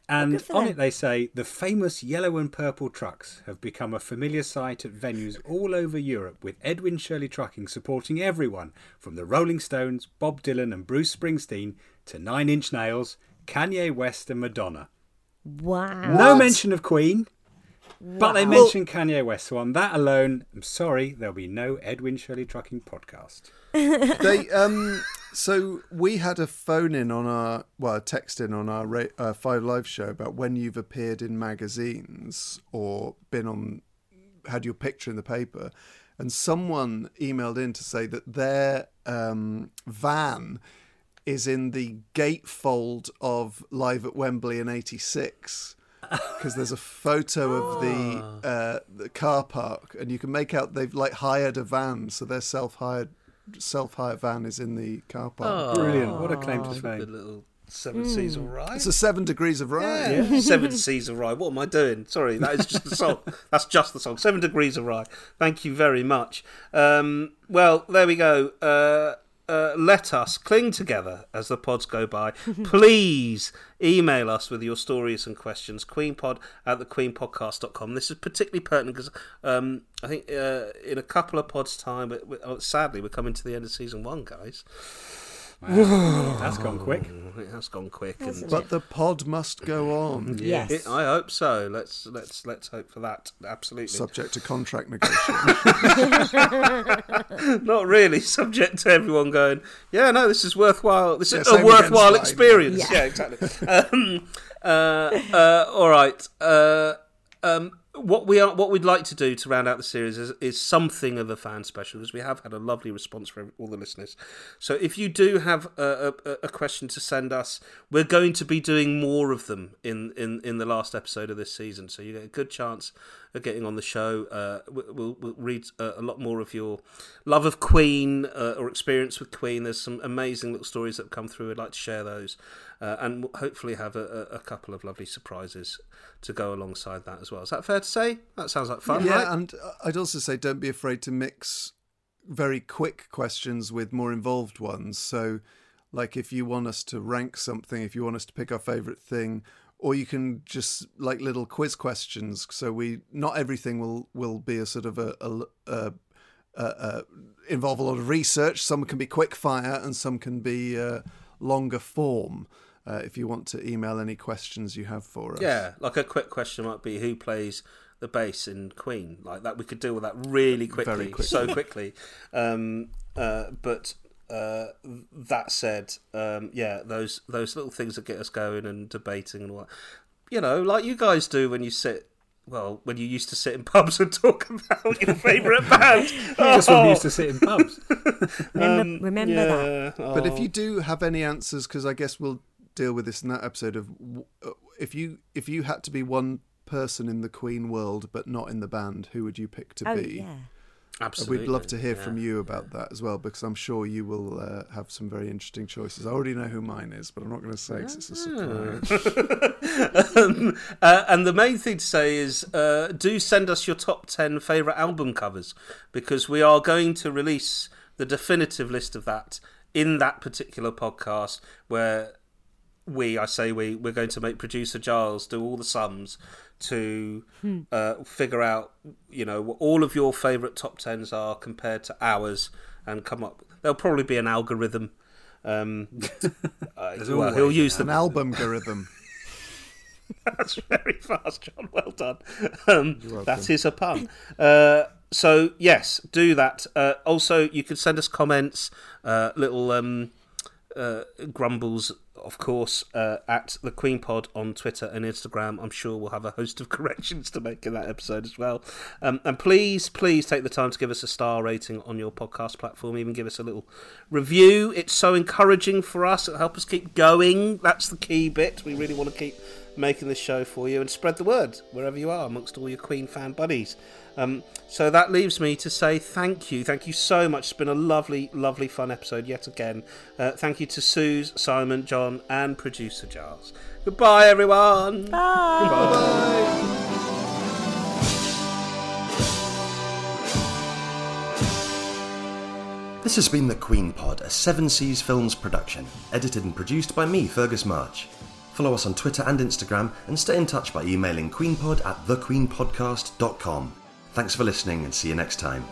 And on them. it, they say the famous yellow and purple trucks have become a familiar sight at venues all over Europe, with Edwin Shirley Trucking supporting everyone from the Rolling Stones, Bob Dylan, and Bruce Springsteen to Nine Inch Nails, Kanye West, and Madonna. Wow. No mention of Queen, but they mention Kanye West. So on that alone, I'm sorry, there'll be no Edwin Shirley Trucking podcast. they um so we had a phone in on our well a text in on our ra- uh, five live show about when you've appeared in magazines or been on had your picture in the paper and someone emailed in to say that their um, van is in the gatefold of live at Wembley in 86 because there's a photo of the uh, the car park and you can make out they've like hired a van so their self-hired self-hired van is in the car park Brilliant. What a claim to fame. The little Seven Seas of Rye. it's a seven degrees of rye Yeah. Seven Seas of Rye. What am I doing? Sorry, that is just the song. That's just the song. Seven Degrees of Rye. Thank you very much. Um, well, there we go. Uh, uh, let us cling together as the pods go by. Please email us with your stories and questions. Queenpod at thequeenpodcast.com. This is particularly pertinent because um, I think uh, in a couple of pods' time, sadly, we're coming to the end of season one, guys. That's gone quick. It has gone quick. And, but the pod must go on Yes. It, I hope so. Let's let's let's hope for that. Absolutely. subject to contract negotiation Not really. Subject to everyone going. Yeah, no, this is worthwhile. This Yeah, is a worthwhile experience. Yeah. Yeah, exactly. um, uh, uh, all right. Uh, um, what we are, what we'd like to do to round out the series is, is something of a fan special because we have had a lovely response from all the listeners. So if you do have a, a, a question to send us, we're going to be doing more of them in, in, in the last episode of this season. So you get a good chance getting on the show. Uh, we- we'll, we'll read uh, a lot more of your love of Queen uh, or experience with Queen. There's some amazing little stories that have come through. I'd like to share those, uh, and we'll hopefully have a, a, a couple of lovely surprises to go alongside that as well. Is that fair to say? That sounds like fun, yeah, right? and uh, I'd also say don't be afraid to mix very quick questions with more involved ones. So, like if you want us to rank something, if you want us to pick our favorite thing, or you can just like little quiz questions. So we not everything will will be a sort of a. a, a uh, uh, involve a lot of research. Some can be quick fire, and some can be uh, longer form. Uh, if you want to email any questions you have for us, Yeah, like a quick question might be who plays the bass in Queen. Like that, we could deal with that really quickly, Very quickly. so quickly. Um, uh, but uh, that said, um, yeah, those those little things that get us going and debating and what you know, like you guys do when you sit. Well, when you used to sit in pubs and talk about your favourite band. Just when Oh, we used to sit in pubs. Remember, remember that. yeah, But if oh. you do have any answers, because I guess we'll deal with this in that episode of uh, if you if you had to be one person in the Queen world but not in the band, who would you pick to Oh be? yeah. Absolutely. We'd love to hear yeah. from you about that as well, because I'm sure you will uh, have some very interesting choices. I already know who mine is, but I'm not going to say 'cause it's a surprise. um, uh, and the main thing to say is uh, do send us your top 10 favourite album covers because we are going to release the definitive list of that in that particular podcast where we, I say we, we're going to make producer Giles do all the sums to uh, figure out, you know, what all of your favourite top tens are compared to ours and come up. There'll probably be an algorithm. Um, uh, well, he'll an use the An album algorithm. that's very fast, John. Well done. Um, that is a pun. Uh, so yes, do that. Uh, also, you can send us comments, uh, little um, uh, grumbles, of course, uh, at the Queen Pod on Twitter and Instagram. I'm sure we'll have a host of corrections to make in that episode as well. Um, and please, please take the time to give us a star rating on your podcast platform. Even give us a little review. It's so encouraging for us. It'll help us keep going. That's the key bit. We really want to keep making this show for you and spread the word wherever you are amongst all your Queen fan buddies. Um, so that leaves me to say thank you. Thank you so much. It's been a lovely, lovely, fun episode yet again. Uh, thank you to Suze, Simon, John, and producer Giles. Goodbye, everyone. Bye. This has been The Queen Pod, a Seven Seas Films production, edited and produced by me, Fergus March. Follow us on Twitter and Instagram, and stay in touch by emailing queenpod at thequeenpodcast.com. Thanks for listening, and see you next time.